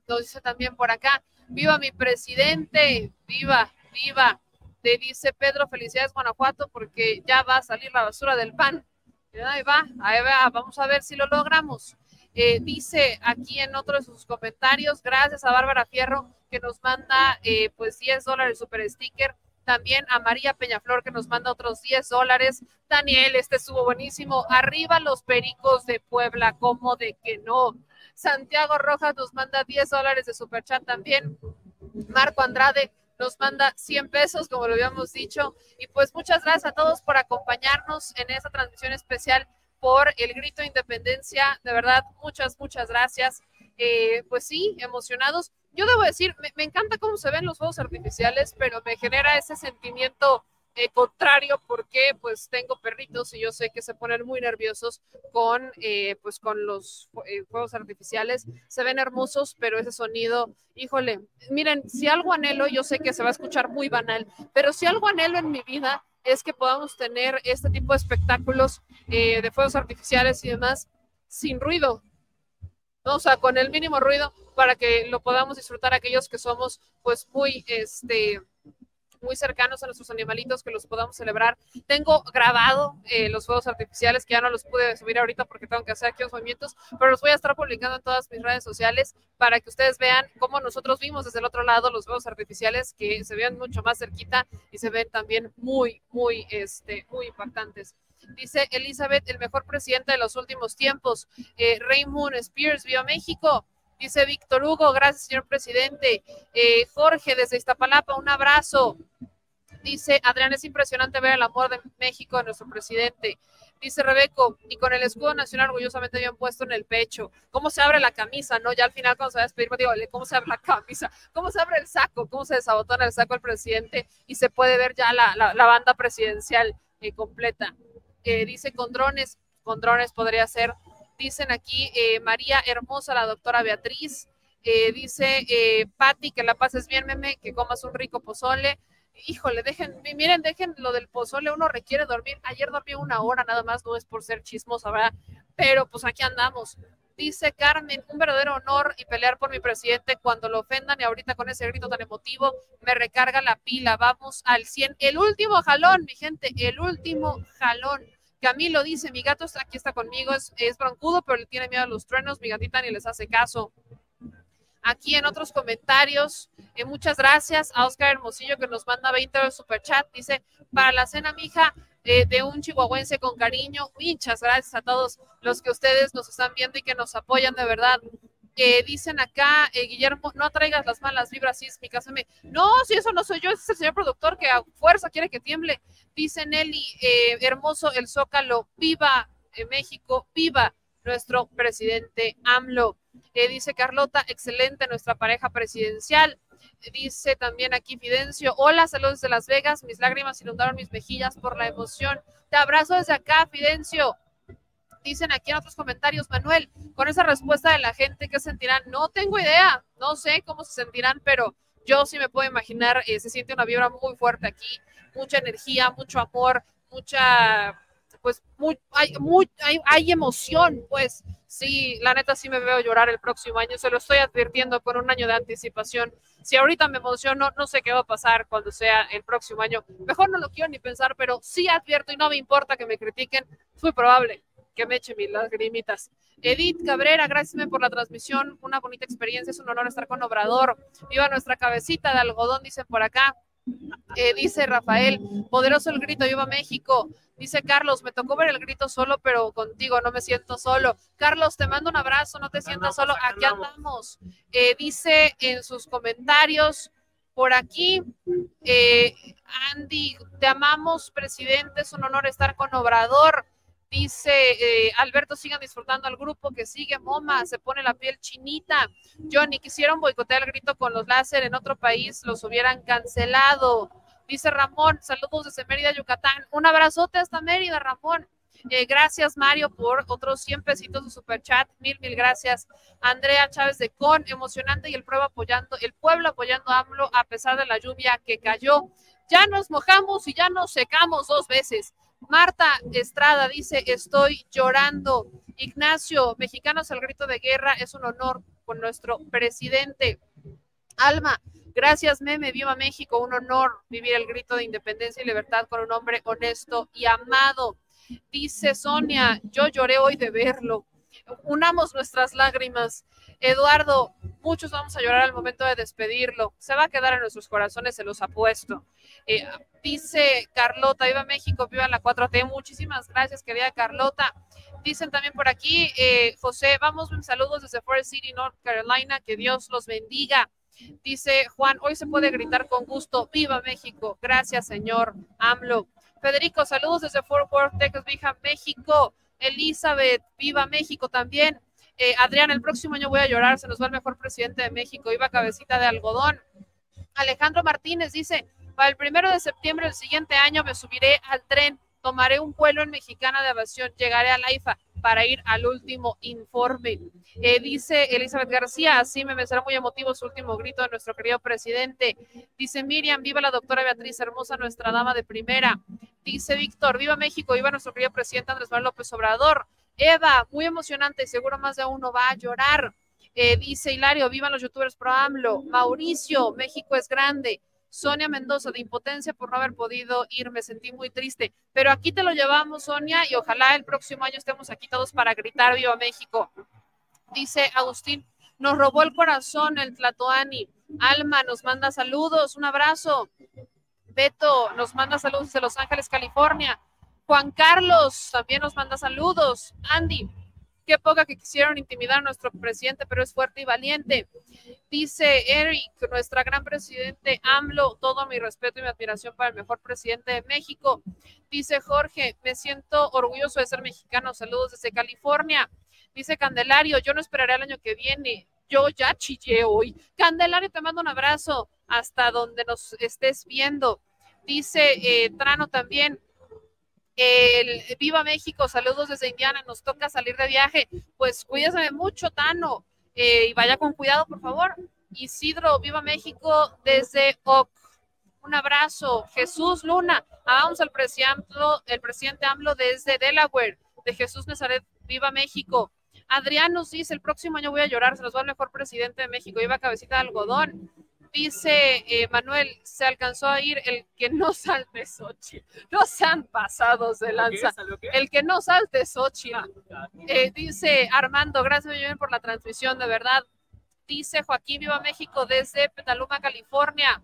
Nos dice también por acá, viva mi presidente, viva, viva te dice Pedro, felicidades Guanajuato, porque ya va a salir la basura del pan. Ahí va, ahí va, vamos a ver si lo logramos. Eh, dice aquí en otro de sus comentarios, gracias a Bárbara Fierro, que nos manda eh, pues 10 dólares super sticker. También a María Peñaflor, que nos manda otros 10 dólares. Daniel, este estuvo buenísimo. Arriba los pericos de Puebla, como de que no. Santiago Rojas nos manda 10 dólares de super chat también. Marco Andrade, nos manda 100 pesos, como lo habíamos dicho. Y pues muchas gracias a todos por acompañarnos en esta transmisión especial por el grito de independencia. De verdad, muchas, muchas gracias. Eh, pues sí, emocionados. Yo debo decir, me, me, encanta cómo se ven los juegos artificiales, pero me genera ese sentimiento eh, contrario porque pues tengo perritos y yo sé que se ponen muy nerviosos con eh, pues con los eh, artificiales se ven hermosos pero ese sonido híjole miren si algo anhelo yo sé que se va a escuchar muy banal pero si algo anhelo en mi vida es que podamos tener este tipo de espectáculos de fuegos artificiales y demás sin ruido ¿no? o sea con el mínimo ruido para que lo podamos disfrutar aquellos que somos pues muy este muy cercanos a nuestros animalitos, que los podamos celebrar. Tengo grabado eh, los fuegos artificiales, que ya no los pude subir ahorita porque tengo que hacer aquí los movimientos, pero los voy a estar publicando en todas mis redes sociales para que ustedes vean cómo nosotros vimos desde el otro lado los fuegos artificiales, que se vean mucho más cerquita y se ven también muy, muy, este, muy impactantes. Dice Elizabeth, el mejor presidente de los últimos tiempos. Eh, Raymond Spears, Viva México. Dice Víctor Hugo, gracias, señor presidente. Eh, Jorge, desde Iztapalapa, un abrazo. Dice Adrián, es impresionante ver el amor de México a nuestro presidente. Dice Rebeco, y con el escudo nacional orgullosamente bien puesto en el pecho. ¿Cómo se abre la camisa? No, ya al final cuando se va a despedir, digo, ¿cómo se abre la camisa? ¿Cómo se abre el saco? ¿Cómo se desabotona el saco el presidente? Y se puede ver ya la, la, la banda presidencial eh, completa. Eh, dice con drones, con drones podría ser Dicen aquí eh, María Hermosa, la doctora Beatriz. Eh, dice eh, Patti, que la pases bien, meme, que comas un rico pozole. Híjole, dejen, miren, dejen lo del pozole, uno requiere dormir. Ayer dormí una hora nada más, no es por ser chismosa, ¿verdad? Pero pues aquí andamos. Dice Carmen, un verdadero honor y pelear por mi presidente cuando lo ofendan y ahorita con ese grito tan emotivo me recarga la pila. Vamos al 100. El último jalón, mi gente, el último jalón. Camilo dice, mi gato está, aquí está conmigo, es, es broncudo, pero le tiene miedo a los truenos, mi gatita ni les hace caso. Aquí en otros comentarios, eh, muchas gracias a Oscar Hermosillo que nos manda 20 de super chat. Dice, para la cena, mija, eh, de un chihuahuense con cariño. Muchas gracias a todos los que ustedes nos están viendo y que nos apoyan de verdad. Eh, dicen acá, eh, Guillermo, no traigas las malas vibras sísmicas. No, si eso no soy yo, es el señor productor que a fuerza quiere que tiemble. Dice Nelly, eh, hermoso el Zócalo, viva México, viva nuestro presidente AMLO. dice Carlota, excelente nuestra pareja presidencial. Dice también aquí Fidencio, hola, saludos de Las Vegas, mis lágrimas inundaron mis mejillas por la emoción. Te abrazo desde acá, Fidencio dicen aquí en otros comentarios, Manuel, con esa respuesta de la gente, ¿qué sentirán? No tengo idea, no sé cómo se sentirán, pero yo sí me puedo imaginar, eh, se siente una vibra muy fuerte aquí, mucha energía, mucho amor, mucha, pues, muy, hay, muy, hay, emoción, pues, sí, la neta sí me veo llorar el próximo año, se lo estoy advirtiendo con un año de anticipación. Si ahorita me emociono, no sé qué va a pasar cuando sea el próximo año. Mejor no lo quiero ni pensar, pero sí advierto y no me importa que me critiquen, es muy probable que me eche mis lagrimitas. Edith Cabrera, gracias por la transmisión, una bonita experiencia, es un honor estar con Obrador. Viva nuestra cabecita de algodón, dicen por acá. Eh, dice Rafael, poderoso el grito, viva México. Dice Carlos, me tocó ver el grito solo, pero contigo no me siento solo. Carlos, te mando un abrazo, no te sientas solo, aquí andamos. Eh, dice en sus comentarios, por aquí, eh, Andy, te amamos, presidente, es un honor estar con Obrador. Dice eh, Alberto, sigan disfrutando al grupo que sigue, Moma, se pone la piel chinita. Johnny, quisieron boicotear el grito con los láser en otro país, los hubieran cancelado. Dice Ramón, saludos desde Mérida, Yucatán. Un abrazote hasta Mérida, Ramón. Eh, gracias, Mario, por otros 100 pesitos de super chat. Mil, mil gracias. Andrea Chávez de Con, emocionante y el pueblo apoyando, el pueblo apoyando a AMLO a pesar de la lluvia que cayó. Ya nos mojamos y ya nos secamos dos veces. Marta Estrada dice, estoy llorando. Ignacio, mexicanos al grito de guerra, es un honor con nuestro presidente. Alma, gracias meme, viva México, un honor vivir el grito de independencia y libertad con un hombre honesto y amado. Dice Sonia, yo lloré hoy de verlo. Unamos nuestras lágrimas. Eduardo, muchos vamos a llorar al momento de despedirlo. Se va a quedar en nuestros corazones, se los apuesto. Eh, dice Carlota, viva México, viva la 4T. Muchísimas gracias, querida Carlota. Dicen también por aquí, eh, José, vamos, saludos desde Forest City, North Carolina, que Dios los bendiga. Dice Juan, hoy se puede gritar con gusto, viva México, gracias señor AMLO. Federico, saludos desde Fort Worth, Texas, Vija, México. Elizabeth, viva México también. Eh, Adrián, el próximo año voy a llorar, se nos va el mejor presidente de México, iba cabecita de algodón. Alejandro Martínez dice, para el primero de septiembre del siguiente año me subiré al tren, tomaré un vuelo en Mexicana de Aviación, llegaré a la IFA para ir al último informe. Eh, dice Elizabeth García, así me será muy emotivo su último grito de nuestro querido presidente. Dice Miriam, viva la doctora Beatriz Hermosa, nuestra dama de primera. Dice Víctor, viva México, viva nuestro querido presidente Andrés Manuel López Obrador. Eva, muy emocionante, seguro más de uno va a llorar. Eh, dice Hilario, vivan los youtubers pro AMLO. Mauricio, México es grande. Sonia Mendoza, de impotencia por no haber podido ir, me sentí muy triste. Pero aquí te lo llevamos, Sonia, y ojalá el próximo año estemos aquí todos para gritar Viva México. Dice Agustín, nos robó el corazón el Tlatoani. Alma nos manda saludos, un abrazo. Beto nos manda saludos de Los Ángeles, California. Juan Carlos también nos manda saludos. Andy, qué poca que quisieron intimidar a nuestro presidente, pero es fuerte y valiente. Dice Eric, nuestra gran presidente AMLO, todo mi respeto y mi admiración para el mejor presidente de México. Dice Jorge, me siento orgulloso de ser mexicano. Saludos desde California. Dice Candelario, yo no esperaré el año que viene. Yo ya chillé hoy. Candelario, te mando un abrazo hasta donde nos estés viendo. Dice eh, Trano también, el Viva México, saludos desde Indiana, nos toca salir de viaje. Pues cuídese mucho, Tano, eh, y vaya con cuidado, por favor. Isidro, Viva México desde OC. Un abrazo. Jesús Luna, vamos al presidente, el presidente AMLO desde Delaware, de Jesús Nazaret, Viva México. Adrián nos dice, el próximo año voy a llorar, se nos va el mejor presidente de México, iba cabecita de algodón. Dice eh, Manuel, se alcanzó a ir el que no salte Xochitl. No sean pasados de lanza. El que no salte Xochitl. Eh, dice Armando, gracias bien por la transmisión, de verdad. Dice Joaquín Viva México desde Petaluma, California.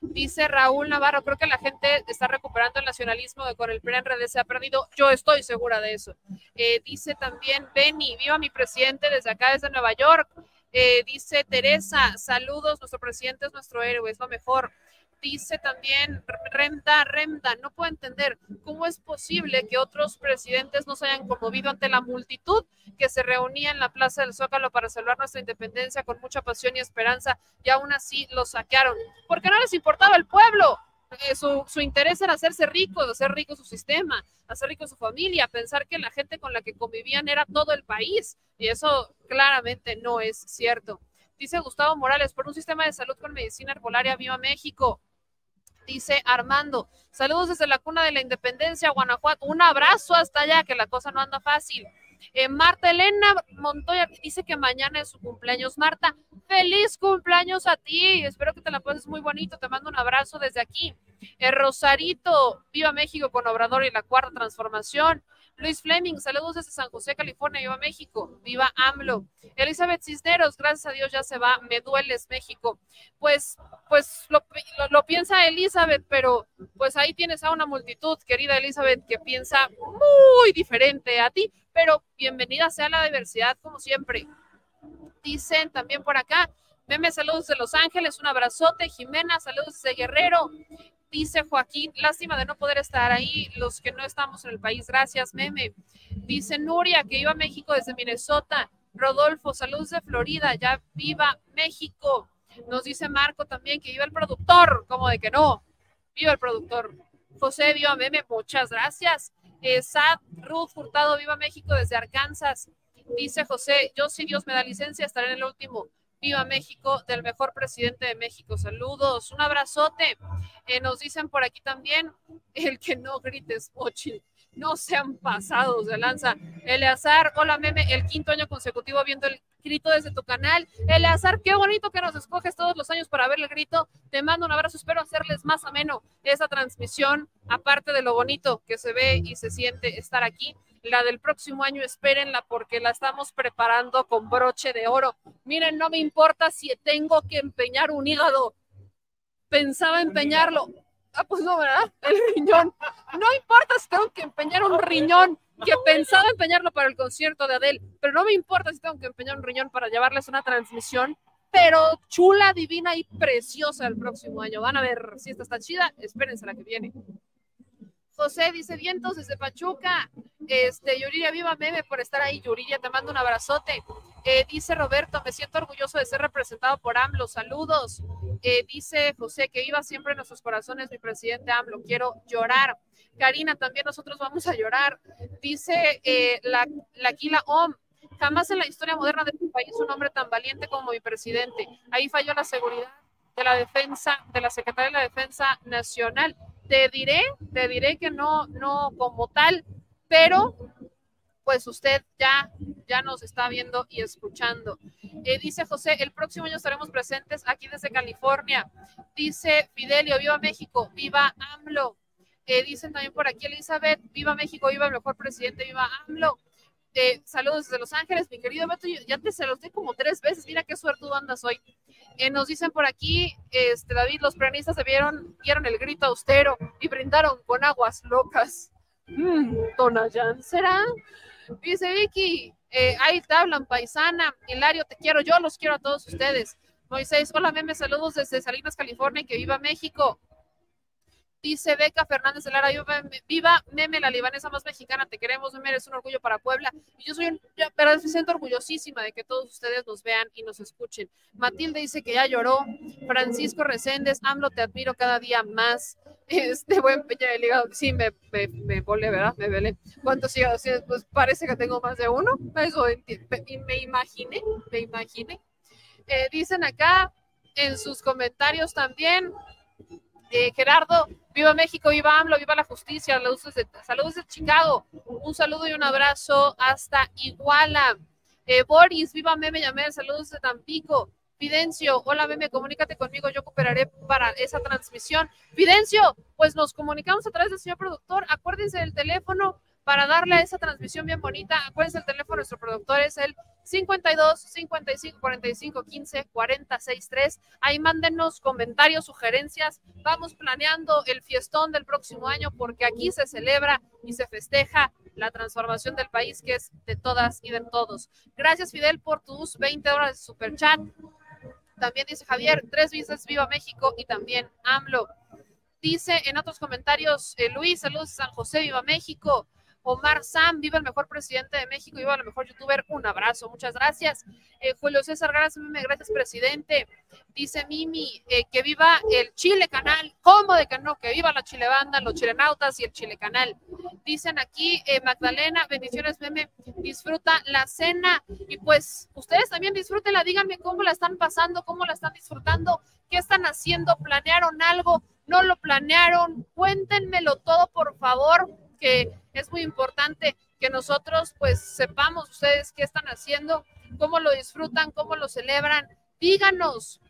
Dice Raúl Navarro, creo que la gente está recuperando el nacionalismo de con el PRI en redes se ha perdido. Yo estoy segura de eso. Eh, dice también Benny, viva mi presidente desde acá, desde Nueva York. Eh, dice Teresa, saludos, nuestro presidente es nuestro héroe, es lo mejor. Dice también Remda, Remda, no puedo entender cómo es posible que otros presidentes no se hayan conmovido ante la multitud que se reunía en la Plaza del Zócalo para salvar nuestra independencia con mucha pasión y esperanza y aún así lo saquearon. Porque no les importaba el pueblo. Eh, su, su, interés era hacerse rico, hacer rico su sistema, hacer rico su familia, pensar que la gente con la que convivían era todo el país. Y eso claramente no es cierto. Dice Gustavo Morales, por un sistema de salud con medicina herbolaria, viva México. Dice Armando, saludos desde la cuna de la independencia, Guanajuato. Un abrazo hasta allá, que la cosa no anda fácil. Eh, Marta Elena Montoya dice que mañana es su cumpleaños. Marta, feliz cumpleaños a ti. Espero que te la pases muy bonito. Te mando un abrazo desde aquí. Eh, Rosarito, viva México con Obrador y la cuarta transformación. Luis Fleming, saludos desde San José, California, viva México, viva AMLO. Elizabeth Cisneros, gracias a Dios ya se va, me dueles México. Pues, pues lo, lo, piensa Elizabeth, pero pues ahí tienes a una multitud, querida Elizabeth, que piensa muy diferente a ti, pero bienvenida sea la diversidad como siempre. Dicen también por acá, Meme, saludos de Los Ángeles, un abrazote. Jimena, saludos de Guerrero. Dice Joaquín, lástima de no poder estar ahí, los que no estamos en el país. Gracias, Meme. Dice Nuria, que iba a México desde Minnesota. Rodolfo, saludos de Florida, ya viva México. Nos dice Marco también que viva el productor, como de que no. Viva el productor. José, viva Meme, muchas gracias. Eh, Sad Ruth Furtado, viva México desde Arkansas. Dice José, yo si Dios me da licencia, estaré en el último. Viva México, del mejor presidente de México. Saludos, un abrazote. Eh, nos dicen por aquí también el que no grites, Ochil. No sean pasados de lanza. Eleazar, hola meme, el quinto año consecutivo viendo el grito desde tu canal. Eleazar, qué bonito que nos escoges todos los años para ver el grito. Te mando un abrazo, espero hacerles más ameno esa transmisión, aparte de lo bonito que se ve y se siente estar aquí. La del próximo año, espérenla porque la estamos preparando con broche de oro. Miren, no me importa si tengo que empeñar un hígado. Pensaba empeñarlo. Ah, pues no, ¿verdad? El riñón. No importa si tengo que empeñar un riñón, que pensaba empeñarlo para el concierto de Adele, pero no me importa si tengo que empeñar un riñón para llevarles una transmisión, pero chula, divina y preciosa el próximo año. Van a ver si esta está chida, espérense la que viene. José dice vientos desde Pachuca. Este, Yuriria, viva meme por estar ahí. Yuriria, te mando un abrazote. Eh, dice Roberto, me siento orgulloso de ser representado por AMLO. Saludos. Eh, dice José, que viva siempre en nuestros corazones mi presidente AMLO. Quiero llorar. Karina, también nosotros vamos a llorar. Dice eh, la, la Om, jamás en la historia moderna de tu país un hombre tan valiente como mi presidente. Ahí falló la seguridad de la defensa, de la Secretaría de la Defensa Nacional. Te diré, te diré que no, no como tal, pero pues usted ya, ya nos está viendo y escuchando. Eh, dice José, el próximo año estaremos presentes aquí desde California. Dice Fidelio, viva México, viva AMLO. Eh, dicen también por aquí Elizabeth, viva México, viva el mejor presidente, viva AMLO. Eh, saludos desde Los Ángeles, mi querido Beto, ya te se los di como tres veces, mira qué suertudo andas hoy. Eh, nos dicen por aquí, este David, los planistas debieron, dieron el grito austero y brindaron con aguas locas. Mm, Tonayán, ¿será? Dice Vicky, eh, ahí te hablan, paisana. Hilario, te quiero, yo los quiero a todos ustedes. Moisés, hola meme, saludos desde Salinas, California, que viva México. Dice Beca Fernández de Lara, viva, meme, la libanesa más mexicana, te queremos, meme, eres un orgullo para Puebla. Y yo soy, pero me siento orgullosísima de que todos ustedes nos vean y nos escuchen. Matilde dice que ya lloró. Francisco Reséndez, AMLO, te admiro cada día más. Este buen peña del hígado, sí, me, me, me volé, ¿verdad? Me velé. ¿Cuántos hígados? Pues parece que tengo más de uno. Eso me imaginé, me imaginé. Eh, dicen acá en sus comentarios también, eh, Gerardo, viva México, viva AMLO, viva la justicia, saludos de, saludos de Chicago, un saludo y un abrazo hasta Iguala. Eh, Boris, viva Meme Yamel, saludos de Tampico. Fidencio, hola Meme, comunícate conmigo, yo cooperaré para esa transmisión. Fidencio, pues nos comunicamos a través del señor productor, acuérdense del teléfono para darle a esa transmisión bien bonita. Acuérdense el teléfono de nuestro productor es el 52 55 45 15 46 3. Ahí mándenos comentarios, sugerencias. Vamos planeando el fiestón del próximo año porque aquí se celebra y se festeja la transformación del país que es de todas y de todos. Gracias Fidel por tus 20 horas de super chat. También dice Javier, tres veces viva México y también AMLO. Dice en otros comentarios, eh, Luis, saludos San José, viva México. Omar Sam, viva el mejor presidente de México, viva el mejor youtuber. Un abrazo, muchas gracias. Eh, Julio César, gracias, Mime, gracias, presidente. Dice Mimi, eh, que viva el Chile Canal. ¿Cómo de que no? Que viva la Chile Banda, los chilenautas y el Chile Canal. Dicen aquí, eh, Magdalena, bendiciones, Meme, disfruta la cena. Y pues ustedes también disfrútenla, díganme cómo la están pasando, cómo la están disfrutando, qué están haciendo, planearon algo, no lo planearon. Cuéntenmelo todo, por favor, que es muy importante que nosotros pues sepamos ustedes qué están haciendo, cómo lo disfrutan, cómo lo celebran. Díganos.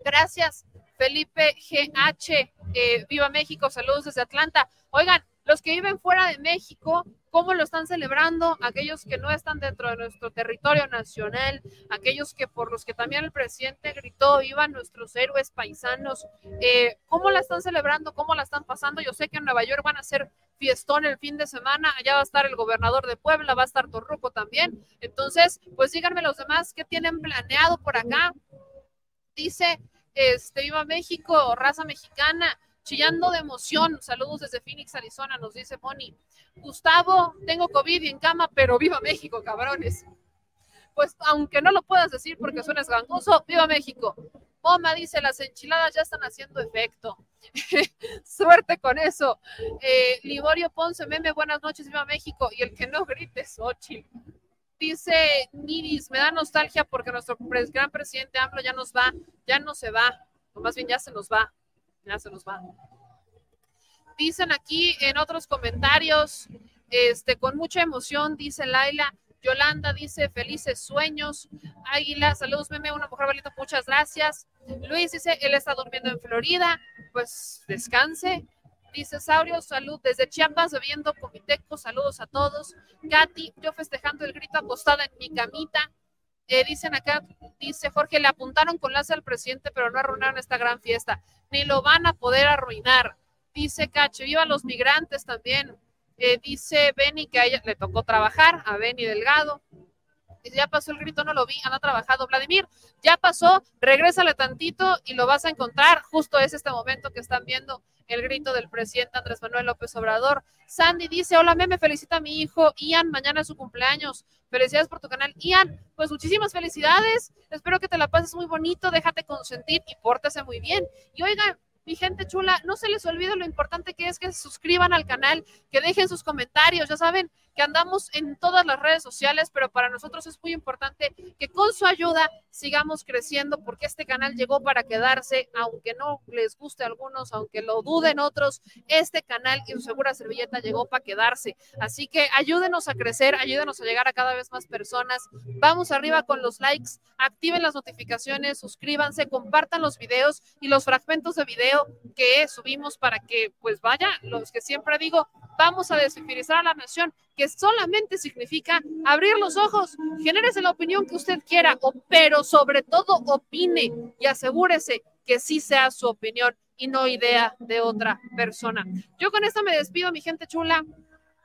Gracias, Felipe GH. Eh, Viva México, saludos desde Atlanta. Oigan, los que viven fuera de México, ¿cómo lo están celebrando? Aquellos que no están dentro de nuestro territorio nacional, aquellos que por los que también el presidente gritó, vivan nuestros héroes paisanos, eh, ¿cómo la están celebrando? ¿Cómo la están pasando? Yo sé que en Nueva York van a hacer fiestón el fin de semana, allá va a estar el gobernador de Puebla, va a estar Torruco también. Entonces, pues díganme los demás qué tienen planeado por acá. Dice, este, viva México, raza mexicana, chillando de emoción. Saludos desde Phoenix, Arizona, nos dice Moni. Gustavo, tengo COVID y en cama, pero viva México, cabrones. Pues aunque no lo puedas decir porque suenas gangoso, viva México. Moma dice, las enchiladas ya están haciendo efecto. Suerte con eso. Eh, Liborio Ponce, meme, buenas noches, viva México. Y el que no grite es Xochitl. Dice Niris, me da nostalgia porque nuestro gran presidente AMLO ya nos va, ya no se va, o más bien ya se nos va, se nos va. Dicen aquí en otros comentarios, este, con mucha emoción, dice Laila, Yolanda dice felices sueños, Águila, saludos, meme, una mujer bonita, muchas gracias. Luis dice, él está durmiendo en Florida, pues descanse. Dice Saurio, salud desde Chiapas, bebiendo comiteco, saludos a todos. Katy, yo festejando el grito acostada en mi camita. Eh, dicen acá, dice Jorge, le apuntaron con láser al presidente, pero no arruinaron esta gran fiesta. Ni lo van a poder arruinar. Dice Cache, viva los migrantes también. Eh, dice Benny que a ella le tocó trabajar, a Benny Delgado. Ya pasó el grito, no lo vi, anda trabajado. Vladimir, ya pasó, regrésale tantito y lo vas a encontrar. Justo es este momento que están viendo el grito del presidente Andrés Manuel López Obrador. Sandy dice, hola, me felicita a mi hijo Ian, mañana es su cumpleaños. Felicidades por tu canal. Ian, pues muchísimas felicidades. Espero que te la pases muy bonito, déjate consentir y pórtese muy bien. Y oigan, mi gente chula, no se les olvide lo importante que es que se suscriban al canal, que dejen sus comentarios, ya saben que andamos en todas las redes sociales, pero para nosotros es muy importante que con su ayuda sigamos creciendo porque este canal llegó para quedarse, aunque no les guste a algunos, aunque lo duden otros, este canal y su segura servilleta llegó para quedarse. Así que ayúdenos a crecer, ayúdenos a llegar a cada vez más personas. Vamos arriba con los likes, activen las notificaciones, suscríbanse, compartan los videos y los fragmentos de video que subimos para que pues vaya, los que siempre digo, vamos a desfilizar a la nación, que solamente significa abrir los ojos, genérese la opinión que usted quiera, pero sobre todo opine y asegúrese que sí sea su opinión y no idea de otra persona. Yo con esto me despido, mi gente chula.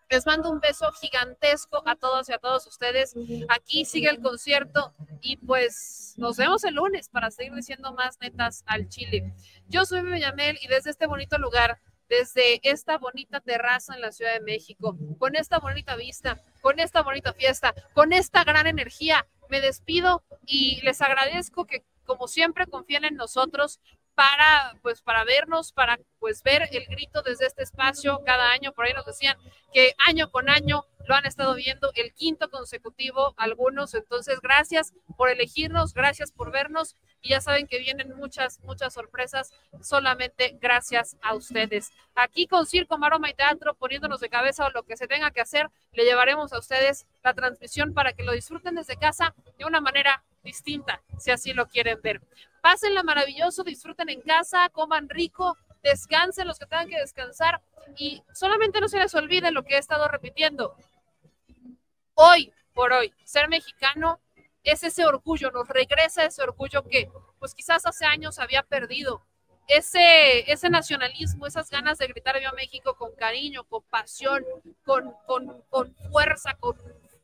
Les mando un beso gigantesco a todos y a todos ustedes. Aquí sigue el concierto y pues nos vemos el lunes para seguir diciendo más netas al Chile. Yo soy Bellamel y desde este bonito lugar, desde esta bonita terraza en la Ciudad de México, con esta bonita vista, con esta bonita fiesta, con esta gran energía, me despido y les agradezco que como siempre confíen en nosotros para pues para vernos, para pues ver el grito desde este espacio cada año, por ahí nos decían que año con año lo han estado viendo el quinto consecutivo algunos, entonces gracias por elegirnos, gracias por vernos y ya saben que vienen muchas, muchas sorpresas solamente gracias a ustedes. Aquí con Circo, Maroma y Teatro, poniéndonos de cabeza o lo que se tenga que hacer, le llevaremos a ustedes la transmisión para que lo disfruten desde casa de una manera distinta, si así lo quieren ver. Pásenla maravilloso, disfruten en casa, coman rico, descansen los que tengan que descansar y solamente no se les olvide lo que he estado repitiendo. Hoy por hoy, ser mexicano es ese orgullo, nos regresa ese orgullo que pues quizás hace años había perdido. Ese, ese nacionalismo, esas ganas de gritar Viva México con cariño, con pasión, con, con, con fuerza, con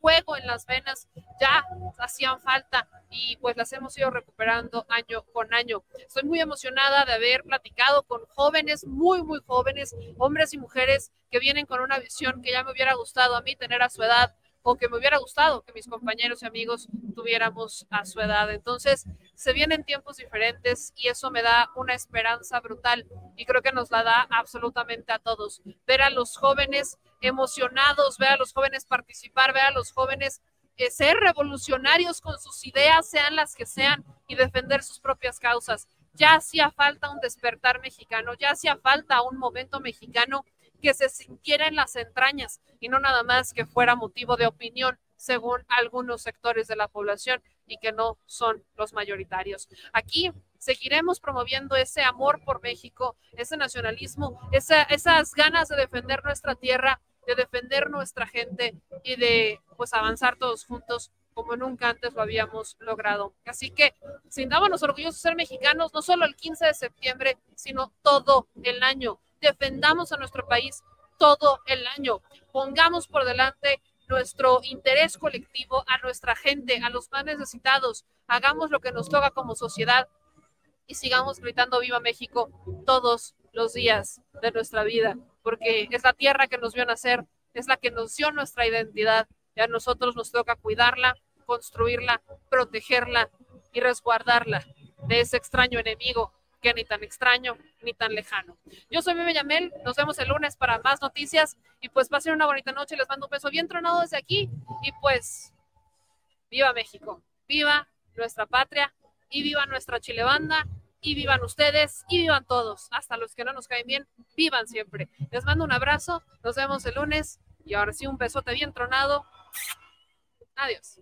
fuego en las venas, ya hacían falta y pues las hemos ido recuperando año con año. Estoy muy emocionada de haber platicado con jóvenes, muy, muy jóvenes, hombres y mujeres que vienen con una visión que ya me hubiera gustado a mí tener a su edad o que me hubiera gustado que mis compañeros y amigos tuviéramos a su edad. Entonces, se vienen tiempos diferentes y eso me da una esperanza brutal y creo que nos la da absolutamente a todos. Ver a los jóvenes emocionados, ver a los jóvenes participar, ver a los jóvenes eh, ser revolucionarios con sus ideas, sean las que sean, y defender sus propias causas. Ya hacía falta un despertar mexicano, ya hacía falta un momento mexicano que se sintiera en las entrañas y no nada más que fuera motivo de opinión según algunos sectores de la población y que no son los mayoritarios. Aquí seguiremos promoviendo ese amor por México, ese nacionalismo, esas ganas de defender nuestra tierra, de defender nuestra gente y de pues avanzar todos juntos como nunca antes lo habíamos logrado. Así que sintámonos orgullosos de ser mexicanos, no solo el 15 de septiembre, sino todo el año defendamos a nuestro país todo el año. Pongamos por delante nuestro interés colectivo, a nuestra gente, a los más necesitados. Hagamos lo que nos toca como sociedad y sigamos gritando Viva México todos los días de nuestra vida, porque es la tierra que nos vio nacer, es la que nos dio nuestra identidad y a nosotros nos toca cuidarla, construirla, protegerla y resguardarla de ese extraño enemigo que ni tan extraño ni tan lejano. Yo soy Meme Yamel, nos vemos el lunes para más noticias y pues pasen una bonita noche, les mando un beso bien tronado desde aquí y pues viva México, viva nuestra patria y viva nuestra Chile banda y vivan ustedes y vivan todos, hasta los que no nos caen bien, vivan siempre. Les mando un abrazo, nos vemos el lunes y ahora sí un besote bien tronado. Adiós.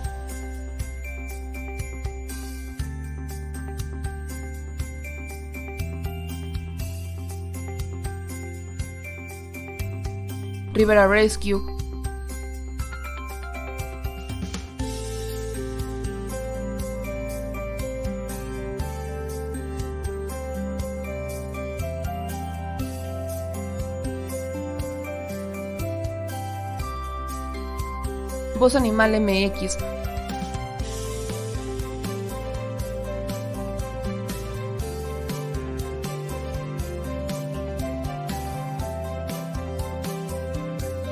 Rivera Rescue. Voz Animal MX.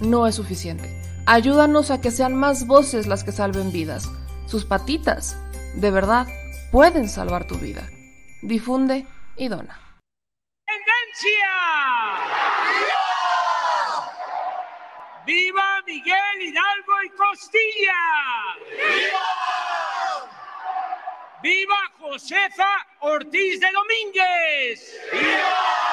no es suficiente. Ayúdanos a que sean más voces las que salven vidas. Sus patitas, de verdad, pueden salvar tu vida. Difunde y dona. ¡Tendencia! ¡Viva Miguel Hidalgo y Costilla! ¡Viva! ¡Viva Josefa Ortiz de Domínguez! ¡Viva!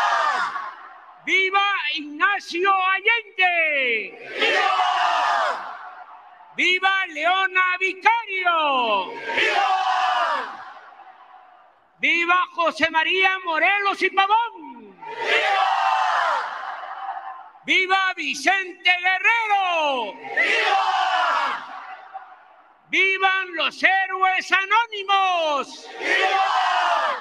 ¡Viva Ignacio Allende! ¡Viva! ¡Viva Leona Vicario! ¡Viva! ¡Viva José María Morelos y Pavón! ¡Viva! ¡Viva Vicente Guerrero! ¡Viva! ¡Vivan los héroes anónimos! ¡Viva!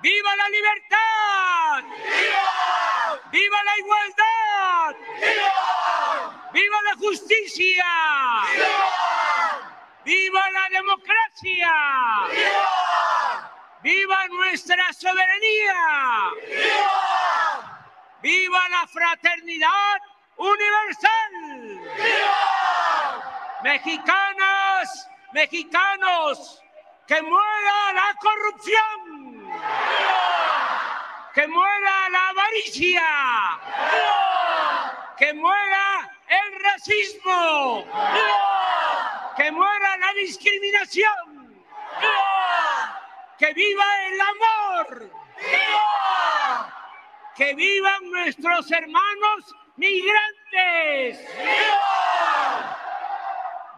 ¡Viva la libertad! ¡Viva! ¡Viva la igualdad! ¡Viva! ¡Viva la justicia! ¡Viva! ¡Viva la democracia! ¡Viva! ¡Viva nuestra soberanía! ¡Viva! ¡Viva la fraternidad universal! ¡Viva! Mexicanas, mexicanos, que muera la corrupción, que muera la avaricia, que muera el racismo, que muera la discriminación, que viva el amor, que vivan nuestros hermanos migrantes.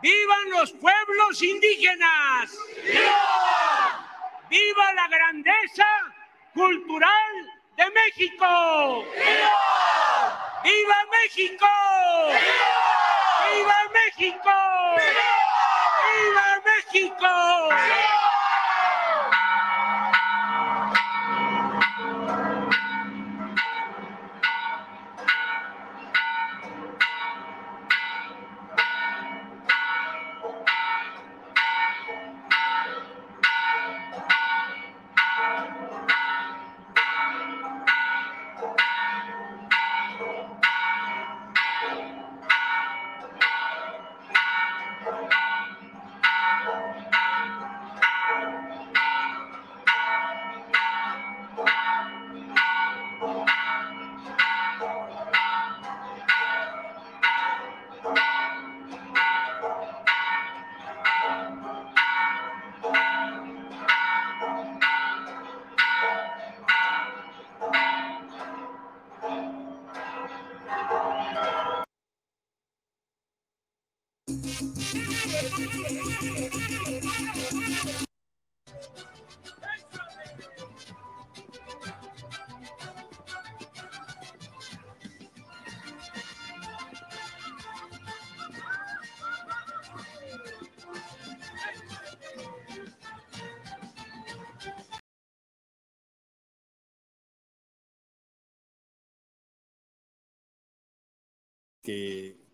¡Vivan los pueblos indígenas! ¡Viva! ¡Viva la grandeza cultural de México! ¡Viva! ¡Viva México! ¡Viva! ¡Viva México! ¡Viva, México! que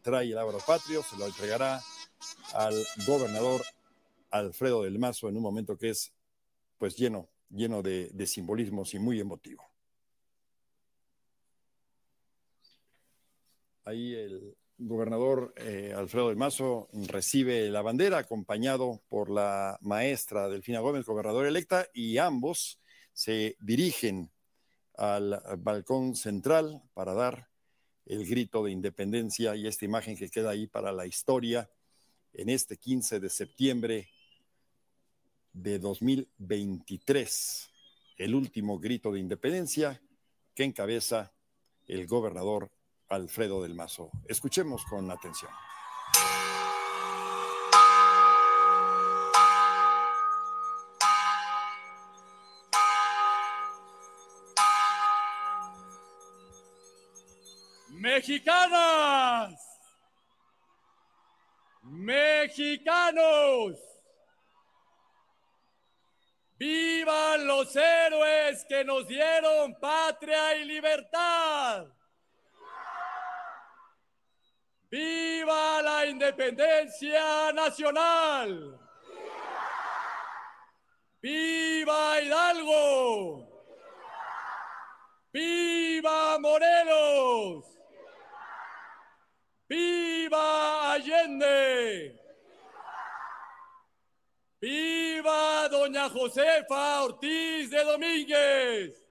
trae el Ábaro Patrio, se lo entregará al gobernador Alfredo del Mazo en un momento que es pues lleno, lleno de, de simbolismos y muy emotivo. Ahí el gobernador eh, Alfredo del Mazo recibe la bandera acompañado por la maestra Delfina Gómez, gobernadora electa, y ambos se dirigen al balcón central para dar el grito de independencia y esta imagen que queda ahí para la historia en este 15 de septiembre de 2023, el último grito de independencia que encabeza el gobernador Alfredo del Mazo. Escuchemos con atención. Mexicanas, mexicanos, vivan los héroes que nos dieron patria y libertad. ¡Viva la independencia nacional! ¡Viva Hidalgo! ¡Viva Morelos! ¡Viva Allende! ¡Viva Doña Josefa Ortiz de Domínguez!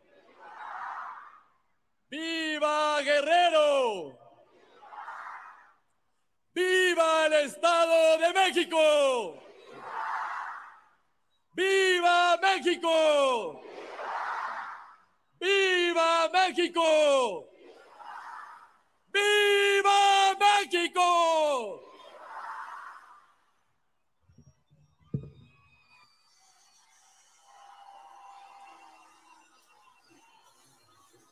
¡Viva Guerrero! ¡Viva el Estado de México! ¡Viva México! ¡Viva México! ¡Viva México!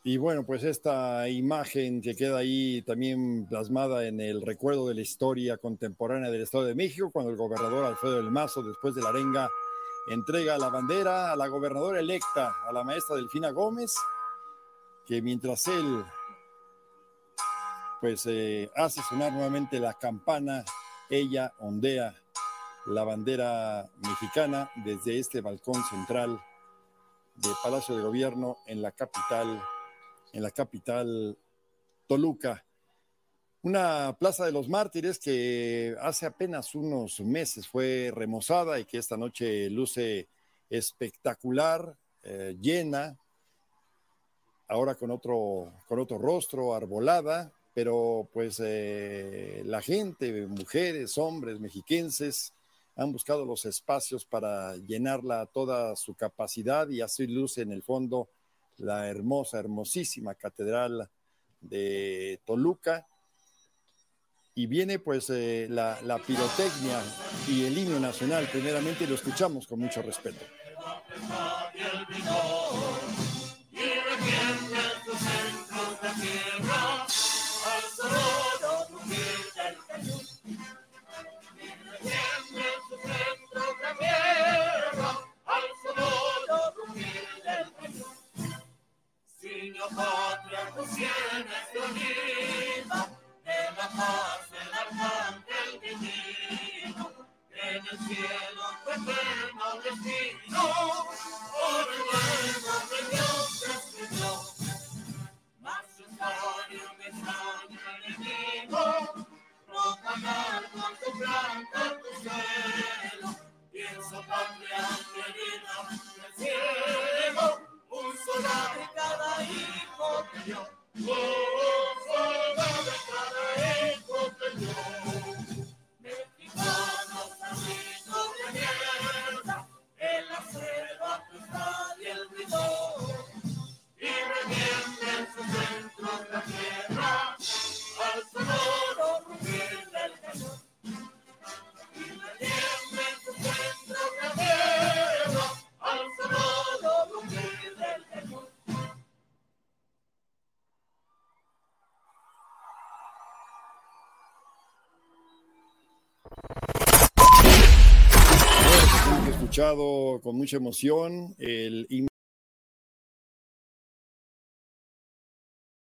Y bueno, pues esta imagen que queda ahí también plasmada en el recuerdo de la historia contemporánea del Estado de México, cuando el gobernador Alfredo del Mazo, después de la arenga, entrega la bandera a la gobernadora electa, a la maestra Delfina Gómez, que mientras él pues eh, hace sonar nuevamente la campana, ella ondea la bandera mexicana desde este balcón central de Palacio de Gobierno en la capital en la capital Toluca. Una plaza de los mártires que hace apenas unos meses fue remozada y que esta noche luce espectacular, eh, llena, ahora con otro, con otro rostro, arbolada, pero pues eh, la gente, mujeres, hombres, mexiquenses, han buscado los espacios para llenarla a toda su capacidad y así luce en el fondo la hermosa, hermosísima catedral de Toluca. Y viene pues eh, la, la pirotecnia y el himno nacional, primeramente, y lo escuchamos con mucho respeto. Patria, tú tienes unida, de la paz del arcángel divino, en el cielo tu eterno destino, por el verbo de Dios te escribió. Mas extraño, me extraño enemigo, propagar con tu planta tu cielo, pienso patria querida del cielo, soldado de cada hijo que. Un soldado de cada hijo que yo. Mexicanos nacidos de en la selva y el. Y escuchado con mucha emoción el